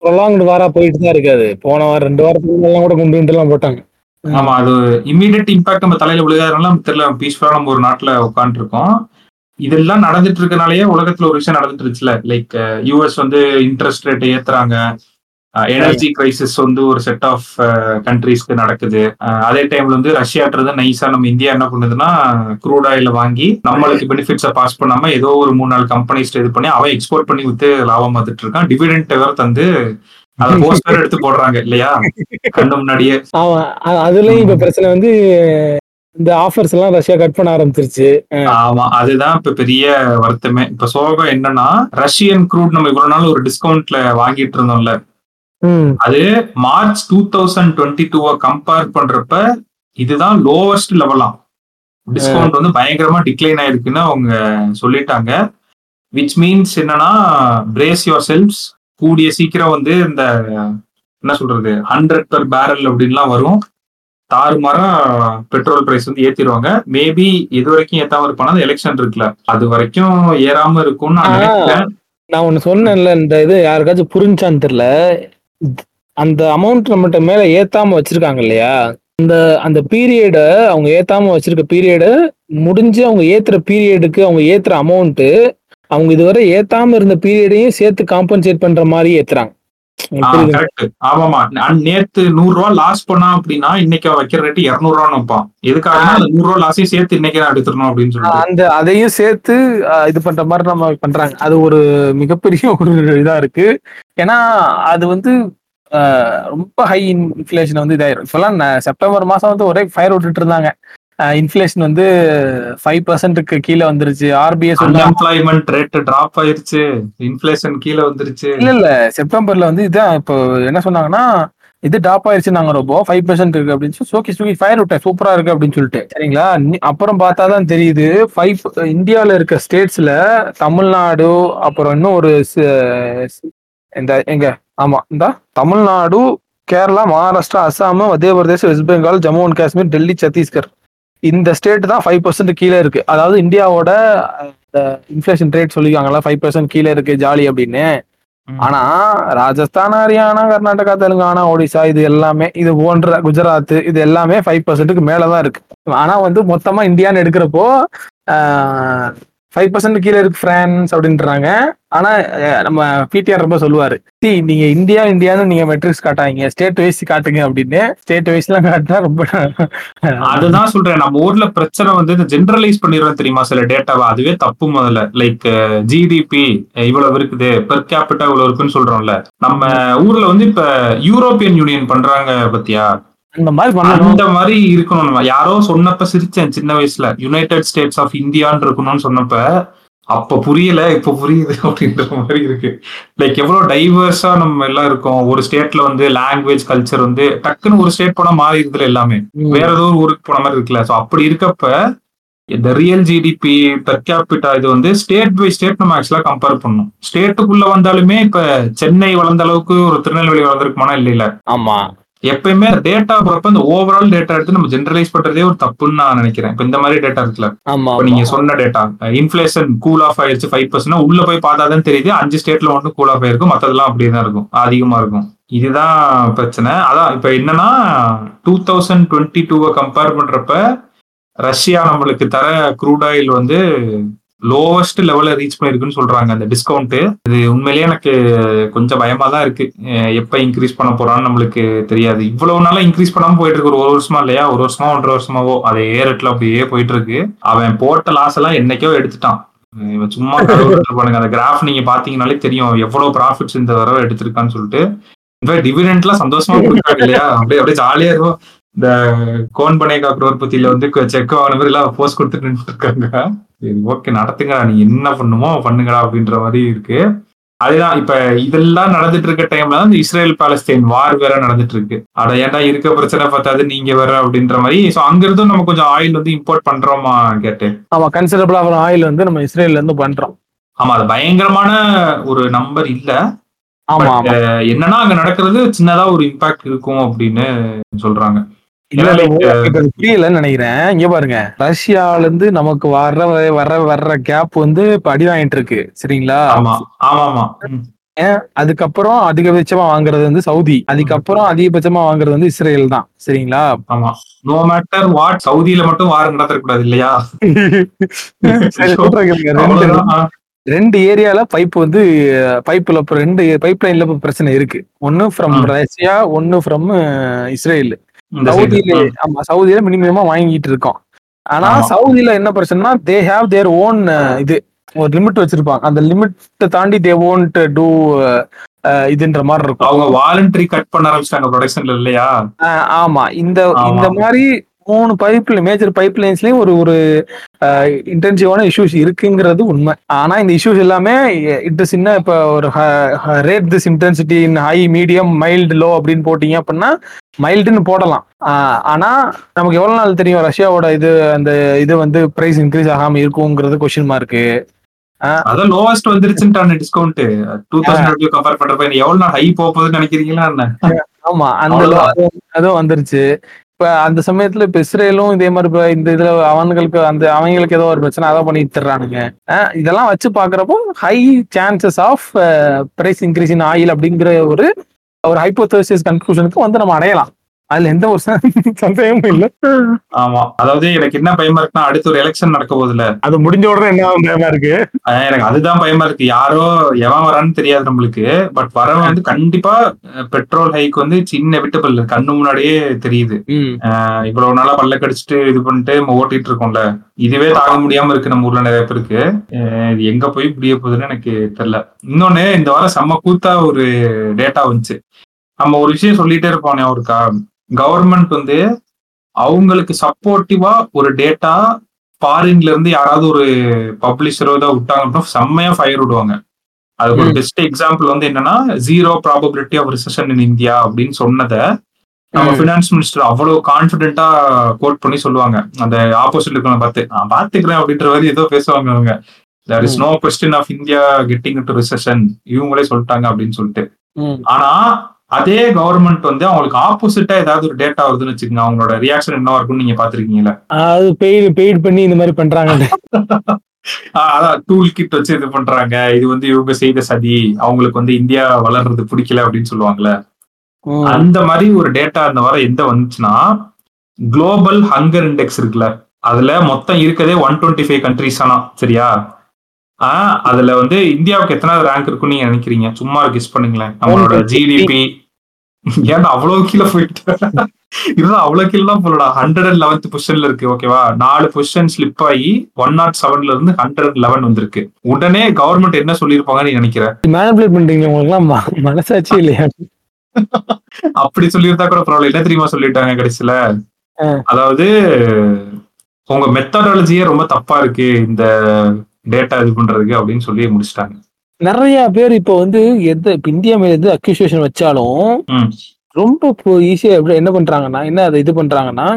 prolonged வாரா போயிட்டு தான் இருக்காது போன வாரம் ரெண்டு வாரத்துக்கு கூட கொண்டு வந்து எல்லாம் போட்டாங்க. ஆமா அது இமீடியட் இம்பாக்ட் நம்ம தலையில விழுகாதனால நமக்கு தெரியல. பீஸ்ஃபுல்லா நம்ம ஒரு நாட்டுல உட்காந்துட்டு இருக்கோம் இதெல்லாம் நடந்துட்டு இருக்கனாலயே உலகத்துல ஒரு விஷயம் நடந்துட்டு இருந்துச்சுல லைக் யூஎஸ் வந்து இன்ட்ரெஸ்ட் ரேட்டை ஏத்துறாங்க. எனர்ஜி கிரைசிஸ் வந்து ஒரு செட் ஆஃப் கண்ட்ரீஸ்க்கு நடக்குது. அஹ் அதே டைம்ல வந்து ரஷ்யான்றது நைஸா நம்ம இந்தியா என்ன பண்ணுதுன்னா க்ரூட் ஆயில வாங்கி நம்மளுக்கு பெனிஃபிட்ஸை பாஸ் பண்ணாம ஏதோ ஒரு மூணு நாலு கம்பெனிஸ் இது பண்ணி அவன் எக்ஸ்போர்ட் பண்ணி வித்து லாபம் பார்த்துட்டு இருக்கான். டிவிடெண்ட் வேற தந்து எடுத்து போடுறாங்க இல்லையா? கண்ணு முன்னாடியே. அதுலயும் இப்ப பிரச்சனை வந்து இந்த ஆஃபர்ஸ் எல்லாம் ரஷ்யா கட் பண்ண ஆரம்பிச்சிருச்சு. ஆமா அதுதான் இப்ப பெரிய வருத்தமே. இப்ப சோகம் என்னன்னா ரஷ்யன் க்ரூட் நம்ம இவ்வளவு நாள் ஒரு டிஸ்கவுண்ட்ல வாங்கிட்டு இருந்தோம்ல. அது மார்ச் டூ தௌசண்ட் டுவெண்ட்டி டூவை கம்பேர் பண்றப்ப இதுதான் லோவஸ்ட் லெவலாம் டிஸ்கவுண்ட் வந்து பயங்கரமா டிக்ளைன் ஆயிருக்குன்னு அவங்க சொல்லிட்டாங்க. விச் மீன்ஸ் என்னன்னா பிரேஸ் யுவர் செல்ஸ் கூடிய சீக்கிரம் வந்து இந்த என்ன சொல்றது ஹண்ட்ரட் per பேரல் அப்படின்லாம் வரும். தாறுமாறா பெட்ரோல் பிரைஸ் வந்து ஏத்திடுவாங்க. மேபி இது வரைக்கும் ஏத்தாம இருப்பானா அந்த எலெக்ஷன் இருக்குல்ல. அது வரைக்கும் ஏறாம இருக்கும்னு நான். நினைக்கிறேன். நான் ஒண்ணு சொன்னேன்ல இந்த இது யாருக்காச்சும் புரிஞ்சான்னு தெரியல. அந்த அமௌண்ட் நம்மகிட்ட மேல ஏத்தாம வச்சிருக்காங்க இல்லையா? அந்த அந்த பீரியட அவங்க ஏத்தாம வச்சிருக்க பீரியட முடிஞ்சு அவங்க ஏத்துற பீரியடுக்கு அவங்க ஏத்துற அமௌண்ட் அவங்க இதுவரை ஏத்தாம இருந்த பீரியடையும் சேர்த்து காம்பன்சேட் பண்ற மாதிரி ஏத்துறாங்க. ஆமாமா நேத்து நூறு ரூபா லாஸ் பண்ணா அப்படின்னா இன்னைக்கு வைக்கிற ரேட்டு இருநூறு ரூபான்னு வைப்பான் எதுக்காகனா அந்த நூறு ரூபா லாஸையும் சேர்த்து இன்னைக்கு நான் எடுத்துடணும் அப்படின்னு சொல்லிட்டு. அந்த அதையும் சேர்த்து அஹ், இது பண்ற மாதிரி நம்ம பண்றாங்க. அது ஒரு மிகப்பெரிய (laughs) ஒரு இதா இருக்கு. ஏன்னா அது வந்து ரொம்ப ஹை இன்ஃபிளேஷன் வந்து இதாயிரும். இப்பெல்லாம் செப்டம்பர் மாசம் வந்து ஒரே ஃபயர் விட்டுட்டு இருந்தாங்க. இன்ஃபிளேஷன் வந்து ஃபைவ் பர்சன்ட்டுக்கு கீழே வந்துருச்சு. ஆர்பிஐ அன்எம்ப்ளாய்மெண்ட் ரேட் டிராப் ஆயிருச்சு. இன்ஃபிளேஷன் கீழே வந்துருச்சு. இல்ல இல்ல. செப்டம்பர்ல வந்து இதான் இப்போ என்ன சொன்னாங்கன்னா இது டாப் ஆயிருச்சு நாங்க ரொம்ப ஃபைவ் பர்சன்ட் இருக்கு அப்படின்னு சொல்லி சோகி சோகி ஃபயர் விட்டேன். சூப்பரா இருக்கு அப்படின்னு சொல்லிட்டு. சரிங்களா? அப்புறம் பார்த்தா தான் தெரியுது. ஃபைவ் இந்தியாவில் இருக்க ஸ்டேட்ஸ்ல தமிழ்நாடு அப்புறம் இன்னும் ஒரு இந்த எங்க? ஆமா இந்த. Tamil Nadu Kerala Maharashtra Assam Madhya Pradesh west Bengal Jammu and Kashmir Delhi Chhattisgarh. இந்த ஸ்டேட் தான் ஃபைவ் பர்சன்ட் கீழே இருக்கு. அதாவது இந்தியாவோட இன்ஃபிளேஷன் ரேட் சொல்லிருக்காங்களா ஃபைவ் பர்சன்ட் கீழே இருக்கு ஜாலி அப்படின்னு. ஆனா ராஜஸ்தான் ஹரியானா கர்நாடகா தெலுங்கானா ஒடிசா இது எல்லாமே இது போன்ற குஜராத் இது எல்லாமே ஃபைவ் பர்சன்ட்டுக்கு மேலதான் இருக்கு. ஆனா வந்து மொத்தமா இந்தியான்னு எடுக்கிறப்போ ஃபைவ் பர்சன்ட் கீழே இருக்கு பிரான்ஸ் அப்படின்றாங்க. ஆனா நம்ம பிடிஆர் ரொம்ப சொல்லுவாரு. சி நீங்க இந்தியா இந்தியான்னு நீங்க மெட்ரிக்ஸ் காட்டாங்க ஸ்டேட் வைஸ் காட்டுங்க அப்படின்னு. ஸ்டேட் வைஸ் எல்லாம் காட்டினா ரொம்ப (laughs) அதுதான் சொல்றேன். நம்ம ஊர்ல பிரச்சனை வந்து இந்த ஜென்ரலைஸ் பண்ணிடுறோம் தெரியுமா? சில டேட்டாவை அதுவே தப்பு முதல்ல. லைக் ஜிடிபி இவ்வளவு இருக்குது. பெர் கேபிட்டா இவ்வளவு இருக்குன்னு சொல்றோம்ல. நம்ம ஊர்ல வந்து இப்ப யூரோப்பியன் யூனியன் பண்றாங்க பத்தியா? அந்த மாதிரி பண்ணணும். அந்த மாதிரி இருக்கணும் நம்ம. யாரோ சொன்னப்ப சிரிச்சேன் சின்ன வயசுல. யுனைடெட் ஸ்டேட்ஸ் ஆஃப் இந்தியான்னு இருக்கணும்னு சொன்னப்ப அப்ப புரியல இப்ப புரியுது (laughs) அப்படின்ற மாதிரி இருக்கு. லைக் எவ்வளவு டைவர்ஸா நம்ம எல்லாம் இருக்கோம். ஒரு ஸ்டேட்ல வந்து லாங்குவேஜ் கல்ச்சர் வந்து டக்குன்னு ஒரு ஸ்டேட் போனா மாறிடுதுல எல்லாமே. வேற ஏதோ ஒரு ஊருக்கு போன மாதிரி இருக்குல்ல. சோ அப்படி இருக்கப்ப இந்த ரியல் ஜிடிபி பெர் கேபிட்டா இது வந்து ஸ்டேட் பை ஸ்டேட் நம்ம ஆக்சுவலா கம்பேர் பண்ணணும். ஸ்டேட்டுக்குள்ள வந்தாலுமே இப்ப சென்னை வளர்ந்த அளவுக்கு ஒரு திருநெல்வேலி வளர்ந்துருக்குமானா இல்ல இல்ல ஆமா. எப்பயுமே டேட்டா போறப்ப இந்த ஓவரால் டேட்டா எடுத்து நம்ம ஜெனரலைஸ் பண்றதே ஒரு தப்புன்னு நான் நினைக்கிறேன். இப்ப இந்த மாதிரி டேட்டா இருக்குல்ல? நீங்க சொன்ன டேட்டா இன்ஃபிளேஷன் கூல் ஆஃப் ஆயிருச்சு ஃபைவ் பர்சன்ட் உள்ள போய் பார்த்தாதான் தெரியுது. அஞ்சு ஸ்டேட்ல மட்டும் கூல் ஆஃப் ஆயிருக்கும். மத்ததெல்லாம் அப்படியே தான் இருக்கும். அதிகமா இருக்கும். இதுதான் பிரச்சனை. அதான் இப்ப என்னன்னா டூ தௌசண்ட் டுவெண்ட்டி டூவை கம்பேர் பண்றப்ப ரஷ்யா நம்மளுக்கு தர க்ரூட் ஆயில் வந்து லோவஸ்ட் லெவல்ல ரீச் பண்ணிருக்குன்னு சொல்றாங்க. அந்த டிஸ்கவுண்ட் இது உண்மையிலேயே எனக்கு கொஞ்சம் பயமா தான் இருக்கு. எப்போ எப்ப இன்க்ரீஸ் பண்ண போறான்னு நம்மளுக்கு தெரியாது. இவ்வளவு நாளா இன்க்ரீஸ் பண்ணாம போயிட்டு இருக்கு. ஒரு ஒரு வருஷமா இல்லையா? ஒரு வருஷமா ஒன்றரை வருஷமாவோ. அதே ரேட்ல அப்படியே போயிட்டு இருக்கு. அவன் போட்ட லாஸ் எல்லாம் என்னைக்கோ எடுத்துட்டான். இவன் சும்மா பண்ணுங்க அந்த கிராஃப் நீங்க பாத்தீங்கன்னாலே தெரியும். எவ்வளவு ப்ராஃபிட்ஸ் இந்த தடவை எடுத்திருக்கான்னு சொல்லிட்டு. டிவிடெண்ட்லாம் சந்தோஷமா கொடுக்குறாங்க இல்லையா? அப்படியே அப்படியே ஜாலியா இருக்கும் இந்த கோன் பனேகா குரோர்பத்தியில வந்து செக் மாதிரி எல்லாம் போஸ்ட் கொடுத்துட்டு இருக்காங்க சரி ஓகே நடத்துங்கடா நீ என்ன பண்ணுமோ பண்ணுங்கடா அப்படின்ற மாதிரி இருக்கு. அதுதான் இப்ப இதெல்லாம் நடந்துட்டு இருக்க டைம்ல தான் இந்த இஸ்ரேல் பாலஸ்தீன் வார் வேற நடந்துட்டு இருக்கு அட ஏன்டா இருக்க பிரச்சனை பார்த்தாது நீங்க வேற அப்படின்ற மாதிரி. சோ அங்க இருந்தும் நம்ம கொஞ்சம் ஆயில் வந்து இம்போர்ட் பண்றோமா கேட்டு ஆமா கன்சிடபிள் ஆயில் வந்து நம்ம இஸ்ரேல்ல இருந்து பண்றோம். ஆமா அது பயங்கரமான ஒரு நம்பர் இல்ல. என்னன்னா அங்க நடக்கிறது சின்னதா ஒரு இம்பாக்ட் இருக்கும் அப்படின்னு சொல்றாங்க. புரியலன்னு நினைக்கிறேன். இங்க பாருங்க. ரஷ்யால இருந்து நமக்கு வர்ற வர வர்ற கேப் வந்து இப்ப அடி வாங்கிட்டு இருக்கு. சரிங்களா? ஆமா ஆமா ஆமா. ம். அதுக்கப்புறம் அதிகபட்சமா வாங்குறது வந்து சவுதி. அதுக்கப்புறம் அதிகபட்சமா வாங்குறது வந்து இஸ்ரேல் தான். சரிங்களா? ஆமா. நோ மேட்டர் வாட் சவுதியில மட்டும் வாரம் நடத்தக்கூடாது இல்லையா. ரெண்டு ஏரியால பைப் வந்து பைப்ல ரெண்டு பைப் லைன்ல பிரச்சனை இருக்கு. ஒன்னு ஃப்ரம். ரஷ்யா ஒன்னு ஃப்ரம் இஸ்ரேல். சவுதியில. ஆமா சவுதியில மினிமமா வாங்கிட்டு இருக்கோம். ஆனா. சவுதியில என்ன பிரச்சனைனா தே ஹேவ் தேர் ஓன் இது ஒரு லிமிட் வச்சிருப்பாங்க. அந்த லிமிட் தாண்டி தே ஓன்ட் டூ இதுன்ற மாதிரி இருக்கும். அவங்க வாலண்டரி கட் பண்ண ஆரம்பிச்சிட்டாங்க ப்ரொடக்ஷன்ல இல்லையா? ஆமா. இந்த. இந்த மாதிரி மூணு பைப்ல மேஜர் பைப் லைன்ஸ்லயும் ஒரு ஒரு இன்டென்சிவான இஷ்யூஸ் இருக்குங்கிறது உண்மை. ஆனா இந்த இஷ்யூஸ் எல்லாமே இட் சின்ன இப்ப ஒரு rate this intensity in high medium mild low அப்படின்னு போட்டீங்க அப்படின்னா மைல்டுன்னு போடலாம். ஆனா நமக்கு எவ்வளவு நாள் தெரியும் ரஷ்யாவோட இது அந்த இது வந்து பிரைஸ் இன்க்ரீஸ் ஆகாம இருக்குங்கிறது கொஸ்டின் மார்க்கு அதான் லோவஸ்ட் வந்துருச்சுட்டான டிஸ்கவுண்ட் டூ தௌசண்ட் கம்பேர் பண்றப்ப எவ்வளவு நாள் ஹை போக போகுதுன்னு நினைக்கிறீங்களா என்ன ஆமா அந்த அதுவும் வந்துருச்சு. இப்ப அந்த சமயத்துல இப்ப இஸ்ரேலும் இதே மாதிரி இந்த இதுல அவன்களுக்கு அந்த அவங்களுக்கு ஏதோ ஒரு பிரச்சனை அதான் பண்ணி தர்றானுங்க. இதெல்லாம் வச்சு பாக்குறப்போ high chances of price increase in oil அப்படிங்கிற ஒரு ஒரு ஹைப்போதசிஸ் கன்க்ளூஷனுக்கு வந்து நம்ம அடையலாம். அதுல எந்த ஒரு சந்தேகமும் இல்ல. ஆமா. அதாவது எனக்கு என்ன பயமா இருக்குன்னா அடுத்து ஒரு எலெக்ஷன் நடக்க போகுதுல அது முடிஞ்ச உடனே என்ன பயமா இருக்கு? எனக்கு அதுதான் பயமா இருக்கு. யாரோ எவன் வரான்னு தெரியாது நம்மளுக்கு. பட் வரவன் வந்து கண்டிப்பா பெட்ரோல் ஹைக் வந்து சின்ன விட்டபிள் கண்ணு முன்னாடியே தெரியுது. இவ்வளவு நாளா பல்ல கடிச்சிட்டு இது பண்ணிட்டு நம்ம ஓட்டிட்டு இருக்கோம்ல. இதுவே தாங்க முடியாம இருக்கு நம்ம ஊர்ல நிறைய பேருக்கு. இது எங்க போய் முடிய போகுதுன்னு எனக்கு தெரியல. இன்னொன்னு இந்த வாரம் செம்ம கூத்தா ஒரு டேட்டா வந்துச்சு. நம்ம ஒரு விஷயம் சொல்லிட்டே இருப்போம் அவருக்கா? கவர்மெண்ட் வந்து அவங்களுக்கு சப்போர்ட்டிவா ஒரு டேட்டா ஃபாரின்ல இருந்து யாராவது ஒரு பப்ளிஷரோ ஏதோ விட்டாங்க அப்படின்னா செம்மையா ஃபயர் விடுவாங்க அதுக்கு ஒரு. பெஸ்ட் எக்ஸாம்பிள் வந்து என்னன்னா zero probability of recession in India அப்படின்னு சொன்னதை நம்ம. ஃபினான்ஸ் மினிஸ்டர் அவ்வளவு கான்பிடென்ட்டா கோட் பண்ணி சொல்லுவாங்க அந்த ஆப்போசிட் இருக்கவங்க பார்த்து நான் பாத்துக்கிறேன் அப்படின்ற மாதிரி ஏதோ பேசுவாங்க அவங்க there is. No question of India getting to recession இவங்களே சொல்லிட்டாங்க அப்படின்னு சொல்லிட்டு. ஆனா அதே கவர்மெண்ட் வந்து அவங்களுக்கு ஆப்போசிட்டா ஏதாவது ஒரு டேட்டா வருதுன்னு வச்சுக்கோங்க. அவங்களோட ரியாக்ஷன் என்ன இருக்கும்னு நீங்க பாத்திருக்கீங்களா அது பெய்டு பெய்டு பண்ணி இந்த மாதிரி பண்றாங்க. அதான் டூல் கிட் வச்சு இது பண்றாங்க. இது வந்து இவங்க செய்த சதி. அவங்களுக்கு வந்து இந்தியா வளர்றது பிடிக்கல அப்படின்னு சொல்லுவாங்கல்ல. அந்த மாதிரி ஒரு டேட்டா இந்த வாரம் எந்த வந்துச்சுன்னா குளோபல் ஹங்கர் இண்டெக்ஸ் இருக்குல்ல. அதுல மொத்தம் இருக்கதே ஒன் டுவெண்ட்டி ஃபைவ் கண்ட்ரிஸ் ஆனா சரியா? ஆஹ் அதுல வந்து இந்தியாவுக்கு எத்தனாவது ரேங்க் இருக்குன்னு நீங்க நினைக்கிறீங்க? சும்மா கெஸ் பண்ணுங்களேன். நம்மளோட 125. ஜிடிபி ஏன்டா அவ்வளவு கீழே போயிட்டு? இதுதான் அவ்வளவு கீழே தான் போலடா ஹண்ட்ரட் அண்ட் லெவன்த் பொசிஷன்ல இருக்கு ஓகேவா நாலு பொசிஷன் ஸ்லிப் ஆகி ஒன் நாட் செவன்ல இருந்து ஹண்ட்ரட் அண்ட் லெவன் வந்திருக்கு. உடனே கவர்மெண்ட் என்ன சொல்லியிருப்பாங்கன்னு நீ நினைக்கிற? மேனிபுலேட் பண்றீங்க உங்களுக்கு மனசாட்சி இல்லையா? அப்படி சொல்லியிருந்தா கூட பரவாயில்ல. என்ன தெரியுமா சொல்லிட்டாங்க கடைசியில. அதாவது உங்க மெத்தடாலஜியே ரொம்ப தப்பா இருக்கு. இந்த டேட்டா இது பண்றதுக்கு அப்படின்னு சொல்லி முடிச்சிட்டாங்க. நிறைய பேர் இப்போ வந்து எந்த இப்ப இந்தியா மேல எது அக்யூசியேஷன் வச்சாலும். ரொம்ப ஈஸியா எப்படி என்ன பண்றாங்கன்னா என்ன அதை இது பண்றாங்கன்னா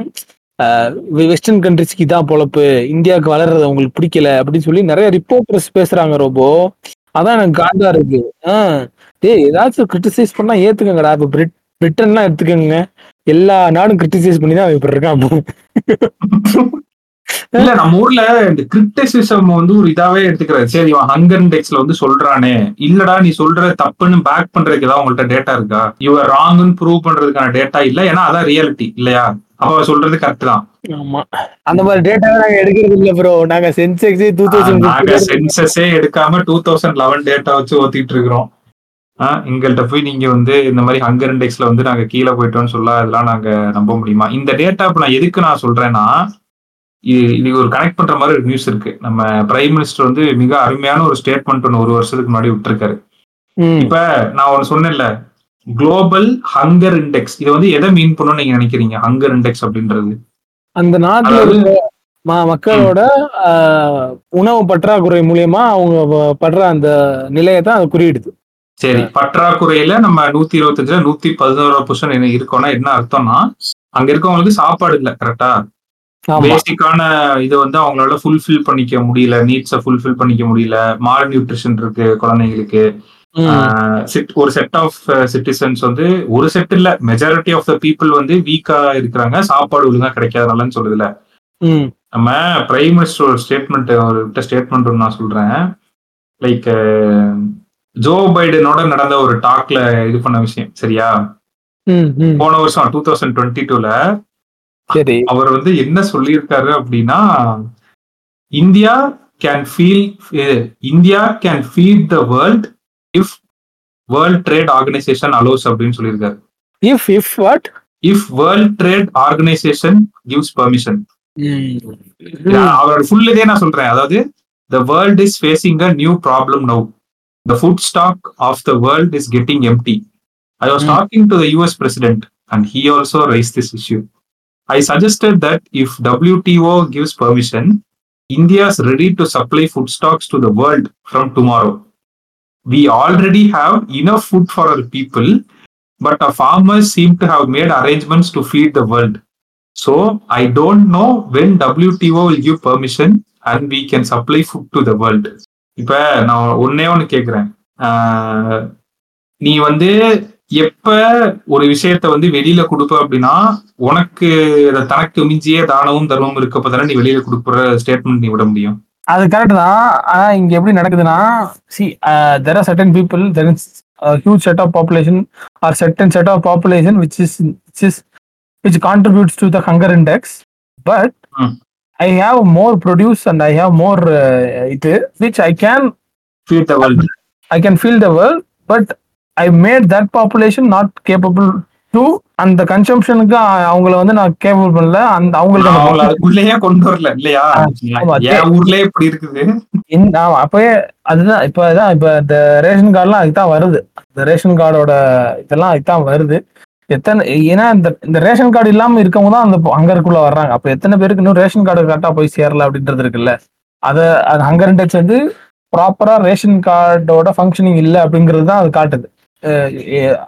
வெஸ்டர்ன் கண்ட்ரிஸ்க்கு இதான் பொழப்பு இந்தியாவுக்கு வளர்றது அவங்களுக்கு பிடிக்கல அப்படின்னு சொல்லி நிறைய ரிப்போர்ட்டர்ஸ் பேசுறாங்க ரோபோ. அதான் எனக்கு காண்டா இருக்கு. ஆஹ் டேய் ஏதாச்சும் கிரிட்டிசைஸ் பண்ணா ஏத்துக்கங்கடா. இப்ப பிரிட் பிரிட்டன்லாம் எடுத்துக்கோங்க. எல்லா நாடும் கிரிட்டிசைஸ் பண்ணி தான் இப்ப இருக்கான். இல்ல நம்ம ஊர்ல இந்த கிரிட்டிசிசம் வந்து ஒரு இதாவே எடுத்துக்கிறாரு. சரி இவன் ஹங்கர் இண்டெக்ஸ்ல வந்து சொல்றானே. இல்லடா நீ சொல்ற தப்புன்னு பேக் பண்றதுக்கு ஏதாவது உங்கள்ட்ட டேட்டா இருக்கா? இவர் ராங்னு ப்ரூவ் பண்றதுக்கான டேட்டா இல்ல. ஏன்னா அதான் ரியாலிட்டி இல்லையா? அவ சொல்றது கரெக்ட் தான். ஆமா. அந்த மாதிரி டேட்டாவை நாங்க எடுக்கிறது இல்ல ப்ரோ நாங்க சென்செக்ஸ் டூ நாங்க தௌசண்ட் சென்சஸே எடுக்காம டூ தௌசண்ட் லெவன் டேட்டா வச்சு ஓத்திட்டு இருக்கிறோம். எங்கள்கிட்ட போய் நீங்க வந்து இந்த மாதிரி ஹங்கர் இண்டெக்ஸ்ல வந்து நாங்க கீழே போயிட்டோம்னு சொல்ல அதெல்லாம் நாங்க நம்ப முடியுமா? இந்த டேட்டா இப்ப நான் எதுக்கு நான் சொல்றேன்னா இது இது ஒரு கனெக்ட் பண்ற மாதிரி ஒரு நியூஸ் இருக்கு. நம்ம பிரைம் மினிஸ்டர் வந்து மிக அருமையான ஒரு ஸ்டேட்மெண்ட் ஒன்று ஒரு வருஷத்துக்கு முன்னாடி விட்டுருக்காரு. இப்ப நான் ஒன்னு சொன்னேன்ல குளோபல் ஹங்கர் இண்டெக்ஸ் இது வந்து எதை மீன் பண்ணணும்னு நீங்க நினைக்கிறீங்க? ஹங்கர் இண்டெக்ஸ் அப்படின்றது. அந்த நாட்டுல மக்களோட உணவு பற்றாக்குறை மூலியமா அவங்க படுற அந்த நிலையை தான் அது குறியிடுது. சரி பற்றாக்குறையில நம்ம நூத்தி இருபத்தஞ்சுல நூத்தி பதினோரு என்ன இருக்கோம்னா என்ன அர்த்தம்னா அங்க இருக்கவங்களுக்கு சாப்பாடு இல்ல கரெக்டா பேசிக்கான இது வந்து அவங்களால ஃபுல்ஃபில் பண்ணிக்க முடியல. நீட்ஸை ஃபுல்ஃபில் பண்ணிக்க முடியல. மால் நியூட்ரிஷன் இருக்கு குழந்தைங்களுக்கு ஒரு செட் ஆஃப் சிட்டிசன்ஸ் வந்து ஒரு செட் இல்ல. மெஜாரிட்டி ஆஃப் த பீப்புள் வந்து வீக்கா இருக்கிறாங்க. சாப்பாடு ஒழுங்கா கிடைக்காதனாலன்னு சொல்லுதுல நம்ம பிரைம் மினிஸ்டர் ஒரு ஸ்டேட்மெண்ட் ஒரு ஸ்டேட்மெண்ட் நான் சொல்றேன். லைக் ஜோ பைடனோட நடந்த ஒரு டாக்ல இது பண்ண விஷயம். சரியா. போன வருஷம் டூ தௌசண்ட் டுவெண்ட்டி டூல சரி. அவர் வந்து என்ன சொல்லியிருக்காரு அப்படின்னா India can feel India can feed the world if world trade organisation allows அப்படின்னு சொல்லியிருக்காரு. If if what if world trade organisation gives permission அவரோட ஃபுல் இதே நான் சொல்றேன். அதாவது the world is facing a new problem now the food stock of the world is getting empty I was. Talking to the US president and he also rise this issue I suggested that if WTO gives permission India is ready to supply food stocks to the world from tomorrow we already have enough food for our people, but our farmers seem to have made arrangements to feed the world. So I don't know when WTO will give permission and we can supply food to the world. இப்ப நான் ஒன்னே ஒண்ணு கேக்குறேன் ஆஹ் நீ வந்து எப்ப ஒரு விஷயத்த வந்து வெளியில கொடுப்ப அப்படின்னா உனக்கு தனக்கு மிஞ்சிய தானமும் தர்மமும் இருக்கப்ப தானே நீ வெளியில கொடுக்குற ஸ்டேட்மெண்ட் நீ விட முடியும். அது கரெக்ட் தான். ஆனா இங்க எப்படி நடக்குதுன்னா see there are certain people there is huge set of population or certain set of population which is which is which contributes to the hunger index but. I have more produce and I have more இது which I can feed the world I can feel the world but I made that population not capable to அந்த கன்சம்ஷனுக்கு அவங்கள வந்து நான் capable பண்ணல. அந்த அவங்களுக்கு அந்த அதுக்குள்ளேயே கொண்டு வரல இல்லையா? ஊர்லயே இப்படி இருக்குது. அப்பயே அதுதான் இப்ப அதான் இப்ப இந்த ரேஷன் கார்டுலாம் அதுதான் வருது. இந்த ரேஷன் கார்டோட இதெல்லாம் அதுதான் வருது. எத்தனை ஏன்னா இந்த இந்த ரேஷன் கார்டு இல்லாம இருக்கவங்க தான் அந்த ஹங்கருக்குள்ள வர்றாங்க. அப்ப எத்தனை பேருக்கு இன்னும் ரேஷன் கார்டு கரெக்டா போய் சேரல அப்படின்றது இருக்குல்ல. அத அது ஹங்கர் இண்டெக்ஸ் வந்து ப்ராப்பரா ரேஷன் கார்டோட ஃபங்க்ஷனிங் இல்லை அப்படிங்கிறது தான் அது காட்டுது.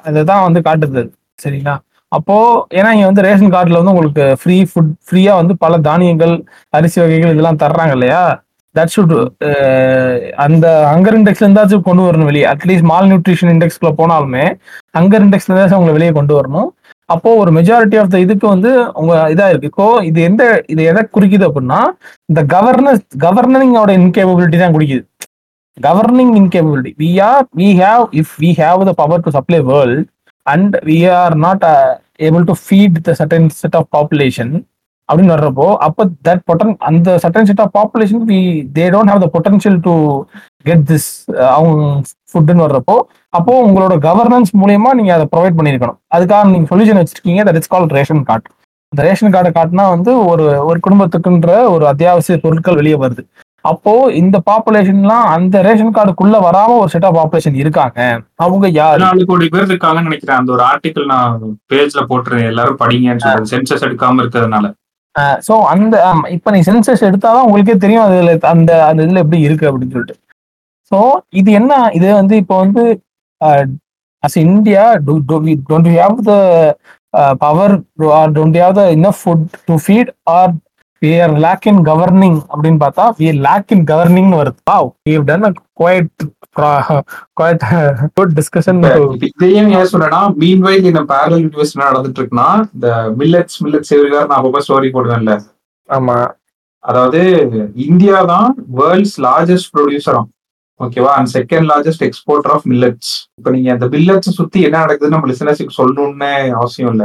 அதுதான் வந்து காட்டுது சரிங்களா? அப்போ ஏன்னா இங்க வந்து ரேஷன் கார்டுல வந்து உங்களுக்கு ஃப்ரீ ஃபுட் ஃப்ரீயா வந்து பல தானியங்கள் அரிசி வகைகள் இதெல்லாம் தர்றாங்க இல்லையா? தட் ஷுட் அந்த ஹங்கர் இண்டெக்ஸ்ல இருந்தாச்சும் கொண்டு வரணும் வெளியே. அட்லீஸ்ட் மால் நியூட்ரிஷன் இண்டெக்ஸ்க்குள்ள போனாலுமே ஹங்கர் இண்டெக்ஸ்ல இருந்தாச்சும் உங்களை வெளியே கொண்டு வரணும். அப்போ ஒரு மெஜாரிட்டி ஆஃப் த இதுக்கு வந்து உங்க இதா இருக்கு. இப்போ இது எந்த இது எதை குறிக்குது அப்படின்னா இந்த கவர்னஸ் கவர்னரிங்கோட இன்கேபபிலிட்டி தான் குறிக்குது. Governing incapability we are we have if we have the power to supply world and we are not able to feed the certain set of population அப்படின்னு வர்றப்போ அப்போ தட் பொட்டன் அந்த certain set of population we they don't have the potential to get this அவங்க ஃபுட்டுன்னு வர்றப்போ அப்போ உங்களோட governance மூலியமா நீங்க அதை ப்ரொவைட் பண்ணியிருக்கணும். அதுக்காக நீங்க சொல்யூஷன் வச்சிருக்கீங்க that is call ration card அந்த ரேஷன் கார்டை காட்டினா வந்து ஒரு ஒரு குடும்பத்துக்குன்ற ஒரு அத்தியாவசிய பொருட்கள் வெளியே வருது. அப்போ இந்த பாப்புலேஷன்லாம் அந்த ரேஷன் கார்டுக்குள்ள வராம ஒரு செட் ஆஃப் பாப்புலேஷன் இருக்காங்க. அவங்க யாரு? பதினாலு கோடி பேர் இருக்காங்கன்னு நினைக்கிறேன். அந்த ஒரு ஆர்டிக்கல் நான் பேஜ்ல போட்டுருந்தேன் எல்லாரும் படிங்கன்னு சொல்றது சென்சஸ் எடுக்காம இருக்கிறதுனால. ஸோ அந்த இப்ப நீ சென்சஸ் எடுத்தாதான் உங்களுக்கே தெரியும் அதுல அந்த அந்த இதுல எப்படி இருக்கு அப்படின்னு சொல்லிட்டு. ஸோ இது என்ன? இது வந்து இப்போ வந்து as India don't have the power or don't have the enough food to feed or we are lack in governing அப்படின்னு பார்த்தா வி லேக் இன் கவர்னிங் வருது. Wow we have done quite quite good discussion இதையும் ஏன் சொல்றேன்னா mean while இந்த parallel universe நடந்துட்டு இருக்குன்னா இந்த மில்லட்ஸ் மில்லட்ஸ் எவ்ரிவேர் நான் அப்பப்ப ஸ்டோரி போடுவேன்ல. ஆமா. அதாவது இந்தியா தான் வேர்ல்ட்ஸ் லார்ஜஸ்ட் ப்ரொடியூசராம் ஓகேவா and second largest exporter of millets இப்ப நீங்க அந்த மில்லட்ஸ் சுத்தி என்ன நடக்குதுன்னு நம்ம லிசனர்ஸுக்கு சொல்லணும்னு அவசியம் இல்ல.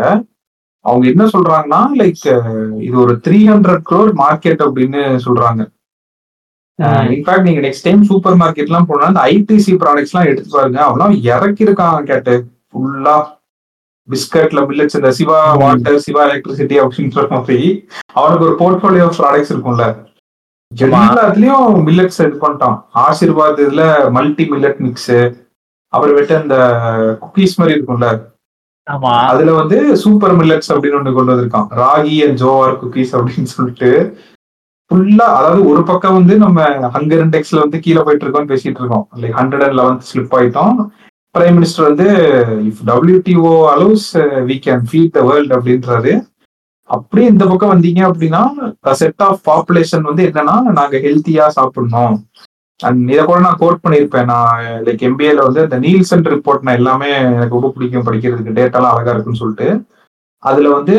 அவங்க என்ன சொல்றாங்கன்னா லைக் இது ஒரு த்ரீ ஹண்ட்ரட் க்ரோர் மார்க்கெட் அப்படின்னு சொல்றாங்க. இன்ஃபேக்ட் நீங்க நெக்ஸ்ட் டைம் சூப்பர் மார்க்கெட் எல்லாம் போனா அந்த ஐடிசி ப்ராடக்ட்ஸ் எல்லாம் எடுத்து பாருங்க. அவெல்லாம் இறக்கி இருக்காங்க கேட்டு ஃபுல்லா பிஸ்கட்ல மில்லட்ஸ் இந்த சிவா. வாட்டர் சிவா எலக்ட்ரிசிட்டி அப்படின்ற மாதிரி அவனுக்கு ஒரு போர்ட்போலியோ ப்ராடக்ட்ஸ் இருக்கும்ல. எல்லாத்துலயும் மில்லட்ஸ் இது பண்ணிட்டான். ஆசீர்வாத் இதுல மல்டி மில்லட் மிக்ஸ் அப்புறமேட்டு அந்த குக்கீஸ் மாதிரி இருக்கும்ல. அதுல வந்து சூப்பர் மில்லட்ஸ் அப்படின்னு ஒண்ணு கொண்டு வந்திருக்கான். ராகி அண்ட் ஜோவார் குக்கீஸ் அப்படின்னு சொல்லிட்டு. ஃபுல்லா அதாவது ஒரு பக்கம் வந்து நம்ம ஹங்கர் இண்டெக்ஸ்ல வந்து கீழே போயிட்டு இருக்கோம்னு பேசிட்டு இருக்கோம். Like hundred and eleventh slip ஆயிட்டோம். பிரைம் மினிஸ்டர் வந்து if WTO allows we can feed the world அப்படின்றாரு. அப்படியே இந்த பக்கம் வந்தீங்க அப்படின்னா செட் ஆஃப் பாப்புலேஷன் வந்து என்னன்னா நாங்க ஹெல்த்தியா சாப்பிடணும். அண்ட் இதை கூட நான் கோட் பண்ணியிருப்பேன். நான் லைக் எம்பிஏல வந்து இந்த நீல்சன் ரிப்போர்ட் நான் எல்லாமே எனக்கு ரொம்ப பிடிக்கும். படிக்கிறதுக்கு டேட்டாலாம் அழகா இருக்குன்னு சொல்லிட்டு. அதுல வந்து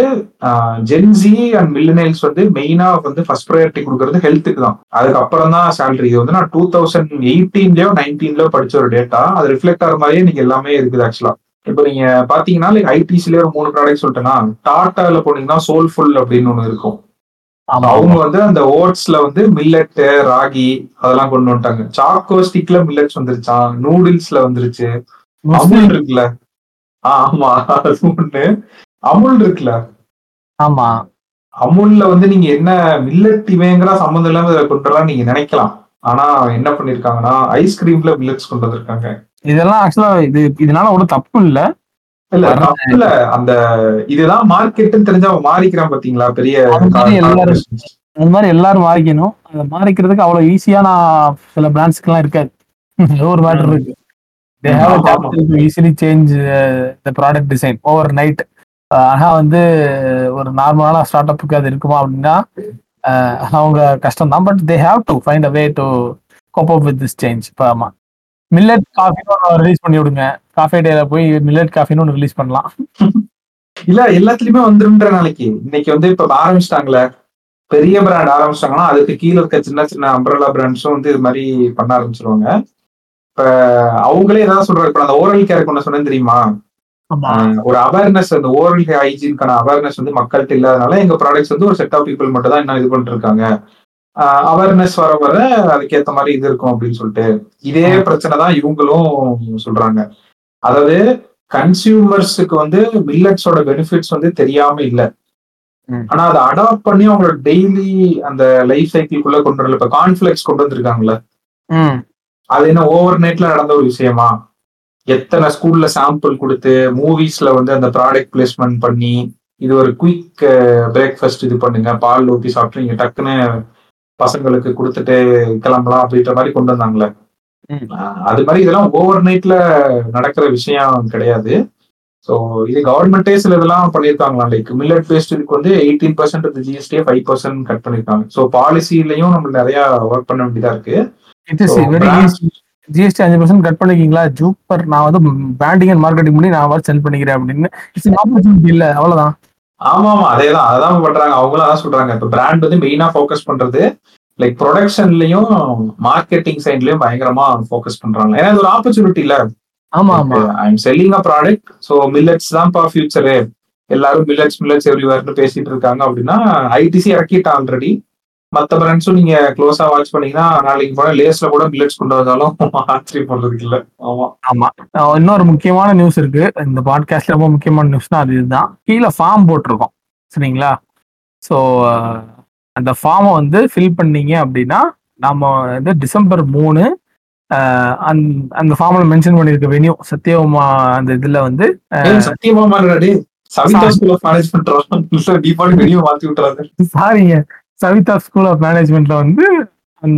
ஜென்சி அண்ட் மில்லினைல்ஸ் வந்து மெயினா வந்து ஃபர்ஸ்ட் ப்ரையாரிட்டி கொடுக்கறது ஹெல்த்துக்கு தான். அதுக்கப்புறம் தான் சேலரி இது வந்து நான் டூ தௌசண்ட் எயிட்டீன்லயோ நைன்டீன்லயோ படிச்ச ஒரு டேட்டா அது ரிஃப்ளெக்ட் ஆகிற மாதிரியே நீங்க எல்லாமே இருக்குது ஆக்சுவலா இப்போ நீங்க பாத்தீங்கன்னா லைக் ஐடிசிலேயே ஒரு மூணு ப்ராடக்ட் சொல்லிட்டேன்னா டாட்டால போனீங்கன்னா சோல்ஃபுல் அப்படின்னு ஒன்று இருக்கும். அவங்க வந்து அந்த ஓட்ஸ்ல வந்து மில்லட் ராகி அதெல்லாம் கொண்டு வந்துட்டாங்க. சாக்கோ ஸ்டிக்ல மில்லட்ஸ் வந்துருச்சான் நூடுல்ஸ்ல வந்துருச்சு. அமுல் இருக்குல்ல? ஆமா ஒண்ணு. அமுல் இருக்குல்ல? ஆமா. அமுல்ல வந்து நீங்க என்ன மில்லட் இவங்கடா சம்மந்தம் இல்லாம இதை கொண்டு வரலாம் நீங்க நினைக்கலாம். ஆனா என்ன பண்ணிருக்காங்கன்னா ஐஸ்கிரீம்ல மில்லட்ஸ் கொண்டு வந்திருக்காங்க. இதெல்லாம் ஆக்சுவலா இது இதனால ஒன்றும் தப்பு இல்ல. இல்ல இல்ல அந்த இதுதான் மார்க்கெட்னு தெரிஞ்சா அவன் மாறிக்கிறான் பாத்தீங்களா? பெரிய அது மாதிரி எல்லாரும். அது மாதிரி எல்லாரும் மாறிக்கணும். அதை மாறிக்கிறதுக்கு அவ்வளவு ஈஸியா நான் சில பிராண்ட்ஸ்க்குலாம் இருக்காது. ஏதோ ஒரு மேட்டர். இருக்கு. They have easily change the product design overnight ஆனா வந்து ஒரு நார்மலான ஸ்டார்ட் அப்புக்கு அது இருக்குமா அப்படின்னா அவங்க கஷ்டம் தான் but they have to find a way to cope up with this change இப்போ ஆமா. மில்லட் காஃபின்னு ஒன்று ரிலீஸ் பண்ணி விடுங்க காஃபே டேல போய் மில்லட் காஃபின்னு ஒன்று ரிலீஸ் பண்ணலாம். இல்ல எல்லாத்துலயுமே வந்துருன்ற நாளைக்கு. இன்னைக்கு வந்து இப்ப ஆரம்பிச்சிட்டாங்களே பெரிய பிராண்ட் ஆரம்பிச்சிட்டாங்கன்னா அதுக்கு கீழே இருக்க சின்ன சின்ன அம்பரலா பிராண்ட்ஸும் வந்து இது மாதிரி பண்ண ஆரம்பிச்சிருவாங்க. இப்ப அவங்களே ஏதாவது சொல்றாங்க. இப்ப அந்த ஓரல் கேருக்கு ஒண்ணு சொன்னேன் தெரியுமா? ஒரு அவேர்னஸ் அந்த ஓரல் ஹைஜீன்கான அவேர்னஸ் வந்து மக்கள்கிட்ட இல்லாதனால எங்க ப்ராடக்ட்ஸ் வந்து ஒரு செட் ஆஃப் பீப்புள் மட்டும் தான் இன்னும் இது பண்ணிட்டு இருக்காங்க. அவேர்னஸ் வர வர அதுக்கேத்த மாதிரி இது இருக்கும் அப்படின்னு சொல்லிட்டு. இதே பிரச்சனை தான் இவங்களும் சொல்றாங்க. அதாவது கன்சியூமர்ஸுக்கு வந்து மில்லட்ஸோட பெனிஃபிட்ஸ் வந்து தெரியாம இல்ல. ஆனா அதை அடாப்ட் பண்ணி அவங்களோட டெய்லி அந்த லைஃப் சைக்கிள்குள்ள கொண்டு வரல. இப்ப கான்ஃபிளெக்ஸ் கொண்டு வந்திருக்காங்கல்ல. அது என்ன ஓவர் நைட்ல நடந்த ஒரு விஷயமா? எத்தனை ஸ்கூல்ல சாம்பிள் கொடுத்து மூவிஸ்ல வந்து அந்த ப்ராடக்ட் பிளேஸ்மெண்ட் பண்ணி இது ஒரு குயிக் பிரேக்ஃபாஸ்ட் இது பண்ணுங்க. பால் ஊத்தி சாப்பிட்டு நீங்க டக்குன்னு பசங்களுக்கு கொடுத்துட்டு கிளம்பலாம் அப்படின்ற மாதிரி கொண்டு வந்தாங்களே அது மாதிரி இதெல்லாம் ஓவர் நைட்ல நடக்கிற விஷயம் கிடையாது. ஸோ இது கவர்மெண்ட்டே சில இதெல்லாம் பண்ணியிருக்காங்களாம் லைக் மில்லட் பேஸ்ட் இதுக்கு வந்து எயிட்டீன் பர்சன்ட் ஜிஎஸ்டியே ஃபைவ் பர்சன்ட் கட் பண்ணியிருக்காங்க. ஸோ பாலிசிலையும் நம்ம நிறைய ஒர்க் பண்ண வேண்டியதா இருக்கு. ஜிஎஸ்டி அஞ்சு பர்சன்ட் கட் பண்ணிருக்கீங்களா? ஜூப்பர் நான் வந்து பிராண்டிங் அண்ட் மார்க்கெட்டிங் பண்ணி நான் செல் பண்ணிக்கிறேன் அப்படின்னு. இல்ல. அவ்வளவுதான். ஆமா ஆமா அதேதான். அதான் பண்றாங்க. அவங்களும் அதான் சொல்றாங்க. இப்ப பிராண்ட் வந்து மெயினா ஃபோக்கஸ் பண்றது லைக் ப்ரொடக்ஷன்லயும் மார்க்கெட்டிங் சைட்லயும் பயங்கரமா ஃபோக்கஸ் பண்றாங்க. ஏன்னா இது ஒரு ஆப்பர்ச்சுனிட்டி இல்ல. ஆமா ஆமா. I am selling a product so millets தான்ப்பா ஃபியூச்சரு எல்லாரும் மில்லட்ஸ் மில்லட்ஸ் எவ்ரிவேர்னு பேசிட்டு இருக்காங்க அப்படின்னா ஐடிசி இறக்கிட்டான் ஆல்ரெடி மத்த பிராண்ட்ஸும் நீங்க க்ளோஸா வாட்ச் பண்ணீங்கன்னா நாளைக்கு போன லேஸ்ல கூட மில்லட்ஸ் கொண்டு வந்தாலும் ஆச்சரியம் பண்றதுக்கு இல்ல. ஆமா. ஆமா. இன்னொரு முக்கியமான நியூஸ் இருக்கு. இந்த பாட்காஸ்ட்ல ரொம்ப முக்கியமான நியூஸ்னா அது இதுதான் கீழே ஃபார்ம் போட்டிருக்கோம். சரிங்களா? ஸோ அந்த ஃபார்மை வந்து ஃபில் பண்ணீங்க அப்படின்னா நம்ம வந்து டிசம்பர் மூணு அஹ் அந்த- ஃபார்மில் மென்ஷன் பண்ணியிருக்க வெனியூ சத்யவமா அந்த இதுல வந்து சத்தியமா சாரிங்க சவிதா ஸ்கூல் ஆஃப் மேனேஜ்மெண்ட்ல வந்து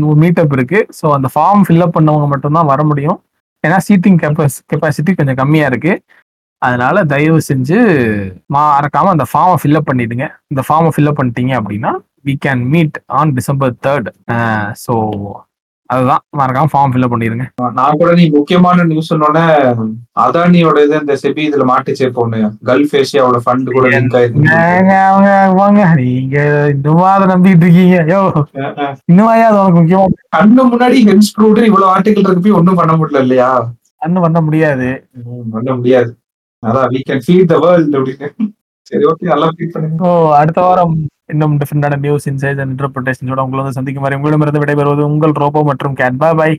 ஒரு மீட்டப் இருக்கு. ஸோ அந்த ஃபார்ம் ஃபில்அப் பண்ணவங்க மட்டும்தான் வர முடியும். ஏன்னா சீட்டிங் கெப்பாஸ் கெப்பாசிட்டி கொஞ்சம் கம்மியா இருக்கு. அதனால தயவு செஞ்சு மறக்காம அந்த ஃபார்மை ஃபில்அப் பண்ணிடுங்க. இந்த ஃபார்மை ஃபில்அப் பண்ணிட்டீங்க அப்படின்னா we can meet on December third so அதுதான் மறக்காம ஃபார்ம் ஃபில்அப் பண்ணிடுங்க நான் கூட நீ முக்கியமான நியூஸ் சொன்னோடனே அதானியோட இது இந்த செபி இதுல மாட்டுச்சே பொண்ணு. கல்ஃப் ஏசியாவோட ஃபண்ட் கூட லிங்க் ஆயிருக்கு. நீங்க இன்னுமா அதை நம்பிட்டு இருக்கீங்க யோ இன்னுமாயா அது உனக்கு முக்கியமா? கண்ணு முன்னாடி ஹென்ஸ் ப்ரூவ்டு இவ்வளவு ஆர்டிகல் இருக்கு போய் ஒண்ணும் பண்ண முடியல இல்லையா? ஒண்ணும் பண்ண முடியாது. பண்ண முடியாது. அதான் we can feed the world அப்படின்னு. சரி ஓகே நல்லா ஃபீட் பண்ணுங்க. ஸோ அடுத்த வாரம் இன்னும் டிஃப்ரெண்டான நியூஸ் இன்சைட் அண்ட் இன்டர்பிரேஷன்ஸோட உங்களை வந்து சந்திக்கும் வரை உங்களிடமிருந்து விடைபெறுவது உங்கள் ரோபோ மற்றும் கேட் பாய்